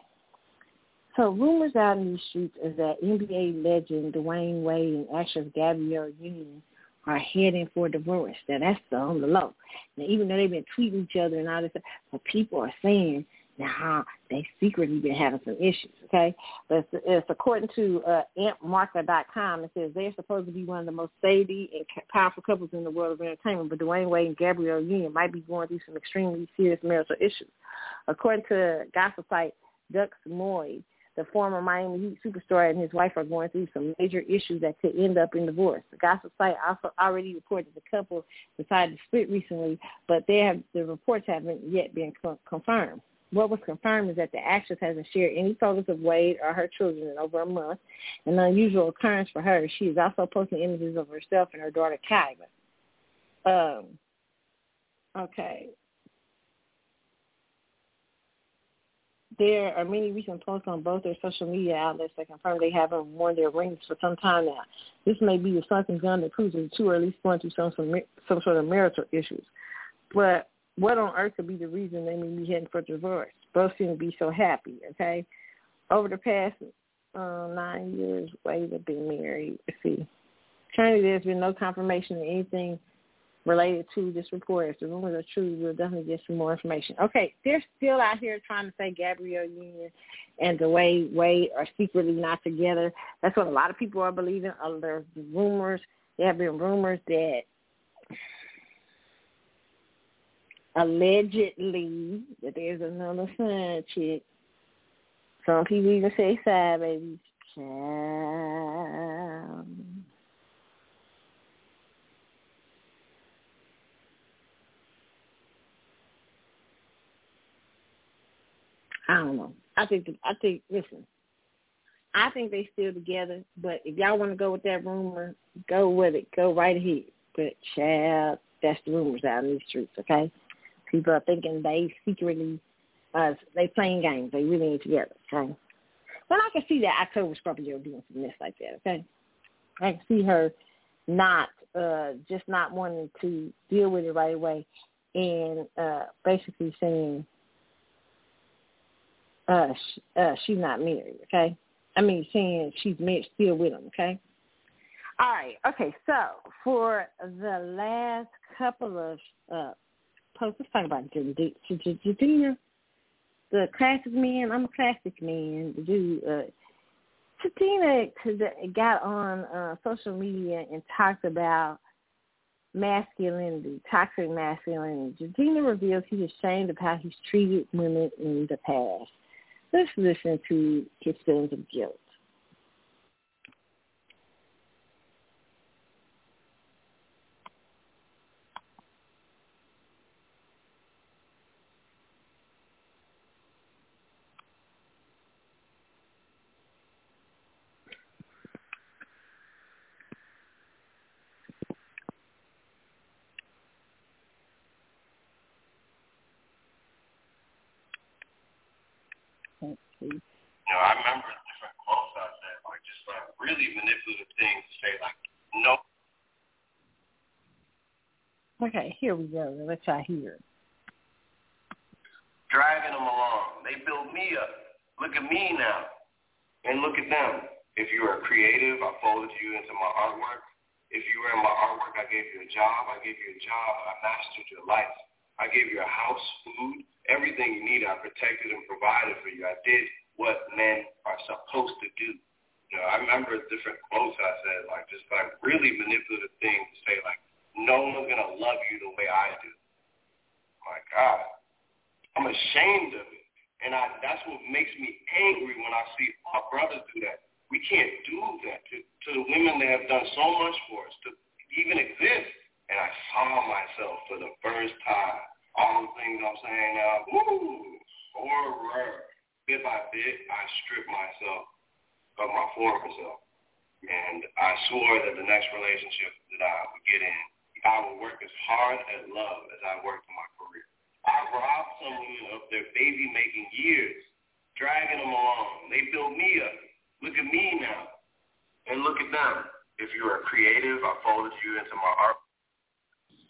So rumors out in these streets is that NBA legend Dwyane Wade and actress Gabrielle Union are heading for divorce. Now that's the on the low. Now even though they've been tweeting each other and all this, but people are saying now they secretly been having some issues. Okay, but it's, it's according to uh, AmpMarker.com. It says they're supposed to be one of the most steady and powerful couples in the world of entertainment, but Dwyane Wade and Gabrielle Union might be going through some extremely serious marital issues. According to gossip site Dux Moy, the former Miami Heat superstar and his wife are going through some major issues that could end up in divorce. The gossip site also already reported the couple decided to split recently, but they have the reports haven't yet been co- confirmed. What was confirmed is that the actress hasn't shared any photos of Wade or her children in over a month, an unusual occurrence for her. She is also posting images of herself and her daughter Kyla. Um, okay. There are many recent posts on both their social media outlets that confirm they haven't worn their rings for some time now. This may be a something gun that proves the two are at least going through some, some some sort of marital issues. But what on earth could be the reason they may be heading for divorce? Both seem to be so happy, okay? Over the past uh, nine years, Wade have been married. Let's see. Currently, there's been no confirmation of anything related to this report. If the rumors are true, we'll definitely get some more information. Okay, they're still out here trying to say Gabrielle Union and Dwyane Wade are secretly not together. That's what a lot of people are believing. Uh, there's rumors. There have been rumors that allegedly that there's another side chick. Some people even say side baby. Child. I don't know. I think I think listen. I think they still together, but if y'all want to go with that rumor, go with it. Go right ahead. But child, that's the rumors out in these streets, okay? People are thinking they secretly uh they playing games. They really ain't together, okay? But I can see that October Scorpio doing some mess like that, okay? I can see her not uh just not wanting to deal with it right away and uh basically saying uh, sh- uh, she's not married, okay? I mean, saying she's married, still with him, okay? All right, okay, so for the last couple of uh, let's talk about Jidenna, the classic man. I'm a classic man. The dude, uh, got on uh, social media and talked about masculinity, toxic masculinity. Jidenna reveals he's ashamed of how he's treated women in the past. Let's listen to his feelings of guilt. You know, I remember different quotes I said, like just like really manipulative things to say, like no Okay, here we go. Let's try here. Dragging them along. They built me up. Look at me now. And look at them. If you are creative, I folded you into my artwork. If you were in my artwork, I gave you a job. I gave you a job. I mastered your life. I gave you a house, food, everything you needed. I protected and provided for you. I did what men are supposed to do. You know, I remember different quotes I said, like just like really manipulative things to say, like, no one's gonna love you the way I do. My God, I'm ashamed of it, and I that's what makes me angry when I see my brothers do that. We can't do that to, to the women that have done so much for us to even exist. And I saw myself for the first time. All the things I'm saying now, woo, horror. Bit by bit, I stripped myself of my former self. And I swore that the next relationship that I would get in, I would work as hard at love as I worked in my career. I robbed some women of their baby-making years, dragging them along. They built me up. Look at me now. And look at them. If you are creative, I folded you into my art.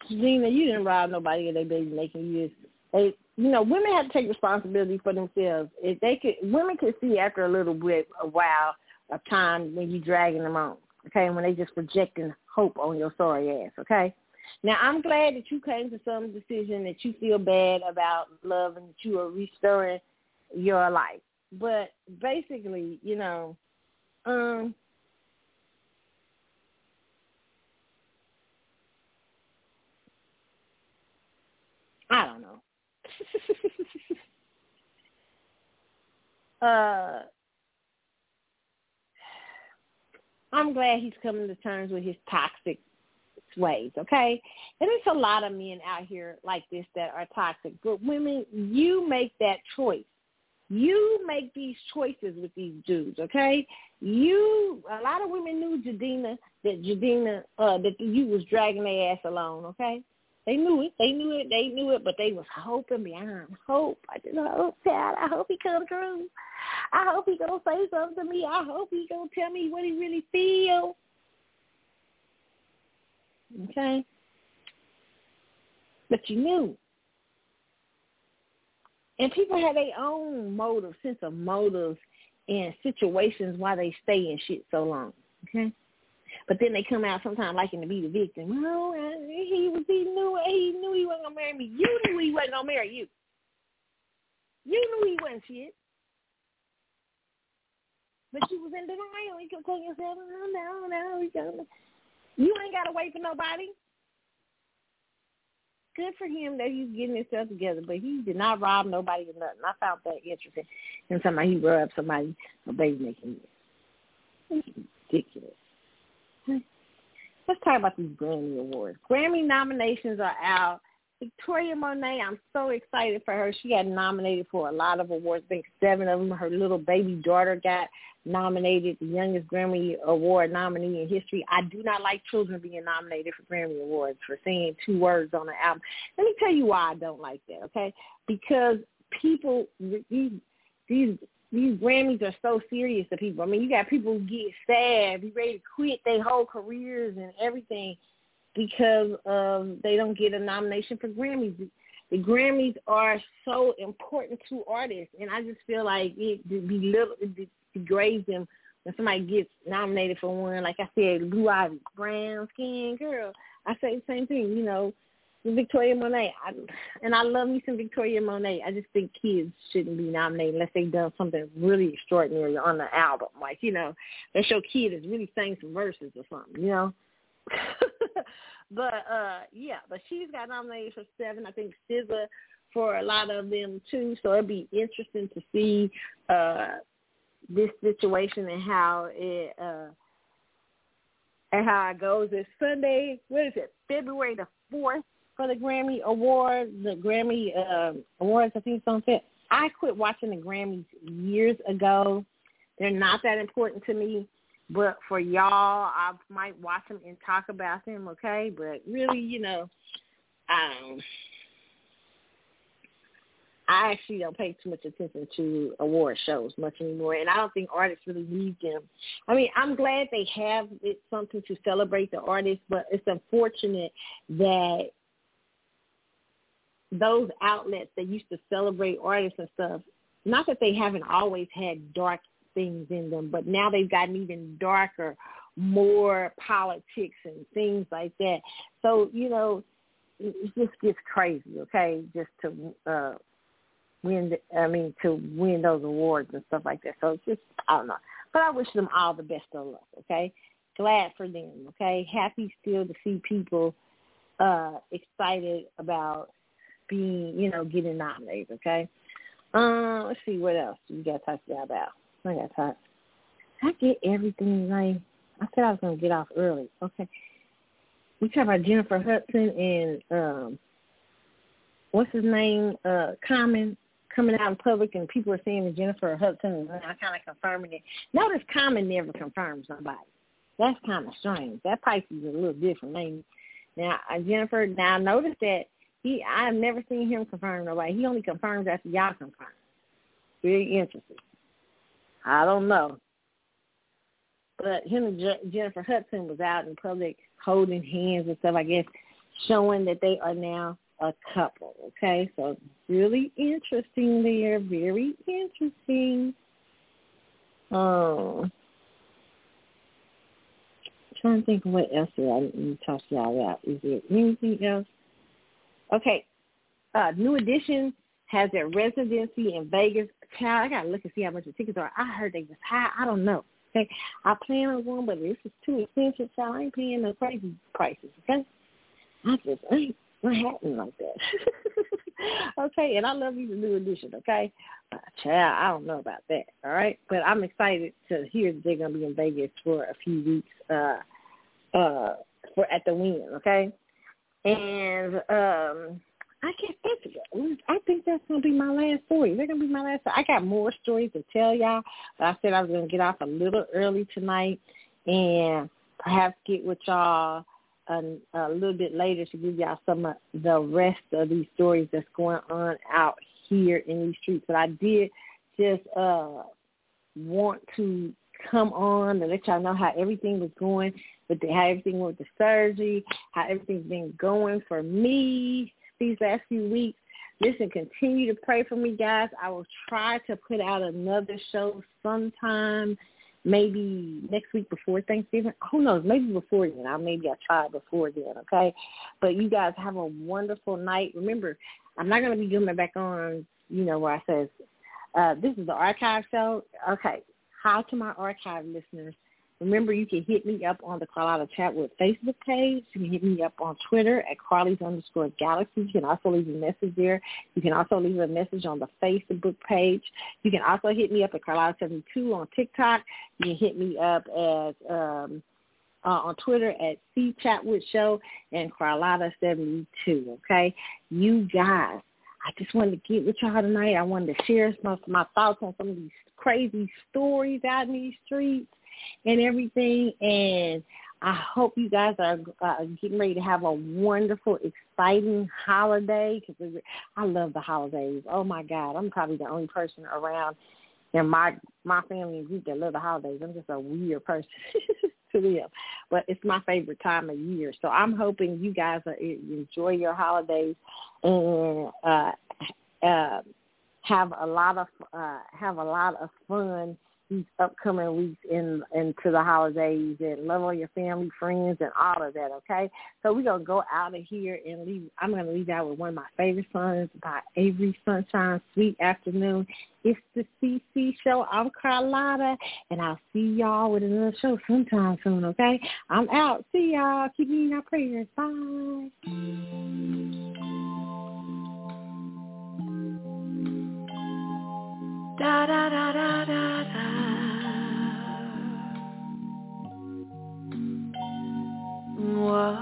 Gina, you didn't rob nobody of their baby making years. They, you know, women have to take responsibility for themselves. If they could, women can see after a little bit, a while of time when you dragging them on. Okay, and when they just projecting hope on your sorry ass. Okay. Now I'm glad that you came to some decision that you feel bad about love and that you are restoring your life. But basically, you know, um, I don't know. uh, I'm glad he's coming to terms with his toxic ways, okay? And there's a lot of men out here like this that are toxic. But women, you make that choice. You make these choices with these dudes, okay? You a lot of women knew Jidenna that Jidenna uh that you was dragging their ass along, okay? They knew it. They knew it. They knew it, but they was hoping beyond hope. I just hope, Chad. I hope he come through. I hope he gonna say something to me. I hope he gonna tell me what he really feel. Okay. But you knew. And people have their own motive, sense of motives and situations why they stay in shit so long. Okay. But then they come out sometimes liking to be the victim. Oh, he was he knew he knew he wasn't gonna marry me. You knew he wasn't gonna marry you. You knew he wasn't shit. But you was in denial. You kept telling yourself, oh, no, no, we gonna. You ain't gotta wait for nobody. Good for him that he's getting himself together, but he did not rob nobody of nothing. I found that interesting. And somebody he robbed somebody a baby making. It's ridiculous. Let's talk about these Grammy Awards. Grammy nominations are out. Victoria Monet, I'm so excited for her. She got nominated for a lot of awards. I think seven of them. Her little baby daughter got nominated, the youngest Grammy Award nominee in history. I do not like children being nominated for Grammy Awards for saying two words on an album. Let me tell you why I don't like that, okay? Because people, these, these these Grammys are so serious to people. I mean, you got people who get sad, be ready to quit their whole careers and everything because um, they don't get a nomination for Grammys. The Grammys are so important to artists, and I just feel like it belittle, it degrades them when somebody gets nominated for one. Like I said, Blue Ivy, brown skin girl. I say the same thing. You know, Victoria Monet. I, and I love me some Victoria Monet. I just think kids shouldn't be nominated unless they've done something really extraordinary on the album. Like, you know, they show kid is really saying some verses or something, you know? but uh yeah, but she's got nominated for seven. I think SZA for a lot of them too. So it'd be interesting to see uh this situation and how it uh and how it goes. It's Sunday. What is it? February the fourth for the Grammy Awards, the Grammy uh, Awards. I think it's on fit. I quit watching the Grammys years ago. They're not that important to me, but for y'all, I might watch them and talk about them. Okay, but really, you know, um, I actually don't pay too much attention to award shows much anymore, and I don't think artists really need them. I mean, I'm glad they have it something to celebrate the artists, but it's unfortunate that those outlets that used to celebrate artists and stuff, not that they haven't always had dark things in them, but now they've gotten even darker, more politics and things like that. So, you know, it just gets crazy, okay, just to uh win the, I mean to win those awards and stuff like that. So it's just I don't know. But I wish them all the best of luck, okay? Glad for them, okay? Happy still to see people uh excited about being, you know, getting nominated, okay? Uh, let's see what else we got to talk about. I got time. I get everything right. I said I was gonna get off early. Okay. We talk about Jennifer Hudson and um what's his name? Uh Common coming out in public and people are saying that Jennifer Hudson and I kinda confirming it. Notice Common never confirms somebody. That's kinda strange. That Pisces is a little different, ain't Now uh, Jennifer now notice that he I've never seen him confirm nobody. He only confirms after y'all confirm. Very interesting. I don't know. But him and Je- Jennifer Hudson was out in public holding hands and stuff, I guess, showing that they are now a couple. Okay, so really interesting there, very interesting. Um, trying to think of what else did I need to talk to y'all about. Is there anything else? Okay, uh, New Edition has their residency in Vegas. Child, I gotta look and see how much the tickets are. I heard they was high. I don't know. Okay, I plan on going, but this is too expensive, so I ain't paying no crazy prices. Okay, I just ain't not happening like that. okay, and I love you, the New Edition. Okay, uh, child, I don't know about that. All right, but I'm excited to hear that they're gonna be in Vegas for a few weeks. Uh, uh, for at the Wynn. Okay, and um I can't think of it. I think that's gonna be my last story. They're gonna be my last. I got more stories to tell y'all, but I said I was gonna get off a little early tonight and perhaps get with y'all a, a little bit later to give y'all some of the rest of these stories that's going on out here in these streets. But I did just uh want to come on and let y'all know how everything was going with the, how everything went with the surgery, how everything's been going for me these last few weeks. Listen, continue to pray for me, guys. I will try to put out another show sometime, maybe next week before Thanksgiving. Who knows? Maybe before then. I maybe I try before then. Okay, but you guys have a wonderful night. Remember, I'm not going to be coming back on. You know where I says uh, this is the archive show. Okay, hi to my archive listeners. Remember, you can hit me up on the Carlotta Chatwood Facebook page. You can hit me up on Twitter at Carly's underscore Galaxy. You can also leave a message there. You can also leave a message on the Facebook page. You can also hit me up at Carlotta72 on TikTok. You can hit me up at um, uh, on Twitter at C Chatwood Show and Carlotta72. Okay, you guys. I just wanted to get with y'all tonight. I wanted to share some of my thoughts on some of these crazy stories out in these streets and everything. And I hope you guys are uh, getting ready to have a wonderful, exciting holiday because I love the holidays. Oh my God, I'm probably the only person around in my my family and group that love the holidays. I'm just a weird person to them, but it's my favorite time of year. So I'm hoping you guys are, enjoy your holidays and uh, uh, have a lot of uh, have a lot of fun these upcoming weeks in into the holidays and love all your family, friends, and all of that. Okay, so we're gonna go out of here and leave. I'm gonna leave out with one of my favorite songs by Avery Sunshine, "Sweet Afternoon." It's the CC show. I'm Carlotta, and I'll see y'all with another show sometime soon. Okay, I'm out. See y'all. Keep me in your prayers. Bye. Da da da da da One.